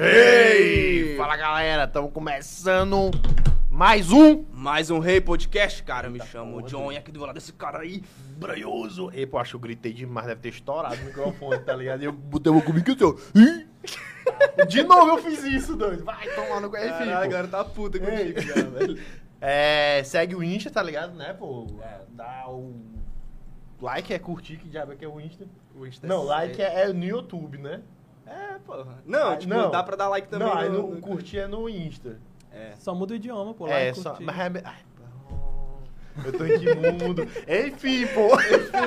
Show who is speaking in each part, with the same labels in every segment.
Speaker 1: Hey! Fala galera, estamos começando mais um.
Speaker 2: Mais um Rei Podcast, cara. Eu me chamo
Speaker 1: porra,
Speaker 2: John e aqui do lado desse cara aí, branhoso.
Speaker 1: Ei, pô, acho que eu gritei demais, deve ter estourado o microfone, tá ligado? E eu botei uma comigo. Ih! De novo eu fiz isso, doido. Vai tomar no
Speaker 2: Caralho,
Speaker 1: filho.
Speaker 2: agora tá puta
Speaker 1: Ei.
Speaker 2: contigo já, velho.
Speaker 1: É, segue o Insta, tá ligado, né, pô? É, dá o like, é curtir, que diabo é que é o Insta?
Speaker 2: O Insta
Speaker 1: Não, like é, é no YouTube, né?
Speaker 2: É, porra. Não,
Speaker 1: Ah,
Speaker 2: tipo,
Speaker 1: não.
Speaker 2: dá pra dar like também
Speaker 1: Não, aí
Speaker 2: no...
Speaker 1: no,
Speaker 2: no-
Speaker 1: curtir é no Insta.
Speaker 2: É.
Speaker 3: Só muda o idioma, pô. Lá
Speaker 1: é, só.
Speaker 3: curtir.
Speaker 1: Mas é. Ai, eu tô imundo. Enfim, pô.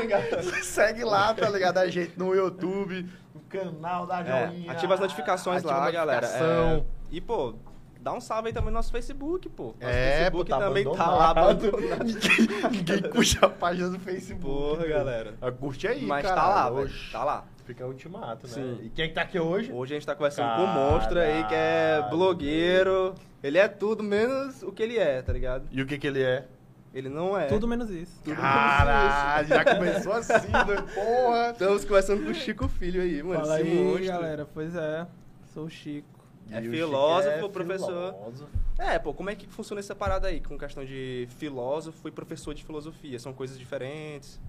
Speaker 1: Segue lá, tá ligado? A gente no YouTube, no canal da
Speaker 2: É,
Speaker 1: Joinha.
Speaker 2: ativa as notificações
Speaker 1: ativa
Speaker 2: lá,
Speaker 1: a
Speaker 2: galera. É, E, pô, dá um salve aí também no nosso Facebook, pô. Nosso
Speaker 1: É,
Speaker 2: Facebook
Speaker 1: pô, tá
Speaker 2: também tá lá
Speaker 1: abandonado. ninguém, ninguém puxa a página do Facebook.
Speaker 2: Porra,
Speaker 1: né?
Speaker 2: galera.
Speaker 1: Ah, Curte aí,
Speaker 2: Mas
Speaker 1: cara.
Speaker 2: tá lá, velho. Tá lá.
Speaker 1: Fica ultimato, né?
Speaker 2: Sim.
Speaker 1: E quem que tá aqui hoje?
Speaker 2: Hoje a gente tá conversando com um monstro aí que é
Speaker 1: Caralho.
Speaker 2: blogueiro. Ele é tudo menos o que ele é, tá ligado?
Speaker 1: E o que que ele é?
Speaker 2: Ele não é.
Speaker 3: Tudo menos isso.
Speaker 2: Tudo
Speaker 1: Caralho, já começou assim, doido. Porra.
Speaker 2: Estamos conversando com o Chico Filho aí, mano.
Speaker 3: Fala aí,
Speaker 2: monstro.
Speaker 3: galera. Pois é. Sou o Chico.
Speaker 2: É filósofo,
Speaker 1: é
Speaker 2: professor.
Speaker 1: filósofo.
Speaker 2: É, pô, como é que funciona essa parada aí? Com questão de filósofo e professor de filosofia. São coisas diferentes.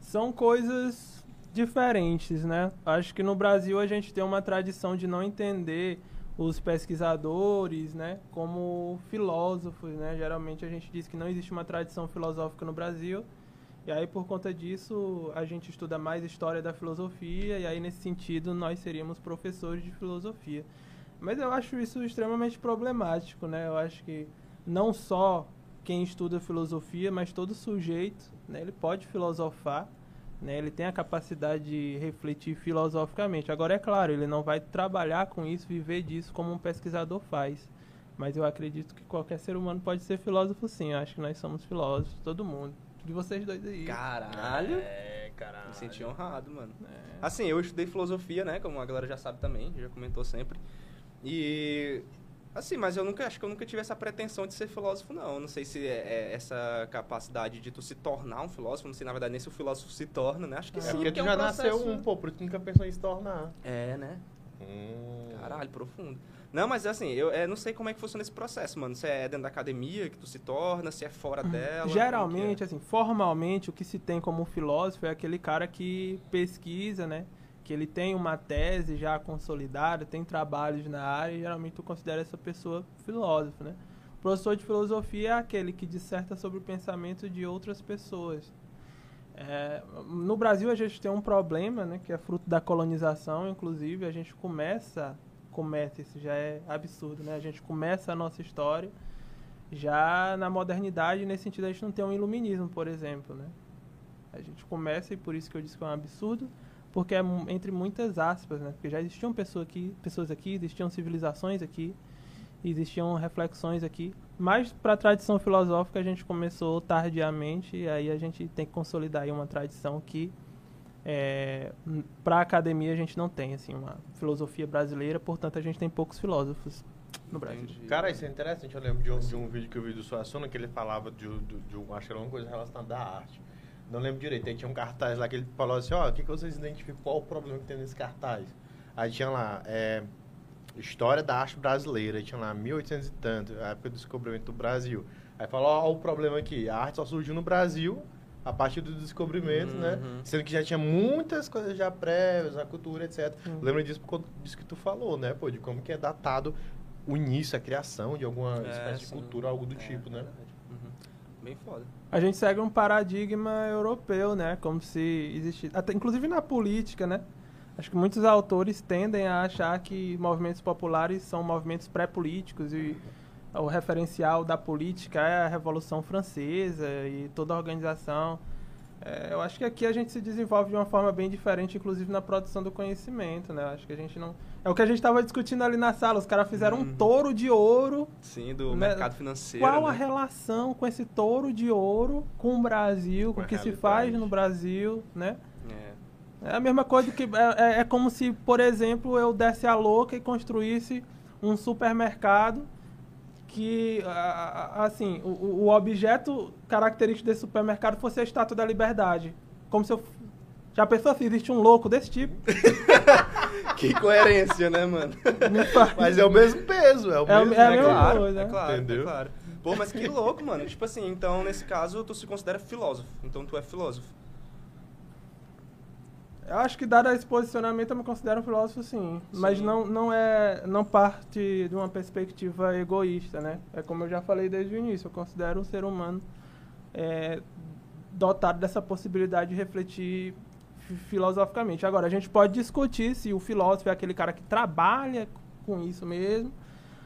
Speaker 3: São coisas diferentes, né? Acho que no Brasil a gente tem uma tradição de não entender os pesquisadores, né, como filósofos, né? Geralmente a gente diz que não existe uma tradição filosófica no Brasil. E aí por conta disso a gente estuda mais história da filosofia e aí nesse sentido nós seríamos professores de filosofia. Mas eu acho isso extremamente problemático, né? Eu acho que não só quem estuda filosofia, mas todo sujeito, né, ele pode filosofar, né? Ele tem a capacidade de refletir filosoficamente. Agora é claro, ele não vai trabalhar com isso, viver disso como um pesquisador faz. Mas eu acredito que qualquer ser humano pode ser filósofo sim. Eu acho que nós somos filósofos, todo mundo. De vocês dois aí.
Speaker 2: Caralho.
Speaker 1: É, caralho.
Speaker 2: Me senti honrado, mano.
Speaker 3: É.
Speaker 2: Assim, eu estudei filosofia, né? Como a galera já sabe também, já comentou sempre. E. Assim, mas eu nunca acho que eu nunca tive essa pretensão de ser filósofo, não. Não sei se é, é essa capacidade de tu se tornar um filósofo, não sei, na verdade, nem se o filósofo se torna, né? Acho que
Speaker 1: É
Speaker 2: sim,
Speaker 1: porque tu
Speaker 2: é um
Speaker 1: já
Speaker 2: processo-
Speaker 1: nasceu um, pô, por isso tu nunca pensou em se tornar.
Speaker 2: É, né?
Speaker 1: Hum.
Speaker 2: Caralho, profundo. Não, mas assim, eu é, não sei como é que funciona esse processo, mano. Se é dentro da academia que tu se torna, se é fora dela.
Speaker 3: Geralmente,
Speaker 2: como
Speaker 3: assim, formalmente, o que se tem como filósofo é aquele cara que pesquisa, né? Que ele tem uma tese já consolidada, tem trabalhos na área, e geralmente tu considera essa pessoa filósofo, né? O professor de filosofia é aquele que disserta sobre o pensamento de outras pessoas. É, no Brasil a gente tem um problema, né, que é fruto da colonização, inclusive a gente começa, começa, isso já é absurdo, né? A gente começa a nossa história já na modernidade, nesse sentido a gente não tem um iluminismo, por exemplo, né? A gente começa e por isso que eu disse que é um absurdo, porque é entre muitas aspas, né? Porque já existiam pessoas aqui, pessoas aqui, existiam civilizações aqui, existiam reflexões aqui, mas para a tradição filosófica a gente começou tardiamente e aí a gente tem que consolidar aí uma tradição que para a academia a gente não tem assim uma filosofia brasileira, portanto a gente tem poucos filósofos no Brasil.
Speaker 2: Entendi.
Speaker 1: Cara, isso é interessante. Eu lembro de um, de um vídeo que eu vi do Suassuna que ele falava de, de, de um, acho que era uma coisa relacionada à arte. Não lembro direito. Aí tinha um cartaz lá que ele falou assim: ó, o que, que vocês identificam? Qual o problema que tem nesse cartaz? Aí tinha lá, é, História da Arte Brasileira. Aí tinha lá 1800 e tanto, a época do descobrimento do Brasil. Aí falou: ó, o problema aqui. A arte só surgiu no Brasil a partir do descobrimento, né?
Speaker 2: Uhum.
Speaker 1: Sendo que já tinha muitas coisas já prévias, a cultura, etc.
Speaker 3: Uhum.
Speaker 1: Lembra disso por conta disso que tu falou, né? Pô, de como que é datado o início, a criação de alguma
Speaker 2: É,
Speaker 1: espécie de
Speaker 2: sim.
Speaker 1: cultura, algo do
Speaker 2: É,
Speaker 1: tipo, né?
Speaker 2: verdade. Bem foda.
Speaker 3: A gente segue um paradigma europeu, né? Como se existisse. Até, inclusive na política, né? Acho que muitos autores tendem a achar que movimentos populares são movimentos pré-políticos e o referencial da política é a Revolução Francesa e toda a organização. É, eu acho que aqui a gente se desenvolve de uma forma bem diferente, inclusive na produção do conhecimento, né? Eu Acho que a gente não. É o que a gente estava discutindo ali na sala. Os caras fizeram um
Speaker 2: Uhum.
Speaker 3: touro de ouro
Speaker 2: Sim, do
Speaker 3: Né?
Speaker 2: mercado financeiro.
Speaker 3: qual a
Speaker 2: né?
Speaker 3: relação com esse touro de ouro com o Brasil,
Speaker 1: Com a
Speaker 3: o que se
Speaker 1: realidade.
Speaker 3: faz no Brasil, né?
Speaker 2: É.
Speaker 3: É a mesma coisa que é, é- é como se, por exemplo, eu desse a louca e construísse um supermercado que, assim, o, o objeto característico desse supermercado fosse a Estátua da Liberdade. Como se eu... Já pensou se existe um louco desse tipo?
Speaker 2: Que coerência, né, mano?
Speaker 1: Mas é o mesmo peso, é o
Speaker 3: É
Speaker 1: mesmo.
Speaker 3: é a
Speaker 1: né,
Speaker 3: mesma
Speaker 1: cara?
Speaker 2: claro,
Speaker 3: coisa,
Speaker 2: é
Speaker 3: né?
Speaker 2: claro,
Speaker 1: Entendeu?
Speaker 2: é claro. Pô, mas que louco, mano. Tipo assim, então, nesse caso, tu se considera filósofo. Então, tu é filósofo.
Speaker 3: Eu acho que dado esse posicionamento eu me considero um filósofo sim, mas
Speaker 2: Sim.
Speaker 3: não, não é não parte de uma perspectiva egoísta, né? É como eu já falei desde o início, eu considero um ser humano é, dotado dessa possibilidade de refletir fi- filosoficamente. Agora a gente pode discutir se o filósofo é aquele cara que trabalha com isso mesmo,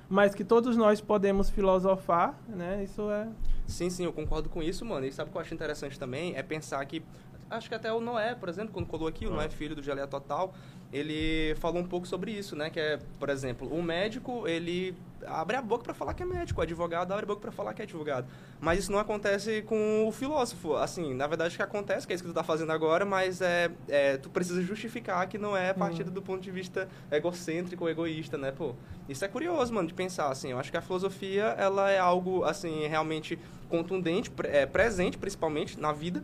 Speaker 3: mas que todos nós podemos filosofar, né? Isso é
Speaker 2: Sim, sim, eu concordo com isso, mano. E sabe o que eu acho interessante também? É pensar que. Acho que até o Noé, por exemplo, quando colou aqui, o
Speaker 1: Ah.
Speaker 2: Noé Filho do Geleia Total, ele falou um pouco sobre isso, né? Que é, por exemplo, o médico, ele abre a boca para falar que é médico, o advogado abre a boca para falar que é advogado. Mas isso não acontece com o filósofo. Assim, na verdade, o que acontece, que é isso que tu tá fazendo agora, mas é, é tu precisa justificar que não é a partir do ponto de vista egocêntrico ou egoísta, né, pô? Isso é curioso, mano, de pensar, assim. Eu acho que a filosofia, ela é algo, assim, realmente contundente, pre- é, presente, principalmente, na vida,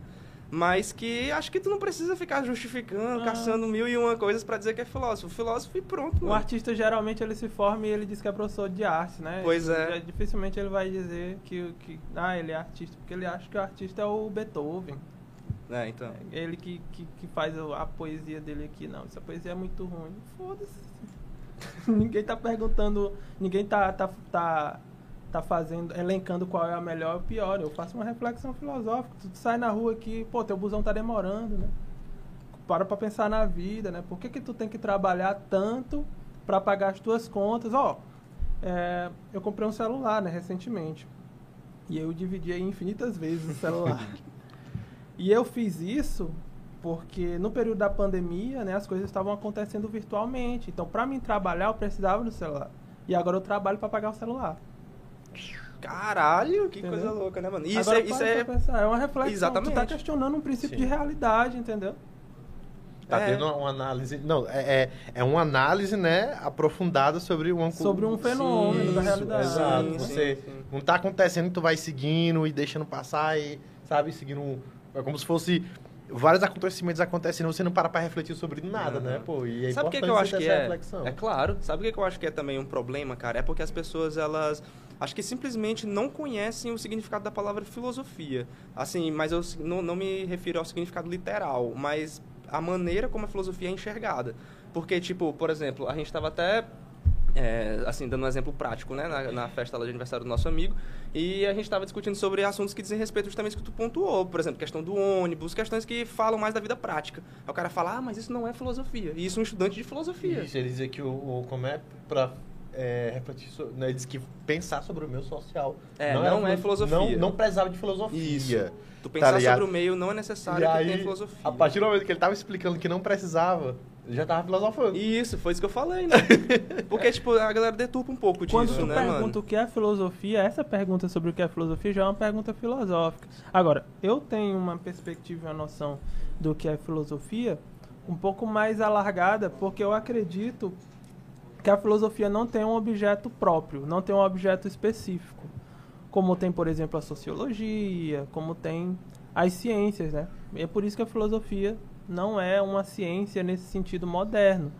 Speaker 2: mas que acho que tu não precisa ficar justificando,
Speaker 3: Ah.
Speaker 2: caçando mil e uma coisas pra dizer que é filósofo. Filósofo e pronto, mano.
Speaker 3: artista geralmente ele se forma e ele diz que é professor de arte, né?
Speaker 2: Pois é.
Speaker 3: Dificilmente ele vai dizer que, que ah, ele é artista, porque ele acha que o artista é o Beethoven.
Speaker 2: É, então.
Speaker 3: É ele que, que, que faz o- a poesia dele aqui, não. Essa poesia é muito ruim. Foda-se. ninguém tá perguntando, ninguém tá, tá, tá, tá fazendo, elencando qual é a melhor ou pior. Eu faço uma reflexão filosófica. Tu sai na rua aqui, pô, teu busão tá demorando, né? Para pra pensar na vida, né? Por que, que tu tem que trabalhar tanto para pagar as tuas contas? Ó, é, eu comprei um celular, né, recentemente. E eu dividi aí infinitas vezes o celular. e eu fiz isso porque no período da pandemia, né, as coisas estavam acontecendo virtualmente. Então, para mim trabalhar, eu precisava do celular. E agora eu trabalho para pagar o celular.
Speaker 2: Caralho, que
Speaker 3: Entendeu?
Speaker 2: coisa louca, né, mano? Isso
Speaker 3: agora
Speaker 2: é, isso
Speaker 3: para
Speaker 2: é,
Speaker 3: pensar, é uma reflexão.
Speaker 2: Exatamente.
Speaker 3: Tu tá questionando um princípio
Speaker 1: Sim.
Speaker 3: de realidade, entendeu?
Speaker 1: Tá
Speaker 2: É.
Speaker 1: tendo uma, análise. Não, é, é, é uma análise, né, aprofundada sobre uma cu-
Speaker 3: Sobre um fenômeno da
Speaker 1: Isso,
Speaker 3: realidade.
Speaker 1: Exato.
Speaker 2: Sim,
Speaker 1: Você
Speaker 2: sim, sim.
Speaker 1: não tá acontecendo, tu vai seguindo e deixando passar e, sabe, seguindo. um- É como se fosse vários acontecimentos acontecendo, você não para pra refletir sobre nada, né, pô? E é
Speaker 2: Sabe o que, que eu acho que
Speaker 1: essa
Speaker 2: é?
Speaker 1: reflexão.
Speaker 2: É claro. Sabe o que, que eu acho que é também um problema, cara? É porque as pessoas, elas. Acho que simplesmente não conhecem o significado da palavra filosofia. Assim, mas eu não, não me refiro ao significado literal, mas a maneira como a filosofia é enxergada. Porque, tipo, por exemplo, a gente estava até. é, assim, dando um exemplo prático, né? Na, na festa de aniversário do nosso amigo. E a gente estava discutindo sobre assuntos que dizem respeito justamente ao que tu pontuou. Por exemplo, questão do ônibus, questões que falam mais da vida prática. Aí o cara fala, ah, mas isso não é filosofia. E isso é um estudante de filosofia.
Speaker 1: Isso, ele dizia que o, o como é pra é, refletir so- né, ele disse que pensar sobre o meio social.
Speaker 2: É, não é filosofia.
Speaker 1: Não, não precisava de filosofia.
Speaker 2: Isso. Tu
Speaker 1: Tá
Speaker 2: pensar
Speaker 1: ligado?
Speaker 2: sobre o meio não é necessário
Speaker 1: E
Speaker 2: que tenha filosofia.
Speaker 1: a partir do momento que ele tava explicando que não precisava, ele já tava filosofando.
Speaker 2: Isso, foi isso que eu falei, né? Porque, tipo, a galera deturpa um pouco
Speaker 3: Quando
Speaker 2: disso,
Speaker 3: tu
Speaker 2: né,
Speaker 3: pergunta
Speaker 2: mano?
Speaker 3: o que é filosofia, essa pergunta sobre o que é filosofia já é uma pergunta filosófica. Agora, eu tenho uma perspectiva e uma noção do que é filosofia um pouco mais alargada, porque eu acredito que a filosofia não tem um objeto próprio, não tem um objeto específico. Como tem, por exemplo, a sociologia, como tem as ciências, né? E é por isso que a filosofia não é uma ciência nesse sentido moderno.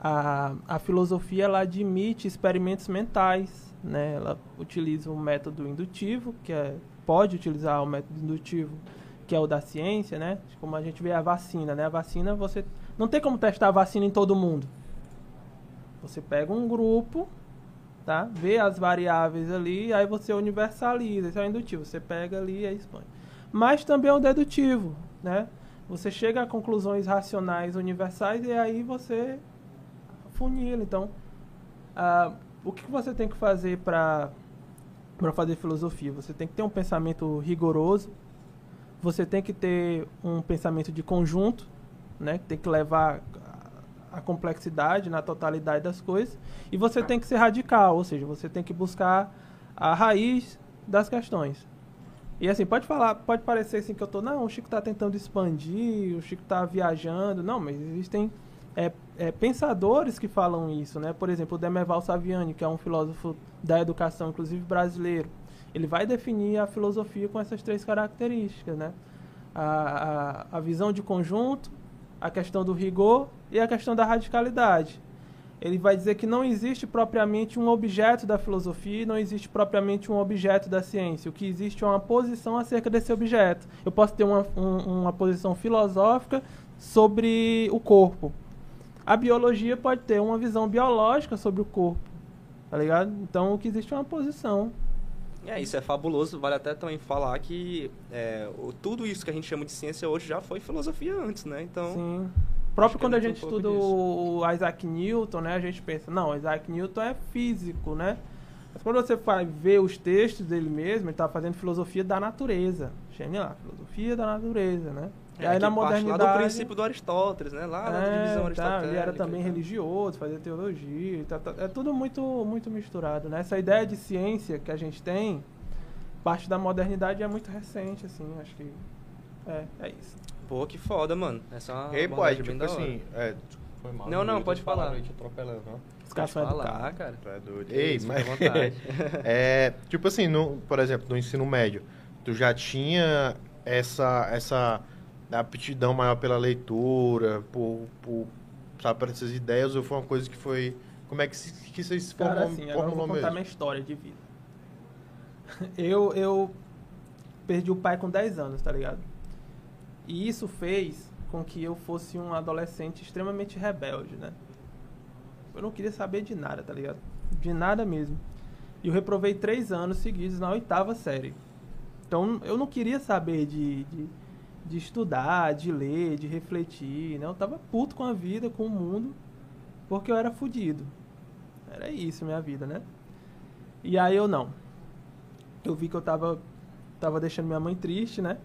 Speaker 3: A, a filosofia ela admite experimentos mentais, né? Ela utiliza o método indutivo, que é, pode utilizar o método indutivo, que é o da ciência, né? Como a gente vê a vacina, né? A vacina você não tem como testar a vacina em todo mundo. Você pega um grupo, tá? Vê as variáveis ali, aí você universaliza, isso é o indutivo. Você pega ali e expõe. Mas também é o dedutivo, né? Você chega a conclusões racionais universais e aí você funila. Então, ah, o que você tem que fazer para para fazer filosofia? Você tem que ter um pensamento rigoroso. Você tem que ter um pensamento de conjunto, né? Tem que levar a complexidade na totalidade das coisas. E você tem que ser radical, ou seja, você tem que buscar a raiz das questões. E assim, pode falar, pode parecer assim que eu tô, não, o Chico está tentando expandir, o Chico está viajando. Não, mas existem é, é, pensadores que falam isso, né? Por exemplo, o Demerval Saviani, que é um filósofo da educação, inclusive brasileiro, ele vai definir a filosofia com essas três características, né? A, a, a visão de conjunto, a questão do rigor e a questão da radicalidade. ele vai dizer que não existe propriamente um objeto da filosofia não existe propriamente um objeto da ciência. O que existe é uma posição acerca desse objeto. Eu posso ter uma, um, uma posição filosófica sobre o corpo. A biologia pode ter uma visão biológica sobre o corpo, tá ligado? Então, o que existe é uma posição.
Speaker 2: É, isso é fabuloso. Vale até também falar que é, o, tudo isso que a gente chama de ciência hoje já foi filosofia antes, né? Então,
Speaker 3: Sim. Próprio quando
Speaker 2: é
Speaker 3: a gente
Speaker 2: um
Speaker 3: estuda
Speaker 2: disso.
Speaker 3: o Isaac Newton, né, a gente pensa, não, Isaac Newton é físico, né? Mas quando você vai ver os textos dele mesmo, ele está fazendo filosofia da natureza. Chame lá, filosofia da natureza, né?
Speaker 2: É,
Speaker 3: aí na
Speaker 2: parte
Speaker 3: modernidade...
Speaker 2: lá do princípio do Aristóteles, né? Lá da divisão
Speaker 3: é, tá,
Speaker 2: aristotélica.
Speaker 3: ele era também
Speaker 2: tal.
Speaker 3: religioso, fazia teologia, tá, tá, é tudo muito, muito misturado, né? Essa ideia de ciência que a gente tem, parte da modernidade é muito recente, assim, acho que é, é isso.
Speaker 2: Pô, que foda, mano. Essa é uma
Speaker 1: Ei,
Speaker 2: bem
Speaker 1: tipo
Speaker 2: da
Speaker 1: assim. É, foi mal.
Speaker 2: Não, não, pode falar.
Speaker 1: eu te atropelando, não.
Speaker 3: Os
Speaker 2: Pode
Speaker 3: caras
Speaker 2: falar,
Speaker 3: educados.
Speaker 2: cara.
Speaker 1: Tu é doido. Ei,
Speaker 2: isso,
Speaker 1: mas. é, tipo assim, no, por exemplo, no ensino médio, tu já tinha essa, essa aptidão maior pela leitura, por, por sabe, para essas ideias, ou foi uma coisa que foi. Como é que, se, que vocês
Speaker 3: Cara,
Speaker 1: formam,
Speaker 3: assim, agora eu vou contar
Speaker 1: mesmo?
Speaker 3: minha história de vida. Eu, eu perdi o pai com 10 anos, tá ligado? E isso fez com que eu fosse um adolescente extremamente rebelde, né? Eu não queria saber de nada, tá ligado? De nada mesmo. E eu reprovei três anos seguidos na oitava série. Então eu não queria saber de, de, de estudar, de ler, de refletir, né? Eu tava puto com a vida, com o mundo, porque eu era fudido. Era isso minha vida, né? E aí eu não. Eu vi que eu tava, tava deixando minha mãe triste, né?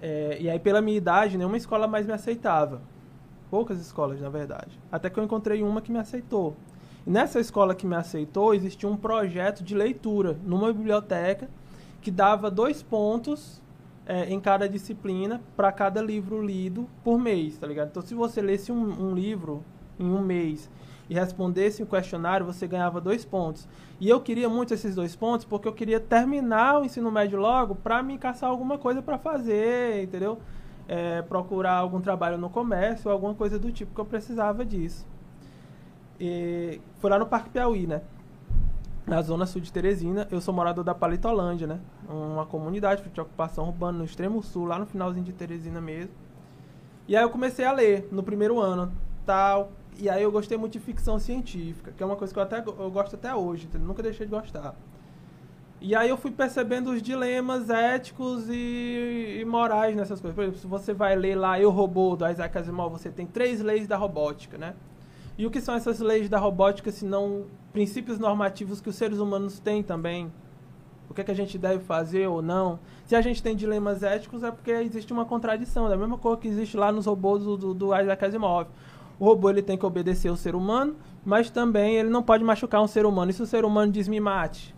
Speaker 3: É, e aí pela minha idade, nenhuma escola mais me aceitava. Poucas escolas, na verdade. Até que eu encontrei uma que me aceitou. E nessa escola que me aceitou, existia um projeto de leitura numa biblioteca que dava dois pontos é, em cada disciplina para cada livro lido por mês, tá ligado? Então, se você lesse um, um livro em um mês e respondesse um questionário, você ganhava dois pontos. E eu queria muito esses dois pontos porque eu queria terminar o ensino médio logo para me caçar alguma coisa para fazer, entendeu? É, procurar algum trabalho no comércio, alguma coisa do tipo que eu precisava disso. E foi lá no Parque Piauí, né? Na zona sul de Teresina. Eu sou morador da Palitolândia, né? Uma comunidade de ocupação urbana no extremo sul, lá no finalzinho de Teresina mesmo. E aí eu comecei a ler no primeiro ano, tal. E aí eu gostei muito de ficção científica, que é uma coisa que eu até eu gosto até hoje, nunca deixei de gostar. E aí eu fui percebendo os dilemas éticos e, e morais nessas coisas. Por exemplo, se você vai ler lá Eu Robô, do Isaac Asimov, você tem três leis da robótica, né? E o que são essas leis da robótica, se não princípios normativos que os seres humanos têm também? O que, é que a gente deve fazer ou não? Se a gente tem dilemas éticos, é porque existe uma contradição. Da mesma coisa que existe lá nos robôs do, do, Isaac Asimov. O robô ele tem que obedecer ao ser humano, mas também ele não pode machucar um ser humano. E se o ser humano diz me mate?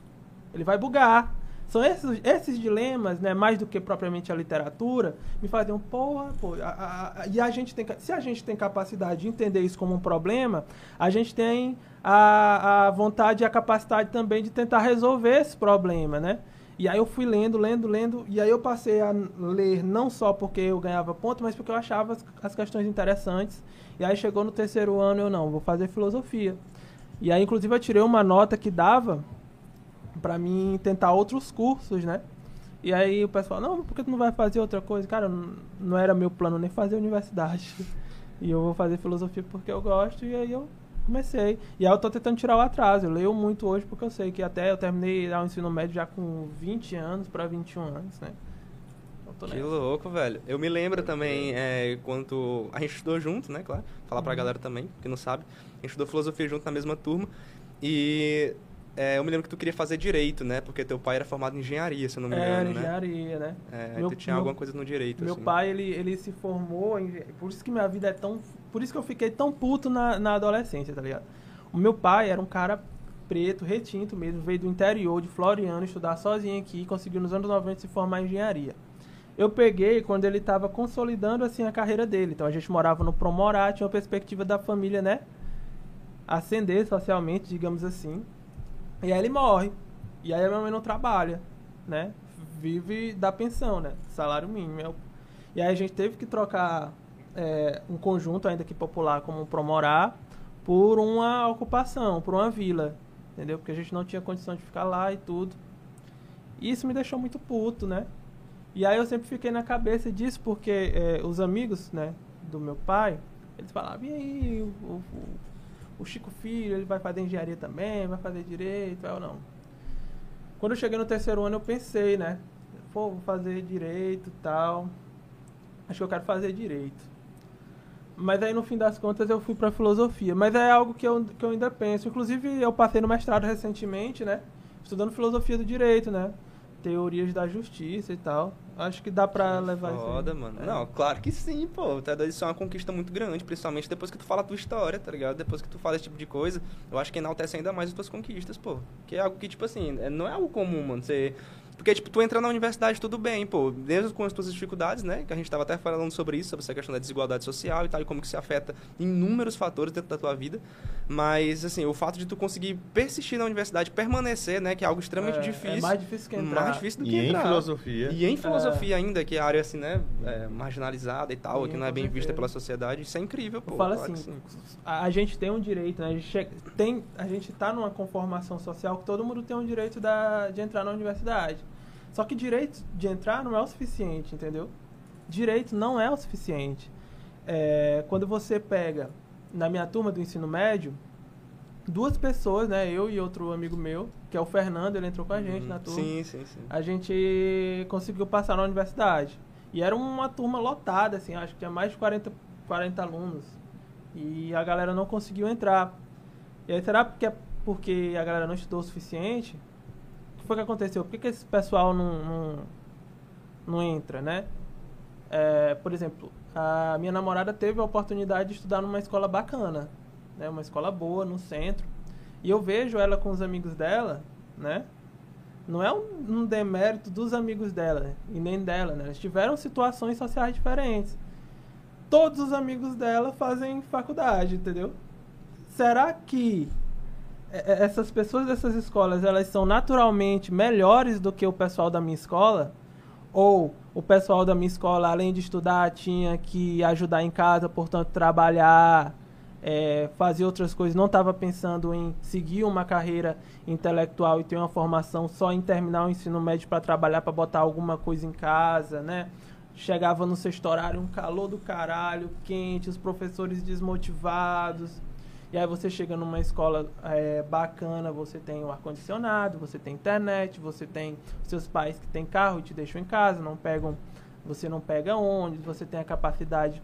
Speaker 3: Ele vai bugar. São esses, esses dilemas, né, mais do que propriamente a literatura, me faziam, porra, pô, a- a- a- e a gente tem, se a gente tem capacidade de entender isso como um problema, a gente tem a, a vontade e a capacidade também de tentar resolver esse problema, né? E aí eu fui lendo, lendo, lendo, e aí eu passei a ler não só porque eu ganhava ponto, mas porque eu achava as, as questões interessantes. E aí chegou no terceiro ano, eu não, vou fazer filosofia. E aí, inclusive, eu tirei uma nota que dava para mim tentar outros cursos, né? E aí o pessoal, não, por que tu não vai fazer outra coisa? Cara, não, era meu plano nem fazer universidade. E eu vou fazer filosofia porque eu gosto, e aí eu comecei. E aí eu tô tentando tirar o atraso. Eu leio muito hoje porque eu sei que até eu terminei o ensino médio já com 20 anos para 21 anos, né? Então,
Speaker 2: Que louco, velho. Eu me lembro também, é, quando a gente estudou junto, né, claro. Falar pra galera também, que não sabe. A gente estudou filosofia junto na mesma turma. E é, eu me lembro que tu queria fazer direito, né? Porque teu pai era formado em engenharia, se eu não me
Speaker 3: Era
Speaker 2: engano, né?
Speaker 3: engenharia, né?
Speaker 2: É,
Speaker 3: Meu-
Speaker 2: tu tinha
Speaker 3: meu-
Speaker 2: alguma coisa no direito,
Speaker 3: Meu
Speaker 2: assim.
Speaker 3: pai, ele, ele se formou, em, por isso que minha vida é tão. Por isso que eu fiquei tão puto na, na adolescência, tá ligado? O meu pai era um cara preto, retinto mesmo, veio do interior de Floriano estudar sozinho aqui e conseguiu nos anos 90 se formar em engenharia. Eu peguei quando ele estava consolidando assim a carreira dele. Então a gente morava no Promorá, tinha uma perspectiva da família, né? Ascender socialmente, digamos assim. E aí ele morre. E aí a minha mãe não trabalha, né? Vive da pensão, né? Salário mínimo. É E aí a gente teve que trocar é, um conjunto ainda que popular como Promorá por uma ocupação, por uma vila, entendeu? Porque a gente não tinha condição de ficar lá e tudo. E isso me deixou muito puto, né? E aí eu sempre fiquei na cabeça disso, porque é, os amigos, né, do meu pai, eles falavam, e aí, o, o, o Chico Filho, ele vai fazer engenharia também, vai fazer direito, ou não. Quando eu cheguei no terceiro ano, eu pensei, né? Pô, vou fazer direito tal. Acho que eu quero fazer direito. Mas aí, no fim das contas, eu fui para filosofia. Mas é algo que eu, que eu ainda penso. Inclusive, eu passei no mestrado recentemente, né? Estudando filosofia do direito, né? Teorias da justiça e tal. Acho que dá pra levar
Speaker 2: isso. Foda, mano. É. Não, claro que sim, pô. Tá, isso é uma conquista muito grande, principalmente depois que tu fala a tua história, tá ligado? Depois que tu fala esse tipo de coisa, eu acho que enaltece ainda mais as tuas conquistas, pô. Que é algo que, tipo assim, é, não é algo comum, mano. Você porque, tipo, tu entra na universidade, tudo bem, pô, mesmo com as tuas dificuldades, né? Que a gente estava até falando sobre isso, sobre essa questão da desigualdade social e tal, e como que se afeta inúmeros fatores dentro da tua vida. Mas, assim, o fato de tu conseguir persistir na universidade, permanecer, né? Que é algo extremamente é, é difícil. É
Speaker 3: mais difícil que entrar.
Speaker 2: Mais difícil do que
Speaker 1: e
Speaker 2: entrar.
Speaker 1: em filosofia.
Speaker 2: E em filosofia é. ainda, que é a área, assim, né? É, marginalizada e tal, Sim, que não é bem vista pela sociedade. Isso é incrível, pô.
Speaker 3: Fala assim, a, a, gente tem um direito, né? A gente, chega, tem, a gente tá numa conformação social que todo mundo tem um direito da, de entrar na universidade. Só que direito de entrar não é o suficiente, entendeu? Direito não é o suficiente. É, quando você pega, na minha turma do ensino médio, duas pessoas, né? Eu e outro amigo meu, que é o Fernando, ele entrou com a gente uhum. na turma.
Speaker 2: Sim, sim, sim.
Speaker 3: A gente conseguiu passar na universidade. E era uma turma lotada, assim, acho que tinha mais de 40, 40 alunos. E a galera não conseguiu entrar. E aí, será que é porque a galera não estudou o suficiente? Que foi que aconteceu? Por que, que esse pessoal não, não, não entra, né? É, por exemplo, a minha namorada teve a oportunidade de estudar numa escola bacana, né? Uma escola boa, no centro. E eu vejo ela com os amigos dela, né? Não é um, um demérito dos amigos dela e nem dela, né? Eles tiveram situações sociais diferentes. Todos os amigos dela fazem faculdade, entendeu? Será que essas pessoas dessas escolas, elas são naturalmente melhores do que o pessoal da minha escola? Ou o pessoal da minha escola, além de estudar, tinha que ajudar em casa, portanto, trabalhar, é, fazer outras coisas, não estava pensando em seguir uma carreira intelectual e ter uma formação só em terminar o ensino médio para trabalhar, para botar alguma coisa em casa, né? Chegava no sexto horário, um calor do caralho, quente, os professores desmotivados e aí você chega numa escola é, bacana, você tem o ar-condicionado, você tem internet, você tem seus pais que têm carro e te deixam em casa, não pegam, você não pega ônibus, você tem a capacidade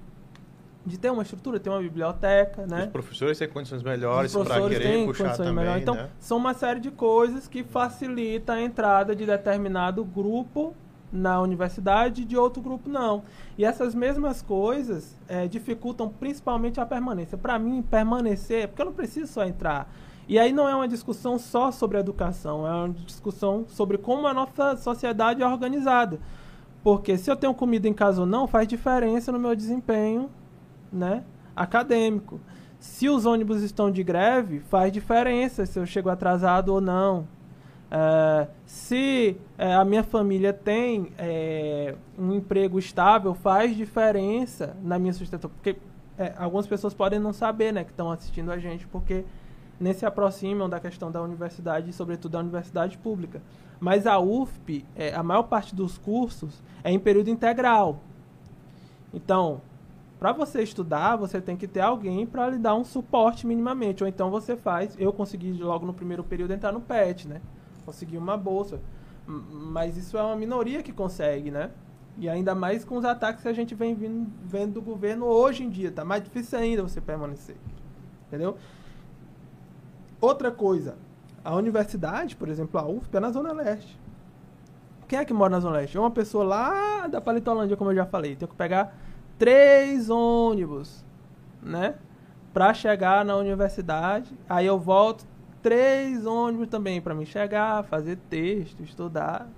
Speaker 3: de ter uma estrutura, ter uma biblioteca, né?
Speaker 1: Os professores têm condições melhores para querer puxar também, melhores.
Speaker 3: Então,
Speaker 1: né?
Speaker 3: são uma série de coisas que facilita a entrada de determinado grupo na universidade e de outro grupo não. E essas mesmas coisas é, dificultam principalmente a permanência. Para mim, permanecer, porque eu não preciso só entrar. E aí não é uma discussão só sobre educação, é uma discussão sobre como a nossa sociedade é organizada. Porque se eu tenho comida em casa ou não, faz diferença no meu desempenho né, acadêmico. Se os ônibus estão de greve, faz diferença se eu chego atrasado ou não. Uh, se uh, a minha família tem uh, um emprego estável, faz diferença na minha sustentação. Porque algumas pessoas podem não saber, né, que estão assistindo a gente, porque nem se aproximam da questão da universidade, sobretudo da universidade pública. Mas a UFP, a maior parte dos cursos é em período integral. Então, para você estudar, você tem que ter alguém para lhe dar um suporte minimamente. Ou então você faz. Eu consegui logo no primeiro período entrar no PET, né? Conseguir uma bolsa. Mas isso é uma minoria que consegue, né? E ainda mais com os ataques que a gente vem vindo, vendo do governo hoje em dia. Tá mais difícil ainda você permanecer. Entendeu? Outra coisa. A universidade, por exemplo, a UFP é na Zona Leste. Quem é que mora na Zona Leste? É uma pessoa lá da Palitolândia, como eu já falei. Tem que pegar três ônibus, né? Pra chegar na universidade. Aí eu volto, três ônibus também para me chegar, fazer texto, estudar.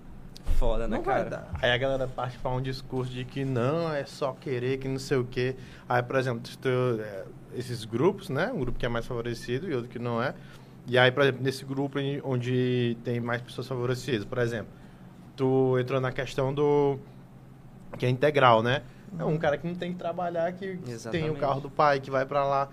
Speaker 2: Foda, né, não cara?
Speaker 1: Aí a galera parte para um discurso de que não, é só querer, que não sei o quê. Aí, por exemplo, tu, é, esses grupos, né? Um grupo que é mais favorecido e outro que não é. E aí, por exemplo, nesse grupo onde tem mais pessoas favorecidas, por exemplo, tu entrou na questão do que é integral, né? É um cara que não tem que trabalhar, que Exatamente. tem o carro do pai, que vai para lá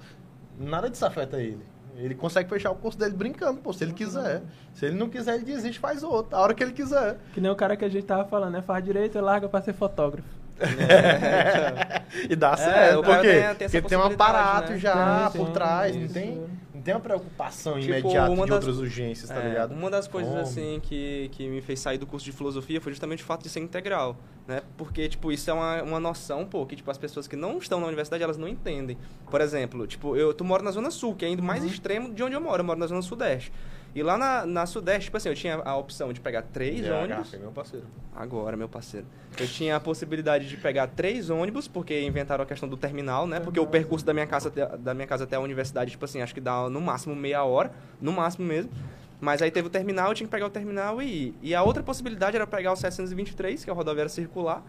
Speaker 1: nada disso afeta ele. Ele consegue fechar o curso dele brincando, pô, se ele quiser. Se ele não quiser, ele desiste, faz outro, a hora que ele quiser.
Speaker 3: Que nem o cara que a gente tava falando, né? Faz direito e larga pra ser fotógrafo.
Speaker 1: e dá
Speaker 2: É,
Speaker 1: certo.
Speaker 2: o cara
Speaker 1: Por quê?
Speaker 2: tem- tem
Speaker 1: Porque tem um aparato
Speaker 2: né?
Speaker 1: já
Speaker 3: Tem,
Speaker 1: por
Speaker 3: tem,
Speaker 1: trás, não tem, não tem uma preocupação
Speaker 2: Tipo,
Speaker 1: imediata
Speaker 2: uma
Speaker 1: de
Speaker 2: das-
Speaker 1: outras urgências, tá
Speaker 2: É,
Speaker 1: ligado?
Speaker 2: Uma das coisas,
Speaker 1: Fome.
Speaker 2: assim, que, que me fez sair do curso de filosofia foi justamente o fato de ser integral, né? Porque, tipo, isso é uma, uma noção, pô, que, tipo, as pessoas que não estão na universidade, elas não entendem. Por exemplo, tipo, eu, tu moro na Zona Sul, que é ainda mais extremo de onde eu moro. Eu moro na Zona Sudeste. E lá na, na Sudeste, tipo assim, eu tinha a opção de pegar três
Speaker 1: GH,
Speaker 2: ônibus.
Speaker 1: é meu parceiro.
Speaker 2: Agora, meu parceiro. Eu tinha a possibilidade de pegar três ônibus, porque inventaram a questão do terminal, né? Porque o percurso da minha casa até, da minha casa até a universidade, tipo assim, acho que dá no máximo meia hora, no máximo mesmo. Mas aí teve o terminal, eu tinha que pegar o terminal e ir. E a outra possibilidade era pegar o 723, que é a rodoviária circular.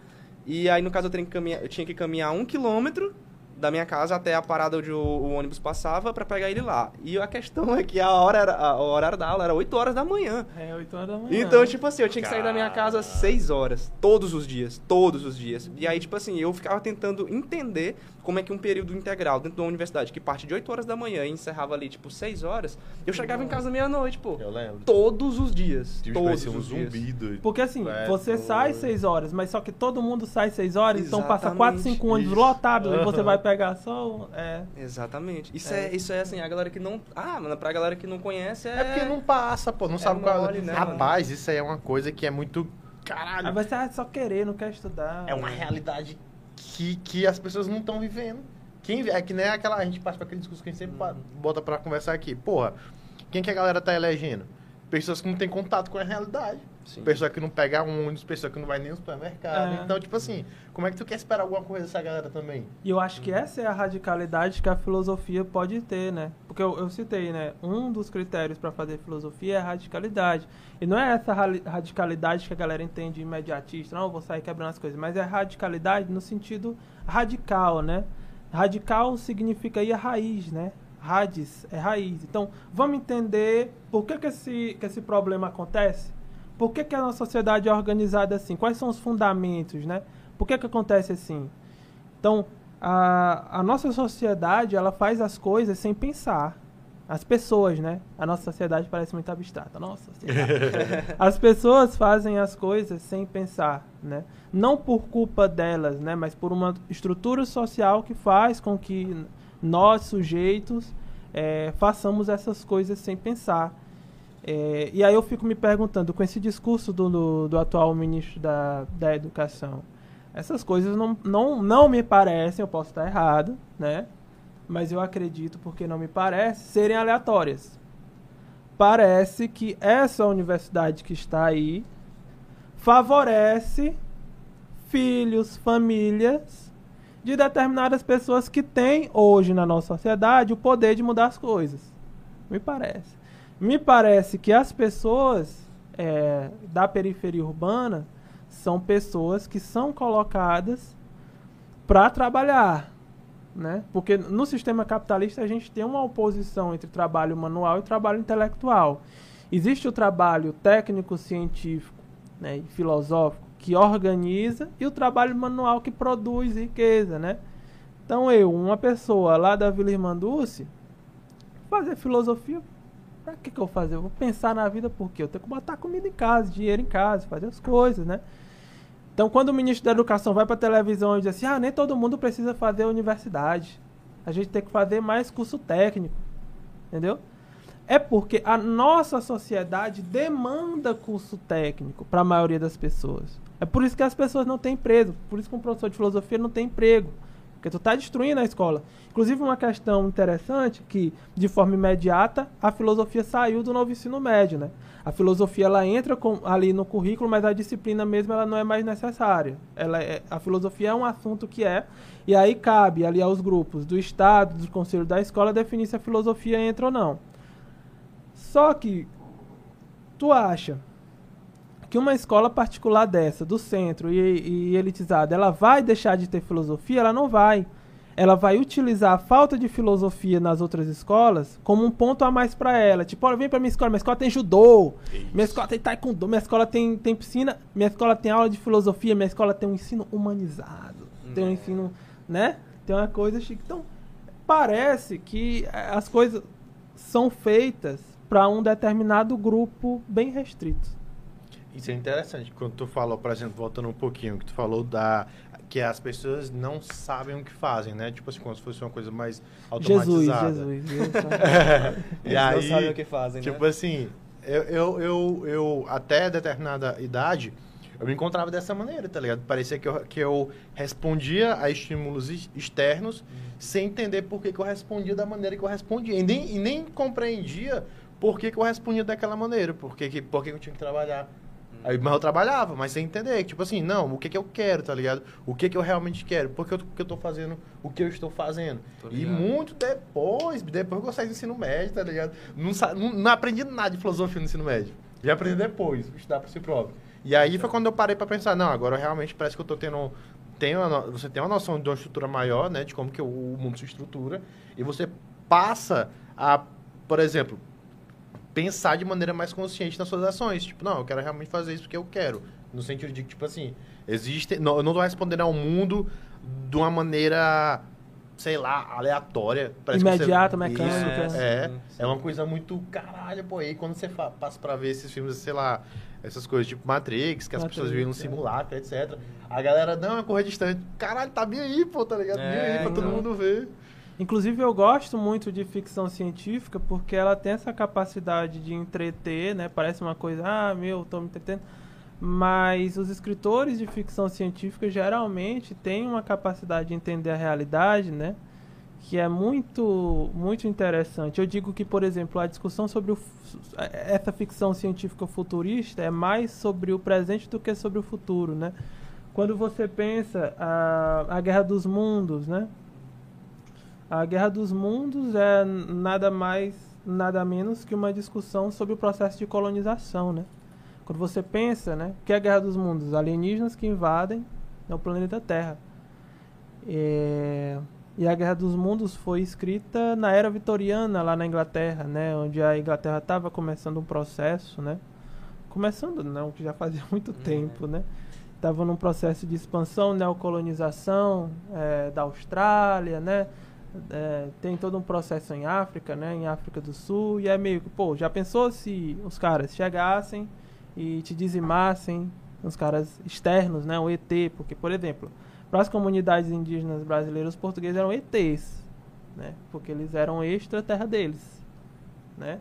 Speaker 2: E aí, no caso, eu, tinha que caminhar, eu tinha que caminhar um quilômetro da minha casa até a parada onde o, o ônibus passava para pegar ele lá. E a questão é que a hora era, a, o horário da aula era 8 horas da manhã.
Speaker 3: É, 8 horas da manhã.
Speaker 2: Então, tipo assim, eu tinha que sair da minha casa às 6 horas, todos os dias, todos os dias. E aí, tipo assim, eu ficava tentando entender como é que um período integral dentro de uma universidade que parte de 8 horas da manhã e encerrava ali, tipo, 6 horas, eu chegava em casa meia-noite, pô.
Speaker 1: Eu lembro.
Speaker 2: Todos os dias.
Speaker 1: Tive que
Speaker 2: todos
Speaker 1: um
Speaker 2: os dias.
Speaker 1: zumbi doido.
Speaker 3: Porque assim,
Speaker 1: É,
Speaker 3: você
Speaker 1: tô-
Speaker 3: sai 6 horas, mas só que todo mundo sai 6 horas, então passa
Speaker 2: Exatamente.
Speaker 3: 4, 5 ônibus
Speaker 1: Isso.
Speaker 3: lotados e você vai pegar só. É.
Speaker 2: Exatamente. Isso
Speaker 3: É.
Speaker 2: é. isso é assim, a galera que não. Ah, mano, pra galera que não conhece é.
Speaker 1: É porque não passa, pô, não sabe qual
Speaker 2: mole, né,
Speaker 1: Rapaz, isso aí é uma coisa que é muito. Caralho.
Speaker 3: Aí você ah, só querer, não quer estudar.
Speaker 1: É uma realidade que, que as pessoas não estão vivendo. Quem, é que nem aquela. A gente passa pra aquele discurso que a gente sempre bota pra conversar aqui. Porra, quem que a galera tá elegendo? Pessoas que não têm contato com a realidade.
Speaker 2: Sim.
Speaker 1: Pessoa que não pega um ônibus, pessoa que não vai nem no supermercado.
Speaker 3: É.
Speaker 1: Então, tipo assim, como é que tu quer esperar alguma coisa dessa galera também?
Speaker 3: E eu acho que essa é a radicalidade que a filosofia pode ter, né? Porque eu, eu citei, né? Um dos critérios para fazer filosofia é a radicalidade. E não é essa radicalidade que a galera entende imediatista, não, eu vou sair quebrando as coisas, mas é radicalidade no sentido radical, né? Radical significa aí a raiz, né? Radiz é raiz. Então, vamos entender por que, que, esse, que esse problema acontece? Por que, que a nossa sociedade é organizada assim? Quais são os fundamentos, né? Por que, que acontece assim? Então, a, a nossa sociedade, ela faz as coisas sem pensar. As pessoas, né? A nossa sociedade parece muito abstrata. Nossa as pessoas fazem as coisas sem pensar, né? Não por culpa delas, né? Mas por uma estrutura social que faz com que nós, sujeitos, eh, façamos essas coisas sem pensar. É, e aí eu fico me perguntando, com esse discurso do, do, do atual ministro da, da Educação, essas coisas não, não, não me parecem, eu posso estar errado, né? Mas eu acredito, porque não me parece, serem aleatórias. Parece que essa universidade que está aí favorece filhos, famílias de determinadas pessoas que têm hoje na nossa sociedade o poder de mudar as coisas. Me parece. Me parece que as pessoas é, da periferia urbana são pessoas que são colocadas para trabalhar, né? Porque no sistema capitalista a gente tem uma oposição entre trabalho manual e trabalho intelectual. Existe o trabalho técnico, científico né, e filosófico que organiza e o trabalho manual que produz riqueza, né? Então eu, uma pessoa lá da Vila Irmanduce, fazer filosofia, pra que que eu vou fazer? Eu vou pensar na vida porque eu tenho que botar comida em casa, dinheiro em casa, fazer as coisas, né? Então, quando o ministro da Educação vai para televisão e diz assim: ah, nem todo mundo precisa fazer universidade. A gente tem que fazer mais curso técnico. Entendeu? É porque a nossa sociedade demanda curso técnico para a maioria das pessoas. É por isso que as pessoas não têm emprego. Por isso que um professor de filosofia não tem emprego. Porque tu está destruindo a escola. Inclusive, uma questão interessante que, de forma imediata, a filosofia saiu do novo ensino médio, né? A filosofia ela entra com, ali no currículo, mas a disciplina mesmo ela não é mais necessária. Ela é, a filosofia é um assunto que é, e aí cabe ali aos grupos do Estado, do Conselho da Escola, definir se a filosofia entra ou não. Só que tu acha que uma escola particular dessa, do centro e, e elitizada, ela vai deixar de ter filosofia? Ela não vai. Ela vai utilizar a falta de filosofia nas outras escolas como um ponto a mais para ela. Tipo, olha, vem para minha escola, minha escola tem judô, minha escola tem taekwondo, minha escola tem, tem piscina, minha escola tem aula de filosofia, minha escola tem um ensino humanizado, tem um ensino, né? Tem uma coisa chique. Então, parece que eh, as coisas são feitas para um determinado grupo bem restrito.
Speaker 1: Isso é interessante. Quando tu falou, por exemplo, voltando um pouquinho, que tu falou da que as pessoas não sabem o que fazem, né? Tipo assim, como se fosse uma coisa mais automatizada.
Speaker 3: Jesus. Jesus.
Speaker 1: e aí,
Speaker 2: não sabem o que fazem,
Speaker 1: tipo
Speaker 2: né?
Speaker 1: assim, eu, eu, eu, eu, até determinada idade, eu me encontrava dessa maneira, tá ligado? Parecia que eu, que eu respondia a estímulos ex- externos sem entender por que, que eu respondia da maneira que eu respondia. E nem, e nem compreendia por que, que eu respondia daquela maneira, por que, que, por que eu tinha que trabalhar. Aí, mas eu trabalhava, mas sem entender, tipo assim, não, o que que eu quero, tá ligado? O que que eu realmente quero, por que eu, que eu tô fazendo o que eu estou fazendo. E muito depois, depois que eu saí do ensino médio, tá ligado? Não, não, não aprendi nada de filosofia no ensino médio. Já aprendi depois, estudar por si próprio. E aí foi quando eu parei pra pensar, não, agora realmente parece que eu tô tendo... Tenho uma você tem uma noção de uma estrutura maior, né? De como que o, o mundo se estrutura. E você passa a, por exemplo, pensar de maneira mais consciente nas suas ações. Tipo, não, eu quero realmente fazer isso porque eu quero. No sentido de que, tipo assim, existe. Não, eu não tô respondendo ao mundo de uma maneira, sei lá, aleatória. Parece que você-
Speaker 3: Imediata,
Speaker 1: Isso,
Speaker 3: mecânica.
Speaker 1: É,
Speaker 2: Sim,
Speaker 1: é uma coisa muito caralho, pô. E quando você fa- passa pra ver esses filmes, sei lá, essas coisas tipo Matrix, que as
Speaker 3: Matrix,
Speaker 1: pessoas vivem no
Speaker 3: é.
Speaker 1: simulacro, etc. A galera, não, é correr distante. Caralho, tá bem aí, pô, tá ligado? bem
Speaker 2: É,
Speaker 1: aí pra todo
Speaker 3: então.
Speaker 1: mundo ver.
Speaker 3: Inclusive, eu gosto muito de ficção científica porque ela tem essa capacidade de entreter, né? Parece uma coisa, ah, meu, tô me entretendo. Mas os escritores de ficção científica geralmente têm uma capacidade de entender a realidade, né? Que é muito, muito interessante. Eu digo que, por exemplo, a discussão sobre o, essa ficção científica futurista é mais sobre o presente do que sobre o futuro, né? Quando você pensa a, a Guerra dos Mundos, né? A Guerra dos Mundos é nada mais, nada menos que uma discussão sobre o processo de colonização, né? Quando você pensa, né? O que é a Guerra dos Mundos? Alienígenas que invadem né, o planeta Terra. É, E a Guerra dos Mundos foi escrita na era vitoriana, lá na Inglaterra, né? Onde a Inglaterra estava começando um processo, né? Começando, não, que já fazia muito tempo, né? Estava num processo de expansão, neocolonização é, da Austrália, né? É, tem todo um processo em África, né? Em África do Sul. E é meio que, pô, já pensou se os caras chegassem e te dizimassem, os caras externos, né? O ET, porque, por exemplo, para as comunidades indígenas brasileiras, os portugueses eram ETs, né? Porque eles eram extra terra deles, né?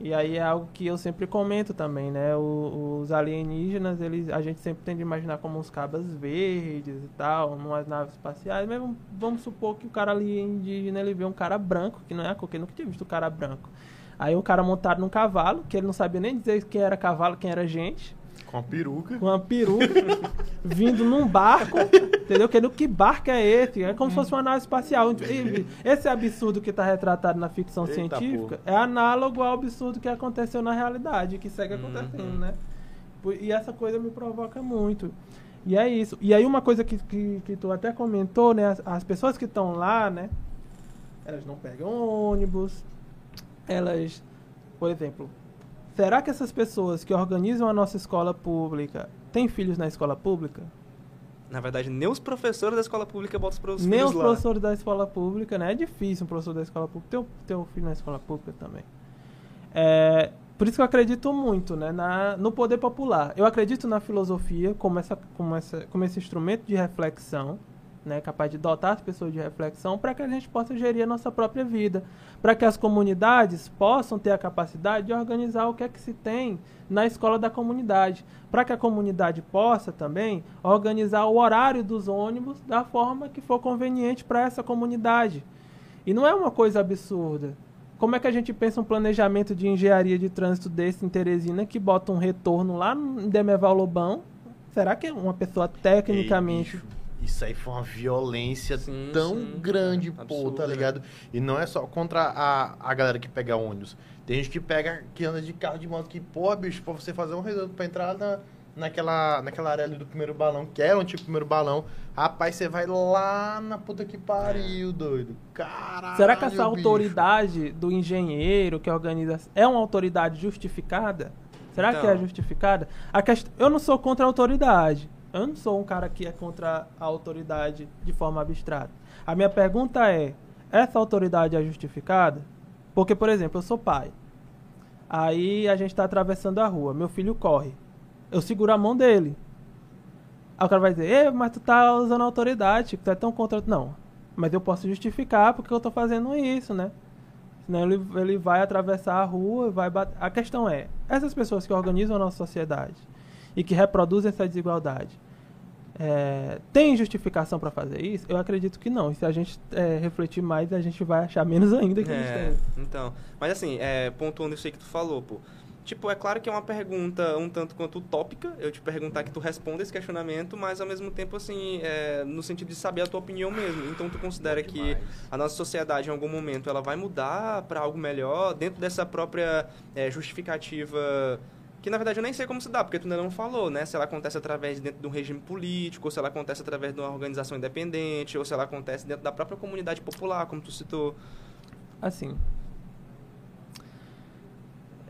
Speaker 3: E aí é algo que eu sempre comento também, né? O- os alienígenas, eles, a gente sempre tende a imaginar como uns cabas verdes e tal, numas naves espaciais, mas vamos, supor que o cara ali indígena, ele vê um cara branco, que não é a cor, que nunca tinha visto o cara branco. Aí um cara montado num cavalo, que ele não sabia nem dizer quem era cavalo, quem era gente,
Speaker 1: Com a peruca.
Speaker 3: com uma peruca, vindo num barco, entendeu? Que, que barco é esse? É como se fosse uma nave espacial. Esse absurdo que está retratado na ficção
Speaker 1: Eita,
Speaker 3: científica é análogo ao absurdo que aconteceu na realidade, que segue acontecendo,
Speaker 2: Uhum.
Speaker 3: né? E essa coisa me provoca muito. E é isso. E aí uma coisa que, que, que tu até comentou, né? As, as pessoas que estão lá, né? Elas não pegam ônibus, elas, por exemplo, será que essas pessoas que organizam a nossa escola pública têm filhos na escola pública?
Speaker 2: Na verdade, nem os professores da escola pública botam para os
Speaker 3: Nem
Speaker 2: filhos
Speaker 3: os
Speaker 2: lá.
Speaker 3: professores da escola pública, né? É difícil um professor da escola pública ter, ter um filho na escola pública também. É, por isso que eu acredito muito né, na, no poder popular. Eu acredito na filosofia como, essa, como, essa, como esse instrumento de reflexão, né, capaz de dotar as pessoas de reflexão para que a gente possa gerir a nossa própria vida. Para que as comunidades possam ter a capacidade de organizar o que é que se tem na escola da comunidade. Para que a comunidade possa também organizar o horário dos ônibus da forma que for conveniente para essa comunidade. E não é uma coisa absurda. Como é que a gente pensa um planejamento de engenharia de trânsito desse em Teresina que bota um retorno lá em Demerval Lobão? Será que uma pessoa tecnicamente.
Speaker 1: Ei, isso aí foi uma violência
Speaker 2: Sim,
Speaker 1: tão
Speaker 2: sim,
Speaker 1: grande,
Speaker 2: é
Speaker 1: pô,
Speaker 2: absurdo,
Speaker 1: tá
Speaker 2: né?
Speaker 1: ligado? E não é só contra a, a galera que pega ônibus. Tem gente que pega, que anda de carro de moto, que, porra, bicho, pra você fazer um retorno pra entrar na, naquela, naquela área ali do primeiro balão, que era um tipo primeiro balão, rapaz, você vai lá na puta que pariu, doido. Caralho,
Speaker 3: Será que essa
Speaker 1: bicho.
Speaker 3: autoridade do engenheiro que organiza é uma autoridade justificada? Será que é
Speaker 2: Então.
Speaker 3: justificada? A quest... Eu não sou contra a autoridade. Eu não sou um cara que é contra a autoridade de forma abstrata. A minha pergunta é: essa autoridade é justificada? Porque, por exemplo, eu sou pai. Aí a gente está atravessando a rua, meu filho corre. Eu seguro a mão dele. Aí o cara vai dizer, Ei, mas tu tá usando autoridade, tu é tão contra. Não. Mas eu posso justificar porque eu tô fazendo isso, né? Senão ele, ele vai atravessar a rua, vai bater. A questão é, essas pessoas que organizam a nossa sociedade e que reproduzem essa desigualdade, é, tem justificação para fazer isso? Eu acredito que não. E se a gente é, refletir mais, a gente vai achar menos ainda que
Speaker 2: é,
Speaker 3: a gente tem.
Speaker 2: Então, mas assim, é, pontuando isso aí que tu falou, pô. Tipo, é claro que é uma pergunta um tanto quanto utópica, eu te perguntar que tu responda esse questionamento, mas ao mesmo tempo, assim, é, no sentido de saber a tua opinião mesmo. Então, tu considera que a nossa sociedade, em algum momento, ela vai mudar para algo melhor dentro dessa própria é, justificativa que na verdade eu nem sei como se dá, porque tu ainda não falou, né? Se ela acontece através dentro de um regime político, ou se ela acontece através de uma organização independente, ou se ela acontece dentro da própria comunidade popular, como tu citou.
Speaker 3: Assim.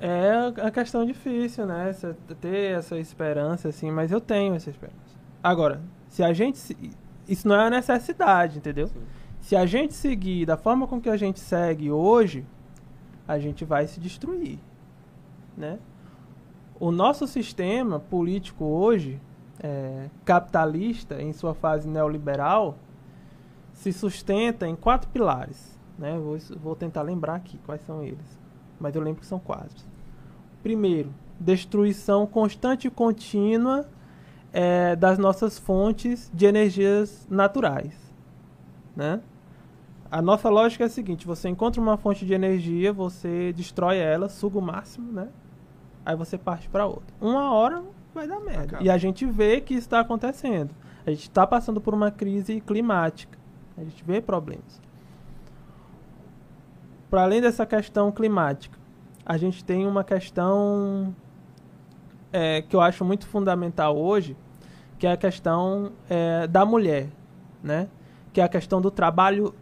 Speaker 3: É a questão difícil, né? Você ter essa esperança, assim, mas eu tenho essa esperança. Agora, se a gente. Isso não é uma necessidade, entendeu? Sim. Se a gente seguir da forma com que a gente segue hoje, a gente vai se destruir, né? O nosso sistema político hoje, é, capitalista, em sua fase neoliberal, se sustenta em quatro pilares. Né? Vou, vou tentar lembrar aqui quais são eles, mas eu lembro que são quatro. Primeiro, destruição constante e contínua é, das nossas fontes de energias naturais. Né? A nossa lógica é a seguinte: você encontra uma fonte de energia, você destrói ela, suga o máximo, né? Aí você parte para outra. Uma hora vai dar merda. Acaba. E a gente vê que isso está acontecendo. A gente está passando por uma crise climática. A gente vê problemas. Para além dessa questão climática, a gente tem uma questão é, que eu acho muito fundamental hoje, que é a questão é, da mulher, né? Que é a questão do trabalho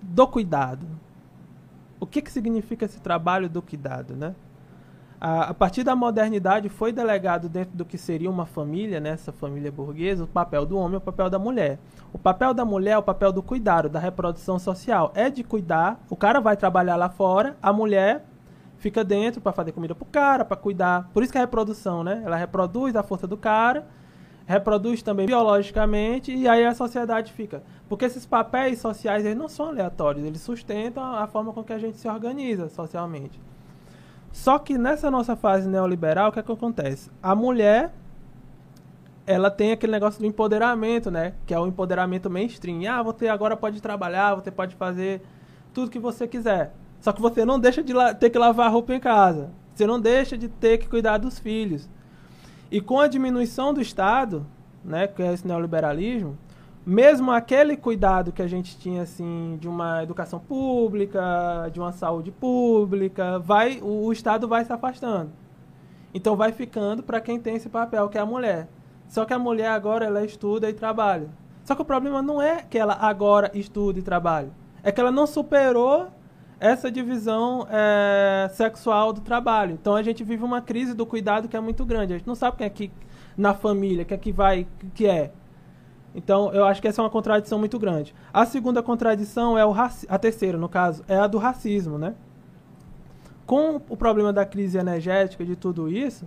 Speaker 3: do cuidado. O que, que significa esse trabalho do cuidado, né? A, a, partir da modernidade foi delegado dentro do que seria uma família, nessa né, família burguesa, o papel do homem e o papel da mulher. O papel da mulher é o papel do cuidado, da reprodução social. É de cuidar, o cara vai trabalhar lá fora, a mulher fica dentro para fazer comida pro cara, para cuidar. Por isso que a reprodução, né? Ela reproduz a força do cara, reproduz também biologicamente e aí a sociedade fica. Porque esses papéis sociais eles não são aleatórios, eles sustentam a forma com que a gente se organiza socialmente. Só que nessa nossa fase neoliberal, o que, é que acontece? A mulher, ela tem aquele negócio do empoderamento, né? Que é o empoderamento mainstream. Ah, você agora pode trabalhar, você pode fazer tudo que você quiser. Só que você não deixa de ter que lavar roupa em casa. Você não deixa de ter que cuidar dos filhos. E com a diminuição do Estado, né, que é esse neoliberalismo, mesmo aquele cuidado que a gente tinha assim de uma educação pública, de uma saúde pública, vai o, o Estado vai se afastando. Então vai ficando para quem tem esse papel, que é a mulher. Só que a mulher agora ela estuda e trabalha. Só que o problema não é que ela agora estuda e trabalha, é que ela não superou essa divisão é, sexual do trabalho. Então a gente vive uma crise do cuidado que é muito grande. A gente não sabe quem é que na família, quem é que vai, que é. Então, eu acho que essa é uma contradição muito grande. A segunda contradição é o raci a terceira, no caso, é a do racismo, né? Com o problema da crise energética de tudo isso,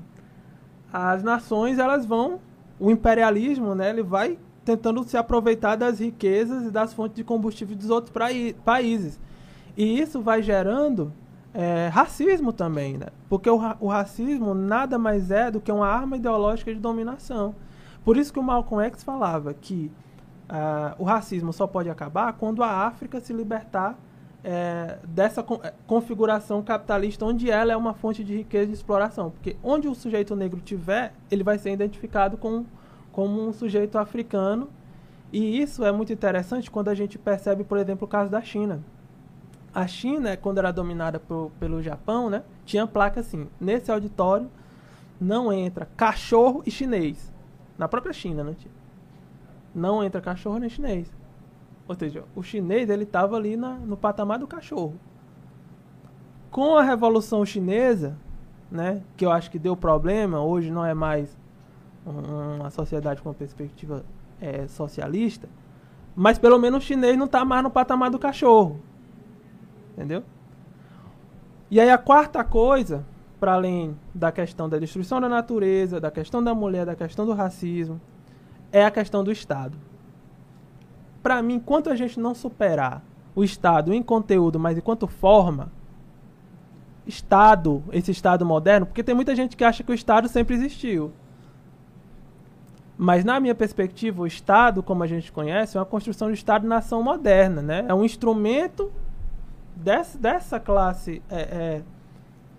Speaker 3: as nações elas vão, o imperialismo, né, ele vai tentando se aproveitar das riquezas e das fontes de combustível dos outros países. E isso vai gerando é, racismo também, né? Porque o, ra o racismo nada mais é do que uma arma ideológica de dominação. Por isso que o Malcolm X falava que uh, o racismo só pode acabar quando a África se libertar é, dessa con é, configuração capitalista, onde ela é uma fonte de riqueza e de exploração. Porque onde o sujeito negro tiver, ele vai ser identificado com, como um sujeito africano. E isso é muito interessante quando a gente percebe, por exemplo, o caso da China. A China, quando era dominada pelo Japão, né, tinha placa assim: nesse auditório não entra cachorro e chinês. Na própria China, né? Não entra cachorro nem chinês. Ou seja, o chinês ele estava ali na, no patamar do cachorro. Com a Revolução Chinesa, né, que eu acho que deu problema, hoje não é mais uma sociedade com perspectiva é, socialista, mas pelo menos o chinês não está mais no patamar do cachorro. Entendeu? E aí a quarta coisa, para além da questão da destruição da natureza, da questão da mulher, da questão do racismo, é a questão do Estado. Para mim, enquanto a gente não superar o Estado em conteúdo, mas enquanto forma, Estado, esse Estado moderno, porque tem muita gente que acha que o Estado sempre existiu. Mas, na minha perspectiva, o Estado, como a gente conhece, é uma construção de Estado-nação moderna. Né? É um instrumento dessa, dessa classe é, é,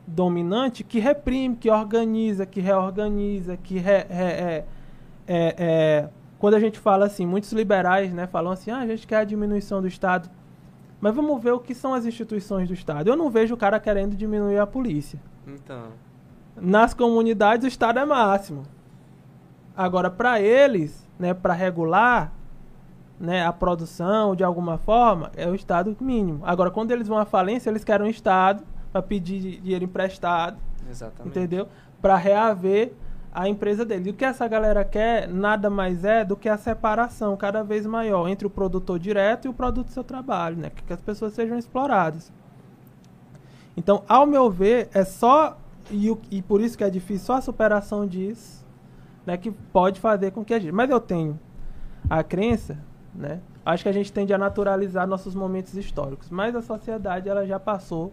Speaker 3: dominante que reprime, que organiza, que reorganiza, que re, re, é, é, é, quando a gente fala assim, muitos liberais né, falam assim, ah, a gente quer a diminuição do Estado. Mas vamos ver o que são as instituições do Estado. Eu não vejo o cara querendo diminuir a polícia.
Speaker 2: Então.
Speaker 3: Nas comunidades o Estado é máximo. Agora, para eles, né, para regular né, a produção de alguma forma, é o Estado mínimo. Agora, quando eles vão à falência, eles querem um Estado para pedir dinheiro emprestado.
Speaker 2: Exatamente.
Speaker 3: Entendeu? Para reaver a empresa dele. E o que essa galera quer nada mais é do que a separação cada vez maior entre o produtor direto e o produto do seu trabalho, né? Que as pessoas sejam exploradas. Então, ao meu ver, é só e, e por isso que é difícil, só a superação disso né, que pode fazer com que a gente. Mas eu tenho a crença, né? Acho que a gente tende a naturalizar nossos momentos históricos, mas a sociedade ela já passou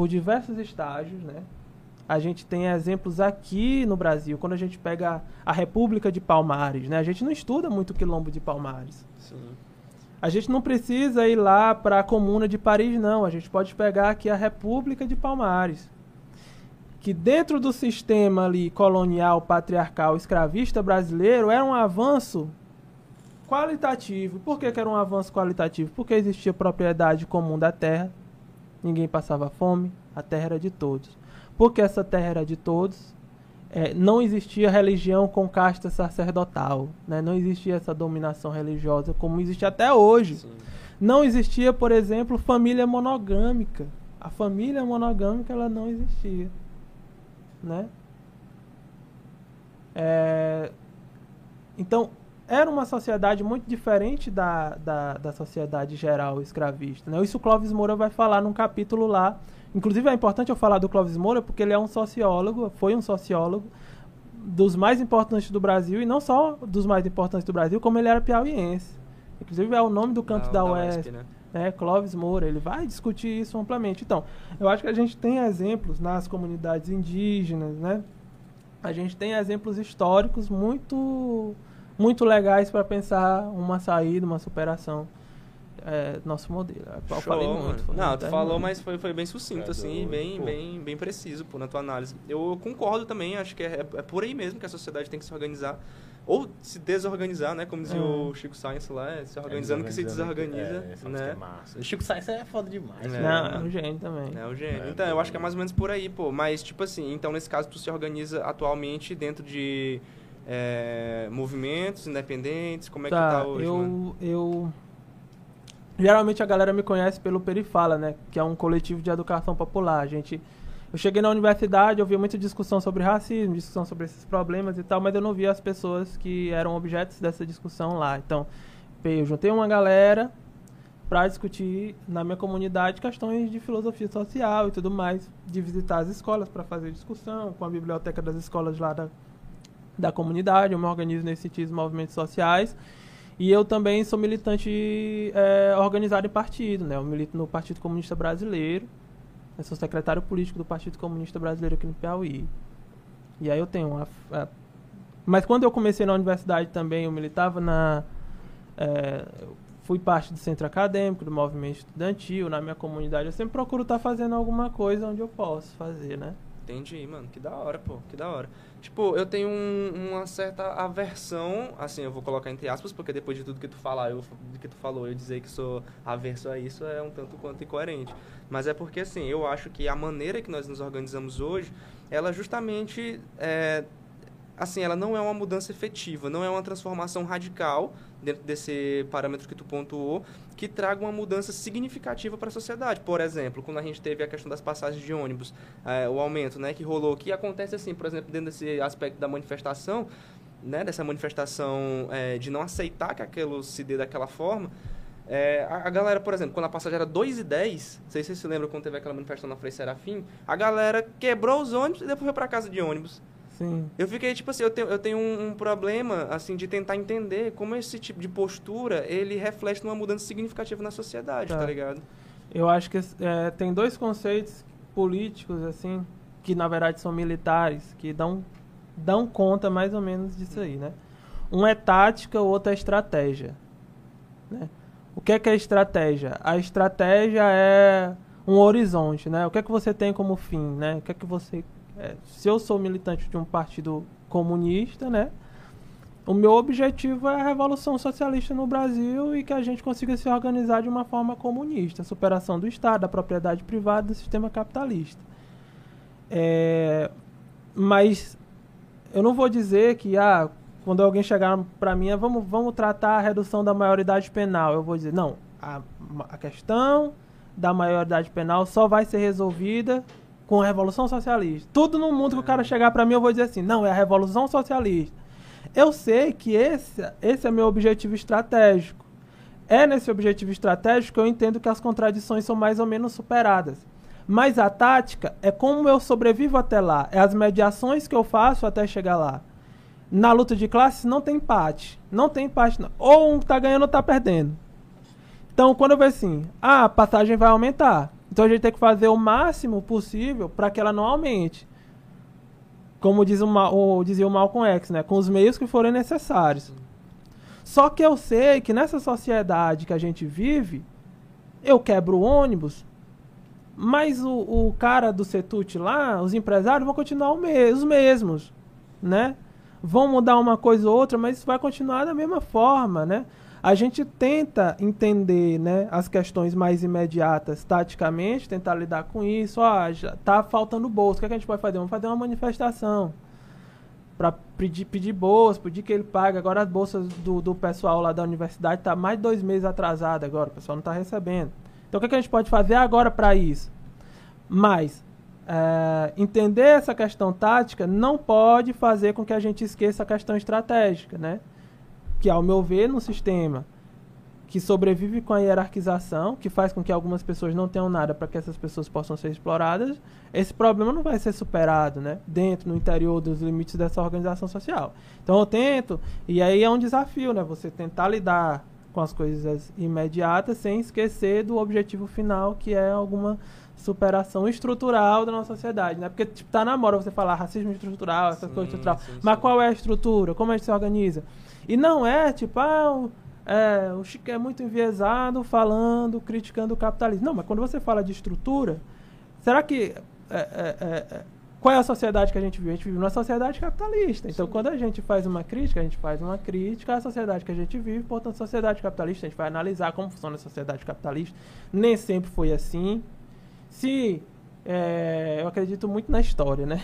Speaker 3: por diversos estágios, né? A gente tem exemplos aqui no Brasil, quando a gente pega a República de Palmares, né? A gente não estuda muito o quilombo de Palmares.
Speaker 2: Sim.
Speaker 3: A gente não precisa ir lá para a Comuna de Paris, não. A gente pode pegar aqui a República de Palmares que dentro do sistema ali colonial, patriarcal, escravista brasileiro era um avanço qualitativo. Por que, que era um avanço qualitativo? Porque existia propriedade comum da terra, ninguém passava fome, a terra era de todos. Porque essa terra era de todos, é, não existia religião com casta sacerdotal, né? não existia essa dominação religiosa como existe até hoje.
Speaker 2: Sim.
Speaker 3: Não existia, por exemplo, família monogâmica. A família monogâmica ela não existia né? É, então, era uma sociedade muito diferente da, da, da, sociedade geral escravista. Né? Isso o Clóvis Moura vai falar num capítulo lá. Inclusive é importante eu falar do Clóvis Moura porque ele é um sociólogo, foi um sociólogo dos mais importantes do Brasil, e não só dos mais importantes do Brasil, como ele era piauiense. Inclusive é o nome do canto da, da UESP. né? né, Clóvis Moura, ele vai discutir isso amplamente. Então, eu acho que a gente tem exemplos nas comunidades indígenas, né? A gente tem exemplos históricos muito muito legais para pensar uma saída, uma superação é, nosso modelo.
Speaker 2: Eu falei muito. Não, tu falou, mas foi, foi bem sucinto, é assim, bem, bem, bem preciso pô, na tua análise. Eu concordo também, acho que é, é por aí mesmo que a sociedade tem que se organizar ou se desorganizar, né? Como dizia o Chico Sainz lá, é se organizando é que se desorganiza,
Speaker 1: é,
Speaker 2: né?
Speaker 1: É massa. O Chico Sainz é foda demais.
Speaker 3: É. Não, é um gênio também.
Speaker 2: É um gênio. então, eu acho que é mais ou menos por aí, pô. Mas, tipo assim, então nesse caso tu se organiza atualmente dentro de é, movimentos independentes, como é tá, que tá hoje,
Speaker 3: eu,
Speaker 2: mano?
Speaker 3: Eu... Geralmente a galera me conhece pelo Perifala, né? Que é um coletivo de educação popular. A gente eu cheguei na universidade, eu vi muita discussão sobre racismo, discussão sobre esses problemas e tal, mas eu não via as pessoas que eram objetos dessa discussão lá. Então, eu juntei uma galera para discutir na minha comunidade questões de filosofia social e tudo mais, de visitar as escolas para fazer discussão com a biblioteca das escolas lá da, da comunidade. Eu me organizo nesse sentido de movimentos sociais. E eu também sou militante é, organizado em partido, né? Eu milito no Partido Comunista Brasileiro, eu sou secretário político do Partido Comunista Brasileiro aqui no Piauí. E aí eu tenho uma. A, mas quando eu comecei na universidade também, eu militava na. É, fui parte do centro acadêmico, do movimento estudantil, na minha comunidade. Eu sempre procuro estar tá fazendo alguma coisa onde eu posso fazer, né?
Speaker 2: Entendi, mano. Que da hora, pô. Que da hora. Tipo, eu tenho um, uma certa aversão, assim, eu vou colocar entre aspas, porque depois de tudo que tu falar, eu, que tu falou, eu dizer que sou averso a isso é um tanto quanto incoerente. Mas é porque, assim, eu acho que a maneira que nós nos organizamos hoje, ela justamente é, assim, ela não é uma mudança efetiva, não é uma transformação radical dentro desse parâmetro que tu pontuou, que traga uma mudança significativa para a sociedade. Por exemplo, quando a gente teve a questão das passagens de ônibus, é, o aumento, né, que rolou, que acontece assim, por exemplo, dentro desse aspecto da manifestação, né, dessa manifestação é, de não aceitar que aquilo se dê daquela forma, É, a, a galera, por exemplo, quando a passagem era 2,10, não sei se vocês se lembram quando teve aquela manifestação na Frei Serafim, a galera quebrou os ônibus e depois foi pra casa de ônibus.
Speaker 3: Sim.
Speaker 2: Eu fiquei, tipo assim, eu tenho, eu tenho um, um problema, assim, de tentar entender como esse tipo de postura, ele reflete numa mudança significativa na sociedade,
Speaker 3: Tá.
Speaker 2: tá, ligado?
Speaker 3: Eu acho que é, tem dois conceitos políticos, assim, que na verdade são militares, que dão, dão conta mais ou menos disso aí, né? Um é tática, o outro é estratégia. Né? O que é, que é estratégia? A estratégia é um horizonte, né? O que é que você tem como fim, né? O que é que você... é, se eu sou militante de um partido comunista, né? O meu objetivo é a revolução socialista no Brasil e que a gente consiga se organizar de uma forma comunista, superação do Estado, da propriedade privada, do sistema capitalista. É, mas eu não vou dizer que ah, quando alguém chegar para mim, ah, vamos, vamos tratar a redução da maioridade penal. Eu vou dizer, não, a, a questão da maioridade penal só vai ser resolvida com a revolução socialista. Tudo no mundo que o cara chegar para mim, eu vou dizer assim, não, é a revolução socialista. Eu sei que esse, esse é meu objetivo estratégico. É nesse objetivo estratégico que eu entendo que as contradições são mais ou menos superadas. Mas a tática é como eu sobrevivo até lá, é as mediações que eu faço até chegar lá. Na luta de classes não tem empate. Não tem empate. Não. Ou um tá ganhando ou tá perdendo. Então, quando eu vejo assim, ah, a passagem vai aumentar. Então a gente tem que fazer o máximo possível para que ela não aumente. Como diz o, Ma- o- dizia o Malcolm X, né? Com os meios que forem necessários. Só que eu sei que nessa sociedade que a gente vive, eu quebro o ônibus, mas o, o cara do Setut lá, os empresários vão continuar me- os mesmos, né? Vão mudar uma coisa ou outra, mas isso vai continuar da mesma forma, né? A gente tenta entender, né, as questões mais imediatas taticamente, tentar lidar com isso. Já tá faltando bolsa, o que, é que a gente pode fazer? Vamos fazer uma manifestação para pedir, pedir bolsa, pedir que ele pague. Agora as bolsas do, do pessoal lá da universidade tá mais de dois meses atrasada agora, o pessoal não está recebendo. Então o que, é que a gente pode fazer agora para isso? Mas é, entender essa questão tática não pode fazer com que a gente esqueça a questão estratégica, né? Que ao meu ver, no sistema que sobrevive com a hierarquização, que faz com que algumas pessoas não tenham nada para que essas pessoas possam ser exploradas, esse problema não vai ser superado, né? Dentro, no interior dos limites dessa organização social. Então eu tento, e aí é um desafio, né? Você tentar lidar com as coisas imediatas sem esquecer do objetivo final, que é alguma superação estrutural da nossa sociedade, né? Porque tipo, tá na moda você falar racismo estrutural, essas
Speaker 2: Sim,
Speaker 3: coisas estrutural.
Speaker 2: sim,
Speaker 3: Mas
Speaker 2: sim.
Speaker 3: qual é a estrutura? Como a gente se organiza? E não é tipo, ah, o- é, o Chico é muito enviesado falando, criticando o capitalismo. Não, mas quando você fala de estrutura, será que. é, é, é, é, qual é a sociedade que a gente vive? A gente vive numa sociedade capitalista. Então, quando a gente faz uma crítica, a gente faz uma crítica à sociedade que a gente vive, portanto, sociedade capitalista. A gente vai analisar como funciona a sociedade capitalista. Nem sempre foi assim. Se. é, eu acredito muito na história, né?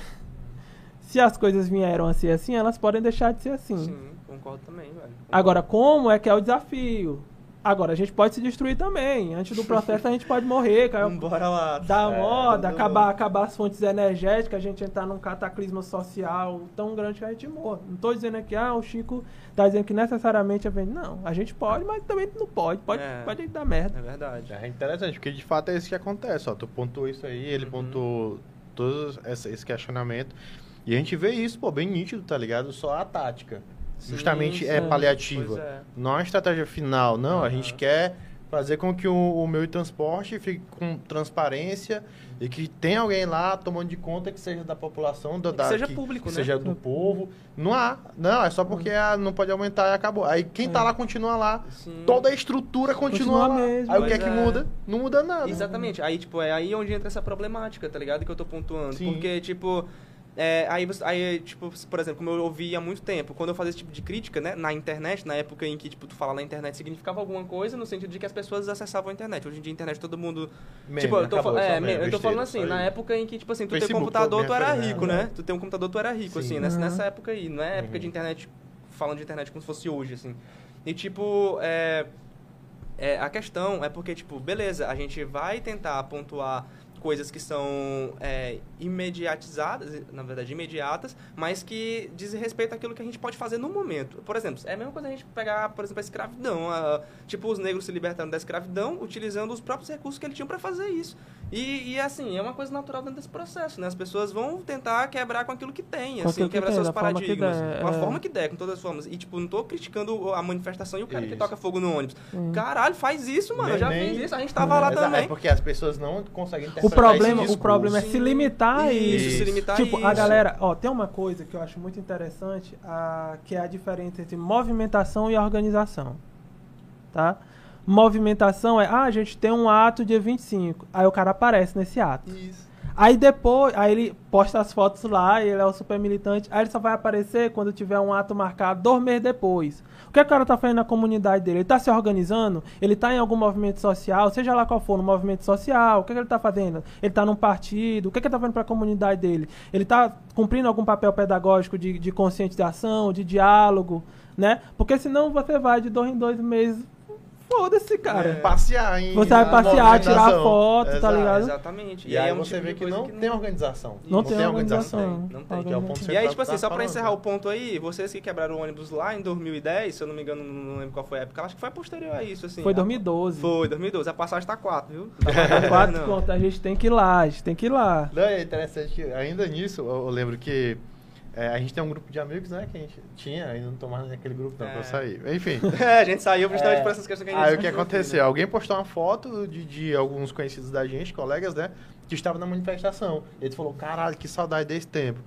Speaker 3: Se as coisas vieram a ser assim, elas podem deixar de ser assim.
Speaker 2: Sim, concordo também, velho. Concordo.
Speaker 3: Agora, como é que é o desafio? Agora, a gente pode se destruir também. Antes do processo, a gente pode morrer, cair,
Speaker 2: Bora lá.
Speaker 3: dar
Speaker 2: É,
Speaker 3: moda, acabar, acabar as fontes energéticas, a gente entrar num cataclisma social tão grande que a gente morra. Não estou dizendo aqui, ah, o Chico tá dizendo que necessariamente é venda. Não, a gente pode, mas também não pode. Pode,
Speaker 2: É.
Speaker 3: pode dar merda.
Speaker 2: É verdade.
Speaker 1: É interessante, porque de fato é isso que acontece, ó. Tu pontuou isso aí, ele
Speaker 2: Uhum.
Speaker 1: pontuou todo esse questionamento. E a gente vê isso, pô, bem nítido, tá ligado? Só a tática.
Speaker 2: Sim,
Speaker 1: Justamente é
Speaker 3: sim.
Speaker 1: paliativa.
Speaker 2: Pois é.
Speaker 1: Não a estratégia final, não. A
Speaker 2: Aham.
Speaker 1: gente quer fazer com que o, o meio de transporte fique com transparência e que tenha alguém lá tomando de conta que seja da população, da,
Speaker 2: Que
Speaker 1: da-
Speaker 2: seja público,
Speaker 1: que
Speaker 2: né?
Speaker 1: seja do povo. Não há. Não, é só porque ah, não pode aumentar e acabou. Aí quem tá
Speaker 3: É.
Speaker 1: lá continua lá.
Speaker 2: Sim.
Speaker 1: Toda a estrutura continua,
Speaker 3: Continua
Speaker 1: lá.
Speaker 3: mesmo,
Speaker 1: Aí o que é que
Speaker 2: é.
Speaker 1: muda? Não muda nada.
Speaker 2: Exatamente. Aí, tipo, é aí onde entra essa problemática, tá ligado? Que eu tô pontuando.
Speaker 1: Sim.
Speaker 2: Porque, tipo, é, aí, aí, tipo, por exemplo, como eu ouvi há muito tempo, quando eu fazia esse tipo de crítica, né, na internet, na época em que, tipo, tu falar na internet significava alguma coisa, no sentido de que as pessoas acessavam a internet. Hoje em dia, a internet, todo mundo...
Speaker 1: Meme,
Speaker 2: tipo, eu tô,
Speaker 1: acabou,
Speaker 2: é,
Speaker 1: meme,
Speaker 2: me- eu tô
Speaker 1: besteira,
Speaker 2: falando assim, na época em que, tipo assim, tu ter
Speaker 1: Facebook,
Speaker 2: computador, tu era rico,
Speaker 1: né?
Speaker 2: né? Tu ter um computador, tu era rico,
Speaker 1: Sim.
Speaker 2: assim, nessa, nessa época aí, não é época
Speaker 1: Uhum.
Speaker 2: de internet, falando de internet como se fosse hoje, assim. E, tipo, é... É, a questão é porque, tipo, beleza, a gente vai tentar pontuar coisas que são é, imediatizadas, na verdade imediatas, mas que dizem respeito àquilo que a gente pode fazer no momento. Por exemplo, é a mesma coisa a gente pegar, por exemplo, a escravidão. A, tipo, os negros se libertaram da escravidão utilizando os próprios recursos que eles tinham para fazer isso. E, e, assim, é uma coisa natural dentro desse processo, né? As pessoas vão tentar quebrar com aquilo que tem,
Speaker 3: Com
Speaker 2: assim,
Speaker 3: que
Speaker 2: quebrar
Speaker 3: tem,
Speaker 2: seus
Speaker 3: da forma que
Speaker 2: paradigmas.
Speaker 3: der,
Speaker 2: Com a
Speaker 3: é.
Speaker 2: forma que der, com todas as formas. E, tipo, não tô criticando a manifestação e o cara que
Speaker 1: Isso.
Speaker 2: toca fogo no ônibus.
Speaker 3: Hum.
Speaker 2: Caralho, faz isso, mano. Eu já
Speaker 1: nem-
Speaker 2: fiz isso, a gente tava lá
Speaker 1: Exato,
Speaker 2: também.
Speaker 1: É porque as pessoas não conseguem
Speaker 3: O problema, o problema é se limitar
Speaker 2: Isso,
Speaker 3: e
Speaker 2: se limitar
Speaker 3: tipo,
Speaker 2: a
Speaker 3: a
Speaker 2: isso.
Speaker 3: galera, ó, tem uma coisa que eu acho muito interessante, a, que é a diferença entre movimentação e organização. Tá? Movimentação é, ah, a gente tem um ato dia 25. Aí o cara aparece nesse ato.
Speaker 2: Isso.
Speaker 3: Aí depois, aí ele posta as fotos lá, ele é o super militante. Aí ele só vai aparecer quando tiver um ato marcado dois meses depois. Que o cara tá fazendo na comunidade dele? Ele tá se organizando? Ele tá em algum movimento social, seja lá qual for, no movimento social, o que, que ele tá fazendo? Ele tá num partido, o que, que ele tá fazendo pra comunidade dele? Ele tá cumprindo algum papel pedagógico de, de conscientização, de diálogo, né? Porque senão você vai de dois em dois meses. Foda-se, cara.
Speaker 2: É.
Speaker 1: Passear em
Speaker 3: Você vai passear, tirar foto, tá
Speaker 1: Exato.
Speaker 3: ligado?
Speaker 2: Exatamente.
Speaker 1: E aí
Speaker 2: é um
Speaker 1: você
Speaker 2: tipo
Speaker 1: vê que
Speaker 2: coisa
Speaker 1: não tem organização.
Speaker 3: Não tem organização.
Speaker 2: Não tem.
Speaker 1: Que é o ponto
Speaker 2: E aí, tipo
Speaker 1: que
Speaker 2: assim,
Speaker 1: tá
Speaker 2: só pra encerrar o ponto aí, vocês que quebraram o ônibus lá em 2010, se eu não me engano, não lembro qual foi a época, acho que foi posterior a isso, assim.
Speaker 3: Foi
Speaker 2: A-
Speaker 3: 2012.
Speaker 2: Foi, 2012. A passagem tá 4, viu?
Speaker 3: Tá quatro
Speaker 2: Não.
Speaker 3: contas, a gente tem que ir lá, a gente tem que ir lá.
Speaker 1: Não, é interessante que ainda nisso, eu lembro que é, a gente tem um grupo de amigos, né? Que a gente tinha, ainda não tô mais naquele grupo não,
Speaker 2: É.
Speaker 1: eu saí. Enfim.
Speaker 2: É, a gente saiu justamente
Speaker 1: É.
Speaker 2: por essas questões que a gente
Speaker 1: Aí o que
Speaker 2: aqui,
Speaker 1: aconteceu?
Speaker 2: né?
Speaker 1: Alguém postou uma foto de, de alguns conhecidos da gente, colegas, né? Que estavam na manifestação. E ele falou, caralho, que saudade desse tempo.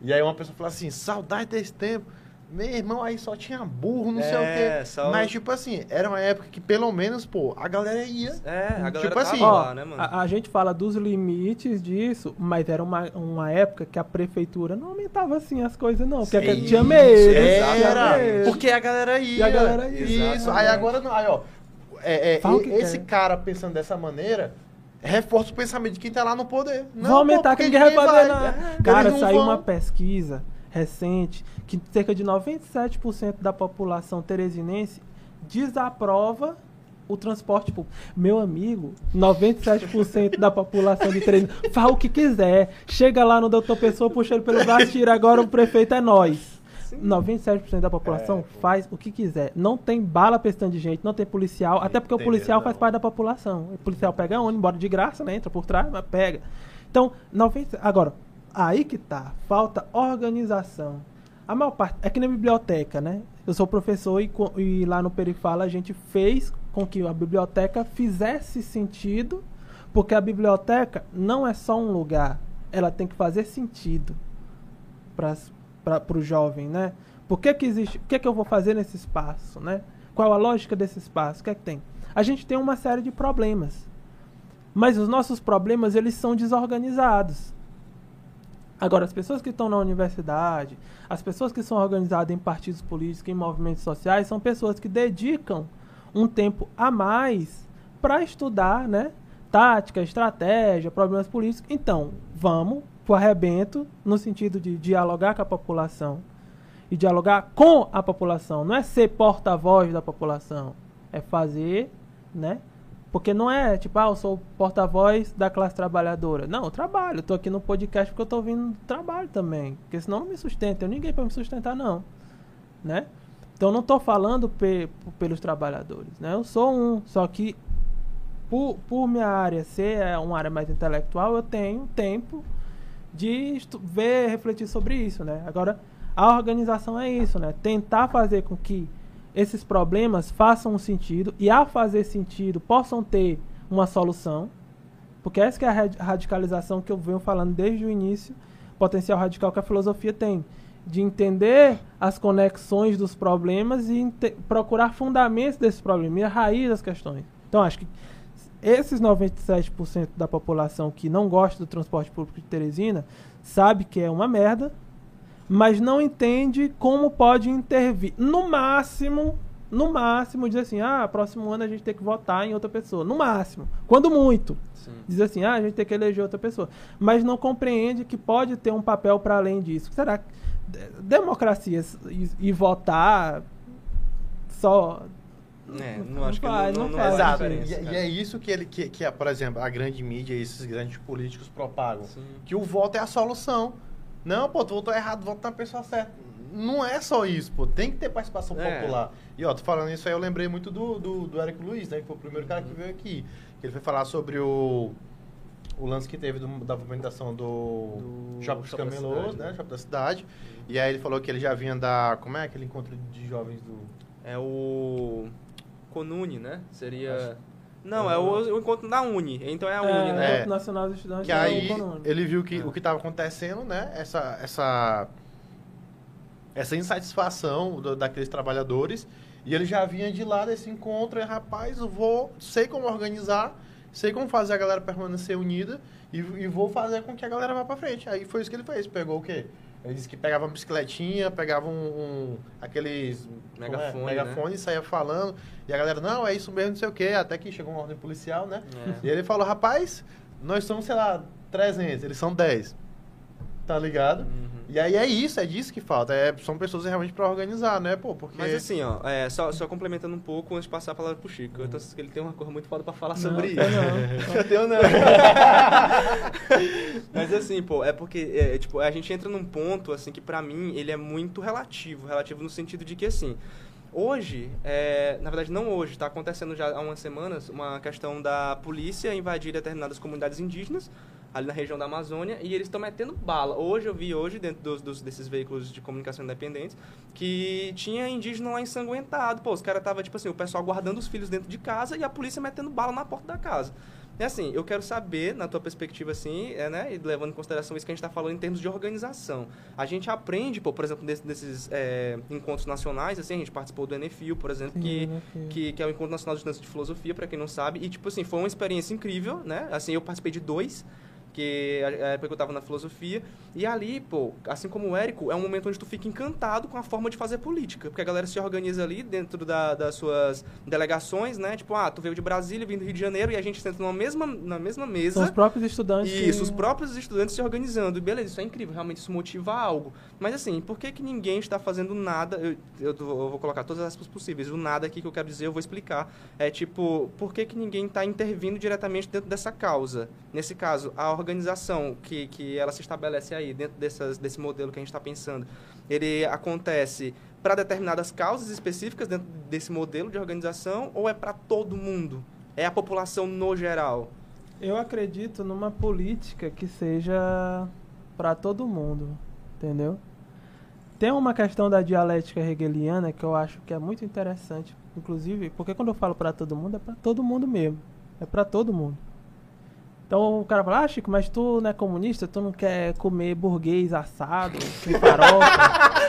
Speaker 1: E aí uma pessoa falou assim, saudade desse tempo. Meu irmão, aí só tinha burro, não sei o
Speaker 2: É,
Speaker 1: quê.
Speaker 2: só-
Speaker 1: Mas, tipo assim, era uma época que pelo menos, pô, a galera ia.
Speaker 2: É, a galera
Speaker 1: Tipo assim,
Speaker 2: lá,
Speaker 3: Ó,
Speaker 2: né, mano?
Speaker 3: a, a gente fala dos limites disso, mas era uma, uma época que a prefeitura não aumentava assim as coisas, não. Porque
Speaker 1: Sim,
Speaker 3: tinha medo.
Speaker 1: Era,
Speaker 3: tinha medo.
Speaker 1: porque a galera ia.
Speaker 3: E a galera ia,
Speaker 1: Isso, aí
Speaker 3: exatamente.
Speaker 1: agora não. Aí, ó, é, é,
Speaker 3: Fala o que
Speaker 1: esse
Speaker 3: quer.
Speaker 1: cara pensando dessa maneira reforça o pensamento de quem tá lá no poder. Não,
Speaker 3: Vão aumentar
Speaker 1: pô,
Speaker 3: que ninguém vai fazer nada.
Speaker 1: É,
Speaker 3: Cara, saiu
Speaker 1: vão.
Speaker 3: uma pesquisa recente que cerca de 97% da população teresinense desaprova o transporte público. Meu amigo, 97% da população de Teresina fala o que quiser. Chega lá no doutor Pessoa, puxa ele pelo braço, tira agora o prefeito é nós. 97% da população
Speaker 1: É,
Speaker 3: faz o que quiser. Não tem bala pra esse tanto de gente, não tem policial, até porque o policial
Speaker 1: mesmo,
Speaker 3: faz
Speaker 1: não.
Speaker 3: parte da população. O policial pega ônibus, embora de graça, né? Entra por trás, mas pega. Então, 90, agora, aí que tá, falta organização. A maior parte, é que nem biblioteca, né? Eu sou professor e, e lá no Perifala a gente fez com que a biblioteca fizesse sentido, porque a biblioteca não é só um lugar, ela tem que fazer sentido para o jovem, né? Por que, que existe? O que, que eu vou fazer nesse espaço, né? Qual a lógica desse espaço? O que é que tem? A gente tem uma série de problemas, mas os nossos problemas eles são desorganizados. Agora, as pessoas que estão na universidade, as pessoas que são organizadas em partidos políticos, em movimentos sociais, são pessoas que dedicam um tempo a mais para estudar, né? Tática, estratégia, problemas políticos. Então, vamos pro arrebento no sentido de dialogar com a população e dialogar com a população. Não é ser porta-voz da população, é fazer, né? Porque não é tipo, ah, eu sou porta-voz da classe trabalhadora. Não, eu trabalho. Tô aqui no podcast porque eu tô vindo do trabalho também. Porque senão não me sustenta. Eu ninguém para me sustentar, não. Né? Então não tô falando pe- pelos trabalhadores. Né? Eu sou um. Só que por, por minha área ser é, uma área mais intelectual, eu tenho tempo de ver, refletir sobre isso, né? Agora, a organização é isso, né? Tentar fazer com que esses problemas façam um sentido e, ao fazer sentido, possam ter uma solução. Porque essa é a rad- radicalização que eu venho falando desde o início, potencial radical que a filosofia tem. De entender as conexões dos problemas e procurar fundamentos desses problemas, e a raiz das questões. Então, acho que esses 97% da população que não gosta do transporte público de Teresina sabe que é uma merda, mas não entende como pode intervir. No máximo, no máximo, dizer assim: ah, próximo ano a gente tem que votar em outra pessoa. No máximo. Quando muito.
Speaker 2: Sim.
Speaker 3: Diz assim: ah, a gente tem que eleger outra pessoa. Mas não compreende que pode ter um papel para além disso. Será que de- democracia e, e votar só
Speaker 2: É, não acho que
Speaker 3: vai,
Speaker 2: não,
Speaker 3: não
Speaker 2: não,
Speaker 3: faz
Speaker 2: é
Speaker 1: Exato.
Speaker 2: diferença,
Speaker 1: E, e é isso que ele que, que é, por exemplo, a grande mídia e esses grandes políticos propagam.
Speaker 2: Sim.
Speaker 1: Que o voto é a solução. Não, pô, tu votou errado, vota na pessoa certa. Não é só isso, pô. Tem que ter participação
Speaker 2: É.
Speaker 1: popular. E ó, tô falando isso aí, eu lembrei muito do, do, do Érico Luiz, né? Que foi o primeiro cara que veio aqui. Que ele foi falar sobre o, o lance que teve do- da movimentação do,
Speaker 2: Do
Speaker 1: Shopping dos Camelôs, né?
Speaker 2: né?
Speaker 1: Shopping da cidade. E aí ele falou que ele já vinha da. Como é aquele encontro de jovens do.
Speaker 2: É o Conune, né? Seria... Não, é o, o encontro da Uni. Então é a Uni,
Speaker 3: É,
Speaker 2: né?
Speaker 1: É.
Speaker 3: Encontro Nacional dos Estudantes
Speaker 1: Que
Speaker 3: é o
Speaker 1: aí ele viu que
Speaker 2: Ah.
Speaker 1: o que estava acontecendo, né? Essa, essa, essa insatisfação do- daqueles trabalhadores. E ele já vinha de lá desse encontro. E, rapaz, eu vou, sei como organizar, sei como fazer a galera permanecer unida. E, e vou fazer com que a galera vá pra frente. Aí foi isso que ele fez. Pegou o quê? Ele disse que pegava uma bicicletinha, pegava um, um- aqueles como é?
Speaker 2: Megafone,
Speaker 1: megafone e saía falando. E a galera, não, é isso mesmo, não sei o quê. Até que chegou uma ordem policial, né?
Speaker 2: É.
Speaker 1: E ele falou, rapaz, nós somos, sei lá, 300, eles são 10. Tá ligado?
Speaker 2: Uhum.
Speaker 1: E aí é isso, é disso que falta. É, são pessoas realmente pra organizar, né, pô? Porque...
Speaker 2: Mas assim, ó, é, só, só complementando um pouco antes de passar a palavra pro Chico. Eu tô, que ele tem uma coisa muito foda pra falar
Speaker 3: Não,
Speaker 2: sobre isso.
Speaker 3: eu não.
Speaker 2: Eu tenho não. Mas assim, pô, é porque, é, tipo, a gente entra num ponto, assim, que pra mim ele é muito relativo. Relativo no sentido de que, assim, hoje, é, na verdade não hoje, tá acontecendo já há umas semanas uma questão da polícia invadir determinadas comunidades indígenas ali na região da Amazônia e eles estão metendo bala. Hoje eu vi hoje dentro dos, dos- desses veículos de comunicação independentes que tinha indígena lá ensanguentado. Pô, os caras tava tipo assim, o pessoal guardando os filhos dentro de casa e a polícia metendo bala na porta da casa. E assim, eu quero saber, na tua perspectiva, assim, é, né, e levando em consideração isso que a gente está falando em termos de organização. A gente aprende, pô, por exemplo, desse- desses é, encontros nacionais, assim, a gente participou do NFIO, por exemplo, que
Speaker 3: Sim, NFIO.
Speaker 2: que, que é o Encontro Nacional de Estudantes de Filosofia, para quem não sabe. E, tipo assim, foi uma experiência incrível, né? Assim, eu participei de dois, que a a época que eu tava na filosofia. E ali, pô, assim como o Érico, é um momento onde tu fica encantado com a forma de fazer política. Porque a galera se organiza ali dentro da- das suas delegações, né? Tipo, ah, tu veio de Brasília, vim do Rio de Janeiro, e a gente senta numa mesma, na mesma mesa.
Speaker 3: São os próprios estudantes
Speaker 2: Isso,
Speaker 3: que...
Speaker 2: os próprios estudantes se organizando. E beleza, isso é incrível, realmente isso motiva algo. Mas assim, por que, que ninguém está fazendo nada? Eu, eu, eu vou colocar todas as aspas possíveis. O nada aqui que eu quero dizer, eu vou explicar. É tipo, por que, que ninguém está intervindo diretamente dentro dessa causa? Nesse caso, a organização que, que ela se estabelece aí, dentro dessas, desse modelo que a gente está pensando, ele acontece para determinadas causas específicas dentro desse modelo de organização ou é para todo mundo? É a população no geral?
Speaker 3: Eu acredito numa política que seja para todo mundo, entendeu? Tem uma questão da dialética hegeliana que eu acho que é muito interessante, inclusive, porque quando eu falo para todo mundo, é para todo mundo mesmo. É para todo mundo. Então o cara fala, ah, Chico, mas tu não é comunista, tu não quer comer burguês assado, com farofa.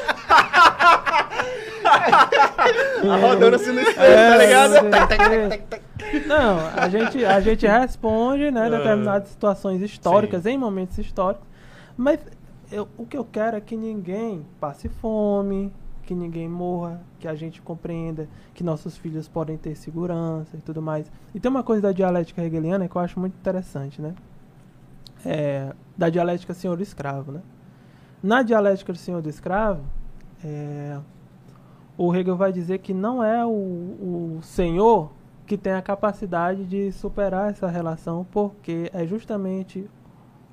Speaker 2: Rodando assim no espelho,
Speaker 3: É,
Speaker 2: tá ligado?
Speaker 3: Não, a gente, a gente responde, né,
Speaker 1: É.
Speaker 3: determinadas situações históricas, em momentos históricos, mas eu- o que eu quero é que ninguém passe fome, que ninguém morra, que a gente compreenda que nossos filhos podem ter segurança e tudo mais. E tem uma coisa da dialética hegeliana que eu acho muito interessante, né? É, da dialética senhor-escravo, né? Na dialética do senhor do escravo, é, o Hegel vai dizer que não é o, o senhor que tem a capacidade de superar essa relação, porque é justamente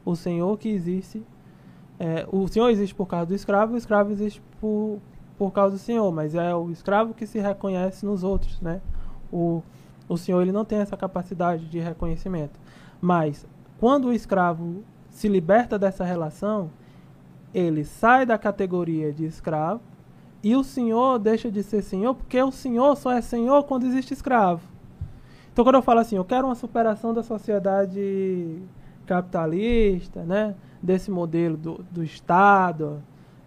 Speaker 3: o senhor que existe. É, o senhor existe por causa do escravo, o escravo existe por, por causa do senhor, mas é o escravo que se reconhece nos outros, né? O, o senhor ele não tem essa capacidade de reconhecimento. Mas quando o escravo se liberta dessa relação, ele sai da categoria de escravo e o senhor deixa de ser senhor porque o senhor só é senhor quando existe escravo. Então quando eu falo assim, eu quero uma superação da sociedade capitalista, né, desse modelo do, do Estado,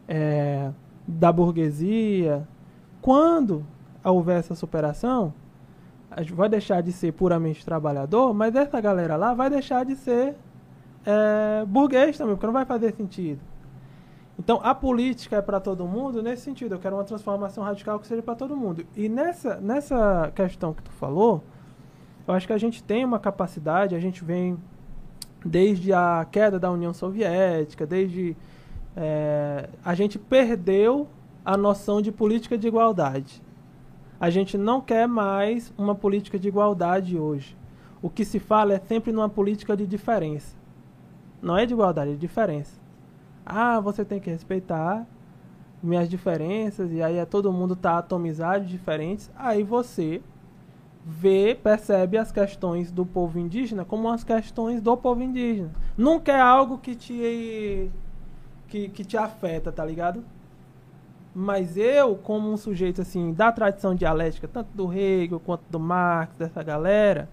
Speaker 3: é, da burguesia, quando houver essa superação, vai deixar de ser puramente trabalhador, mas essa galera lá vai deixar de ser é, burguês também, porque não vai fazer sentido. Então, a política é para todo mundo nesse sentido. Eu quero uma transformação radical que seja para todo mundo. E nessa, nessa questão que tu falou, eu acho que a gente tem uma capacidade, a gente vem desde a queda da União Soviética, desde. é, a gente perdeu a noção de política de igualdade. A gente não quer mais uma política de igualdade hoje. O que se fala é sempre numa política de diferença. Não é de igualdade, é de diferença. Ah, você tem que respeitar minhas diferenças, e aí é todo mundo tá atomizado, diferentes. Aí você vê, percebe as questões do povo indígena como as questões do povo indígena. Nunca é algo que te que, que te afeta, tá ligado? Mas eu, como um sujeito assim da tradição dialética, tanto do Hegel quanto do Marx, dessa galera,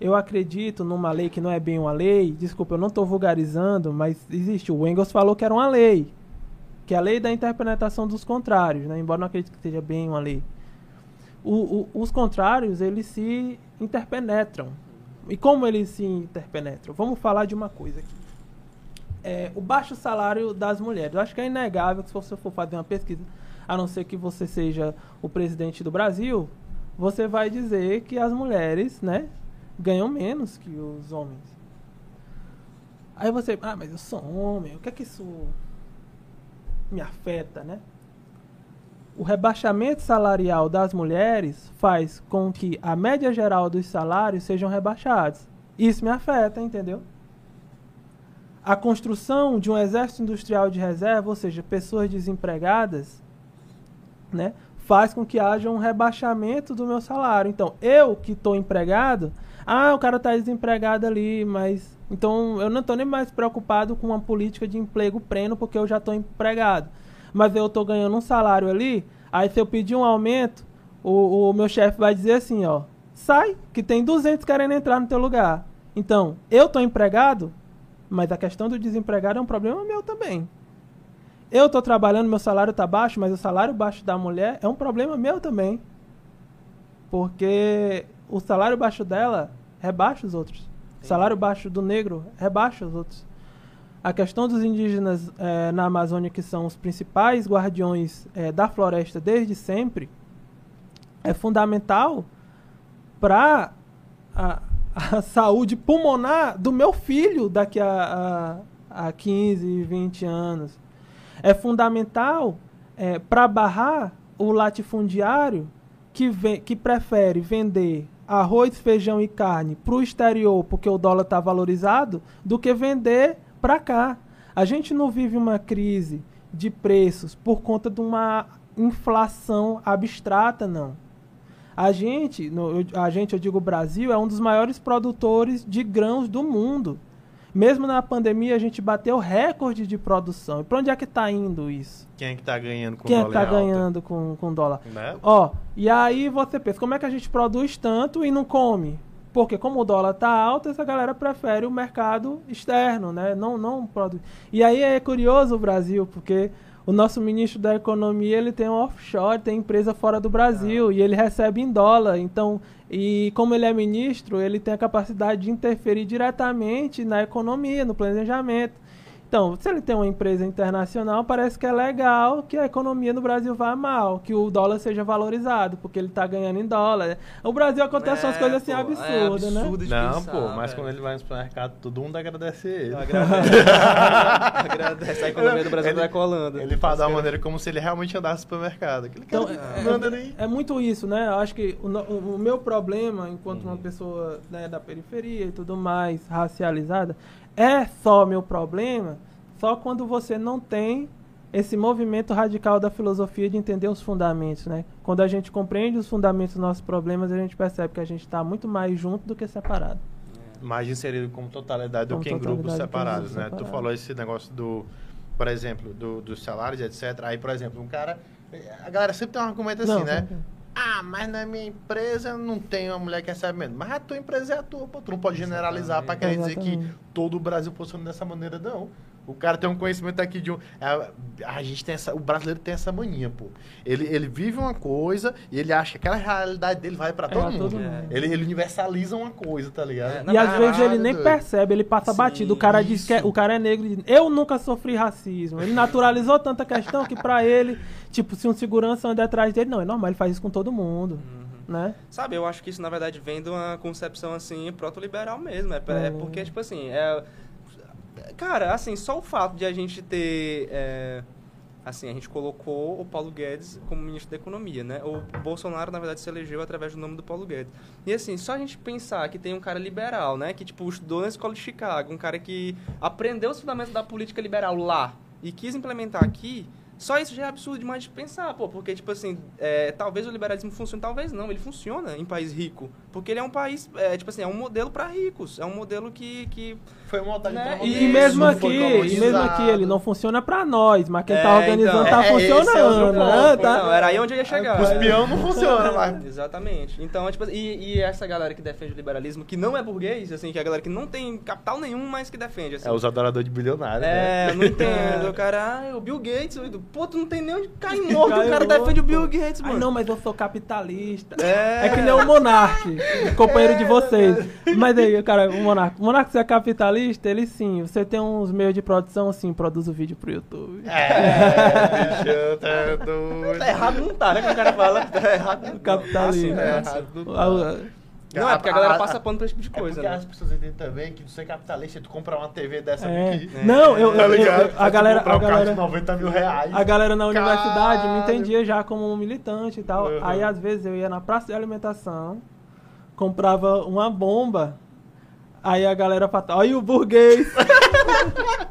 Speaker 3: eu acredito numa lei que não é bem uma lei. Desculpa, eu não estou vulgarizando, mas existe. O Engels falou que era uma lei, que é a lei da interpretação dos contrários, né? Embora não acredite que seja bem uma lei o, o, os contrários eles se interpenetram. E como eles se interpenetram? Vamos falar de uma coisa aqui. É, o baixo salário das mulheres. Eu acho que é inegável que se você for fazer uma pesquisa, a não ser que você seja o presidente do Brasil, você vai dizer que as mulheres, né, ganham menos que os homens. Aí você, ah, mas eu sou homem, o que é que isso me afeta, né? O rebaixamento salarial das mulheres faz com que a média geral dos salários sejam rebaixados. Isso me afeta, entendeu? A construção de um exército industrial de reserva, ou seja, pessoas desempregadas, né, faz com que haja um rebaixamento do meu salário. Então, eu que estou empregado, ah, o cara está desempregado ali, mas então eu não estou nem mais preocupado com uma política de emprego pleno porque eu já estou empregado mas eu estou ganhando um salário ali, aí se eu pedir um aumento, o, o meu chefe vai dizer assim, ó, sai, que tem 200 querendo entrar no teu lugar. Então, eu estou empregado, mas a questão do desempregado é um problema meu também. Eu estou trabalhando, meu salário está baixo, mas o salário baixo da mulher é um problema meu também. Porque o salário baixo dela rebaixa os outros. O salário baixo do negro rebaixa os outros a questão dos indígenas é, na Amazônia, que são os principais guardiões é, da floresta desde sempre, é fundamental para a, a, saúde pulmonar do meu filho daqui a, a, a 15, 20 anos. É fundamental é, para barrar o latifundiário que, vem, que prefere vender arroz, feijão e carne para o exterior porque o dólar está valorizado do que vender para cá. A gente não vive uma crise de preços por conta de uma inflação abstrata, não. A gente, no, a gente, eu digo o Brasil, é um dos maiores produtores de grãos do mundo. Mesmo na pandemia, a gente bateu recorde de produção. E para onde é que está indo isso?
Speaker 1: Quem é que está ganhando com
Speaker 3: Quem
Speaker 1: dólar?
Speaker 3: Quem é que está ganhando com, com dólar?
Speaker 1: Né?
Speaker 3: Ó, e aí você pensa, como é que a gente produz tanto e não come? Porque como o dólar está alto, essa galera prefere o mercado externo, né? Não, não produz. E aí é curioso o Brasil, porque o nosso ministro da Economia ele tem um offshore, tem empresa fora do Brasil ah. e ele recebe em dólar. Então, e como ele é ministro, ele tem a capacidade de interferir diretamente na economia, no planejamento. Então, se ele tem uma empresa internacional, parece que é legal que a economia no Brasil vá mal, que o dólar seja valorizado, porque ele está ganhando em dólar. O Brasil acontece é, umas coisas assim pô, absurdas, é absurdo
Speaker 1: né? Não, pensar, pô, mas quando ele vai no supermercado, todo mundo agradece ele.
Speaker 2: Agradece. agradece. A economia do Brasil ele, vai colando.
Speaker 1: Ele fala da maneira como se ele realmente andasse no supermercado. Aquele então,
Speaker 3: é, é, é, muito isso, né? Eu acho que o, o, o meu problema, enquanto uhum. uma pessoa né, da periferia e tudo mais, racializada, é só meu problema só quando você não tem esse movimento radical da filosofia de entender os fundamentos, né? Quando a gente compreende os fundamentos dos nossos problemas, a gente percebe que a gente está muito mais junto do que separado.
Speaker 1: Mais inserido como totalidade como do que em grupos separados, né? Separados. Tu falou esse negócio do, por exemplo, do, dos salários, etc. Aí, por exemplo, um cara... A galera sempre tem um argumento assim, não, né? Não ah, mas na minha empresa não tem uma mulher que recebe menos. Mas a tua empresa é a tua, pô. Tu não pode generalizar para querer dizer que todo o Brasil funciona dessa maneira, não. O cara tem um conhecimento aqui de um. A, é, a gente tem essa. O brasileiro tem essa mania, pô. Ele, ele vive uma coisa e ele acha que aquela realidade dele vai para todo, é, mundo. todo mundo. Ele, ele universaliza uma coisa, tá ligado?
Speaker 3: É, e às vezes ele nem doido. percebe, ele passa Sim, batido. O cara isso. diz que é, o cara é negro e diz, eu nunca sofri racismo. Ele naturalizou tanta questão que para ele, tipo, se um segurança anda atrás dele, não, é normal, ele faz isso com todo mundo. Uhum. Né?
Speaker 2: Sabe, eu acho que isso, na verdade, vem de uma concepção, assim, proto-liberal mesmo. É, é porque, tipo assim, é, Cara, assim, só o fato de a gente ter. É, assim, a gente colocou o Paulo Guedes como ministro da Economia, né? O Bolsonaro, na verdade, se elegeu através do nome do Paulo Guedes. E assim, só a gente pensar que tem um cara liberal, né? Que, tipo, estudou na escola de Chicago, um cara que aprendeu os fundamentos da política liberal lá e quis implementar aqui, só isso já é absurdo demais de pensar, pô, porque, tipo assim, é, talvez o liberalismo funcione, talvez não, ele funciona em país rico, porque ele é um país, é, tipo assim, é um modelo para ricos, é um modelo que... que
Speaker 1: Foi montado
Speaker 2: Né?
Speaker 3: E,
Speaker 2: Isso,
Speaker 3: mesmo aqui, e mesmo aqui, ele não funciona pra nós, mas quem
Speaker 2: É,
Speaker 3: tá organizando
Speaker 2: então,
Speaker 3: tá
Speaker 1: é, é
Speaker 3: funcionando,
Speaker 1: ponto,
Speaker 3: né? Tá-
Speaker 2: não, era aí onde eu ia chegar.
Speaker 1: Os peão não funciona, mas...
Speaker 2: Exatamente. Então, tipo, e, e essa galera que defende o liberalismo, que não é burguês, assim, que é a galera que não tem capital nenhum, mas que defende, assim.
Speaker 1: É os adoradores de bilionário, né?
Speaker 2: É, não entendo. O cara, ah, o Bill Gates, eu- pô, tu não tem nem onde cair morto, o cara
Speaker 3: morto.
Speaker 2: defende o Bill Gates,
Speaker 3: Ai,
Speaker 2: mano.
Speaker 3: não, mas eu sou capitalista.
Speaker 2: É.
Speaker 3: É que nem o Monark, companheiro de vocês. Mas aí, cara, o Monark. O Monark, você é capitalista? Ele sim. Você tem uns meios de produção, sim, produz o vídeo pro YouTube.
Speaker 1: É, bicho, tá doido.
Speaker 2: Tá errado não tá, né? Que o cara fala. Tá errado. não.
Speaker 3: Capitalismo.
Speaker 2: Tá
Speaker 1: É
Speaker 2: assim,
Speaker 1: errado. não tá.
Speaker 3: Ah,
Speaker 2: Não, é porque a galera passa pano pra esse tipo de
Speaker 1: É
Speaker 2: coisa,
Speaker 1: porque
Speaker 2: né?
Speaker 1: as pessoas entendem também que tu ser capitalista, tu comprar uma TV dessa
Speaker 3: É.
Speaker 1: aqui.
Speaker 3: Não, eu,
Speaker 1: Tá
Speaker 3: eu- eu- a galera, a
Speaker 1: carro
Speaker 3: galera,
Speaker 1: de 90 mil reais.
Speaker 3: a galera na universidade me
Speaker 1: Caralho.
Speaker 3: entendia já como um militante e tal.
Speaker 1: Uhum.
Speaker 3: Aí às vezes eu ia na praça de alimentação, comprava uma bomba. Aí a galera olha o burguês.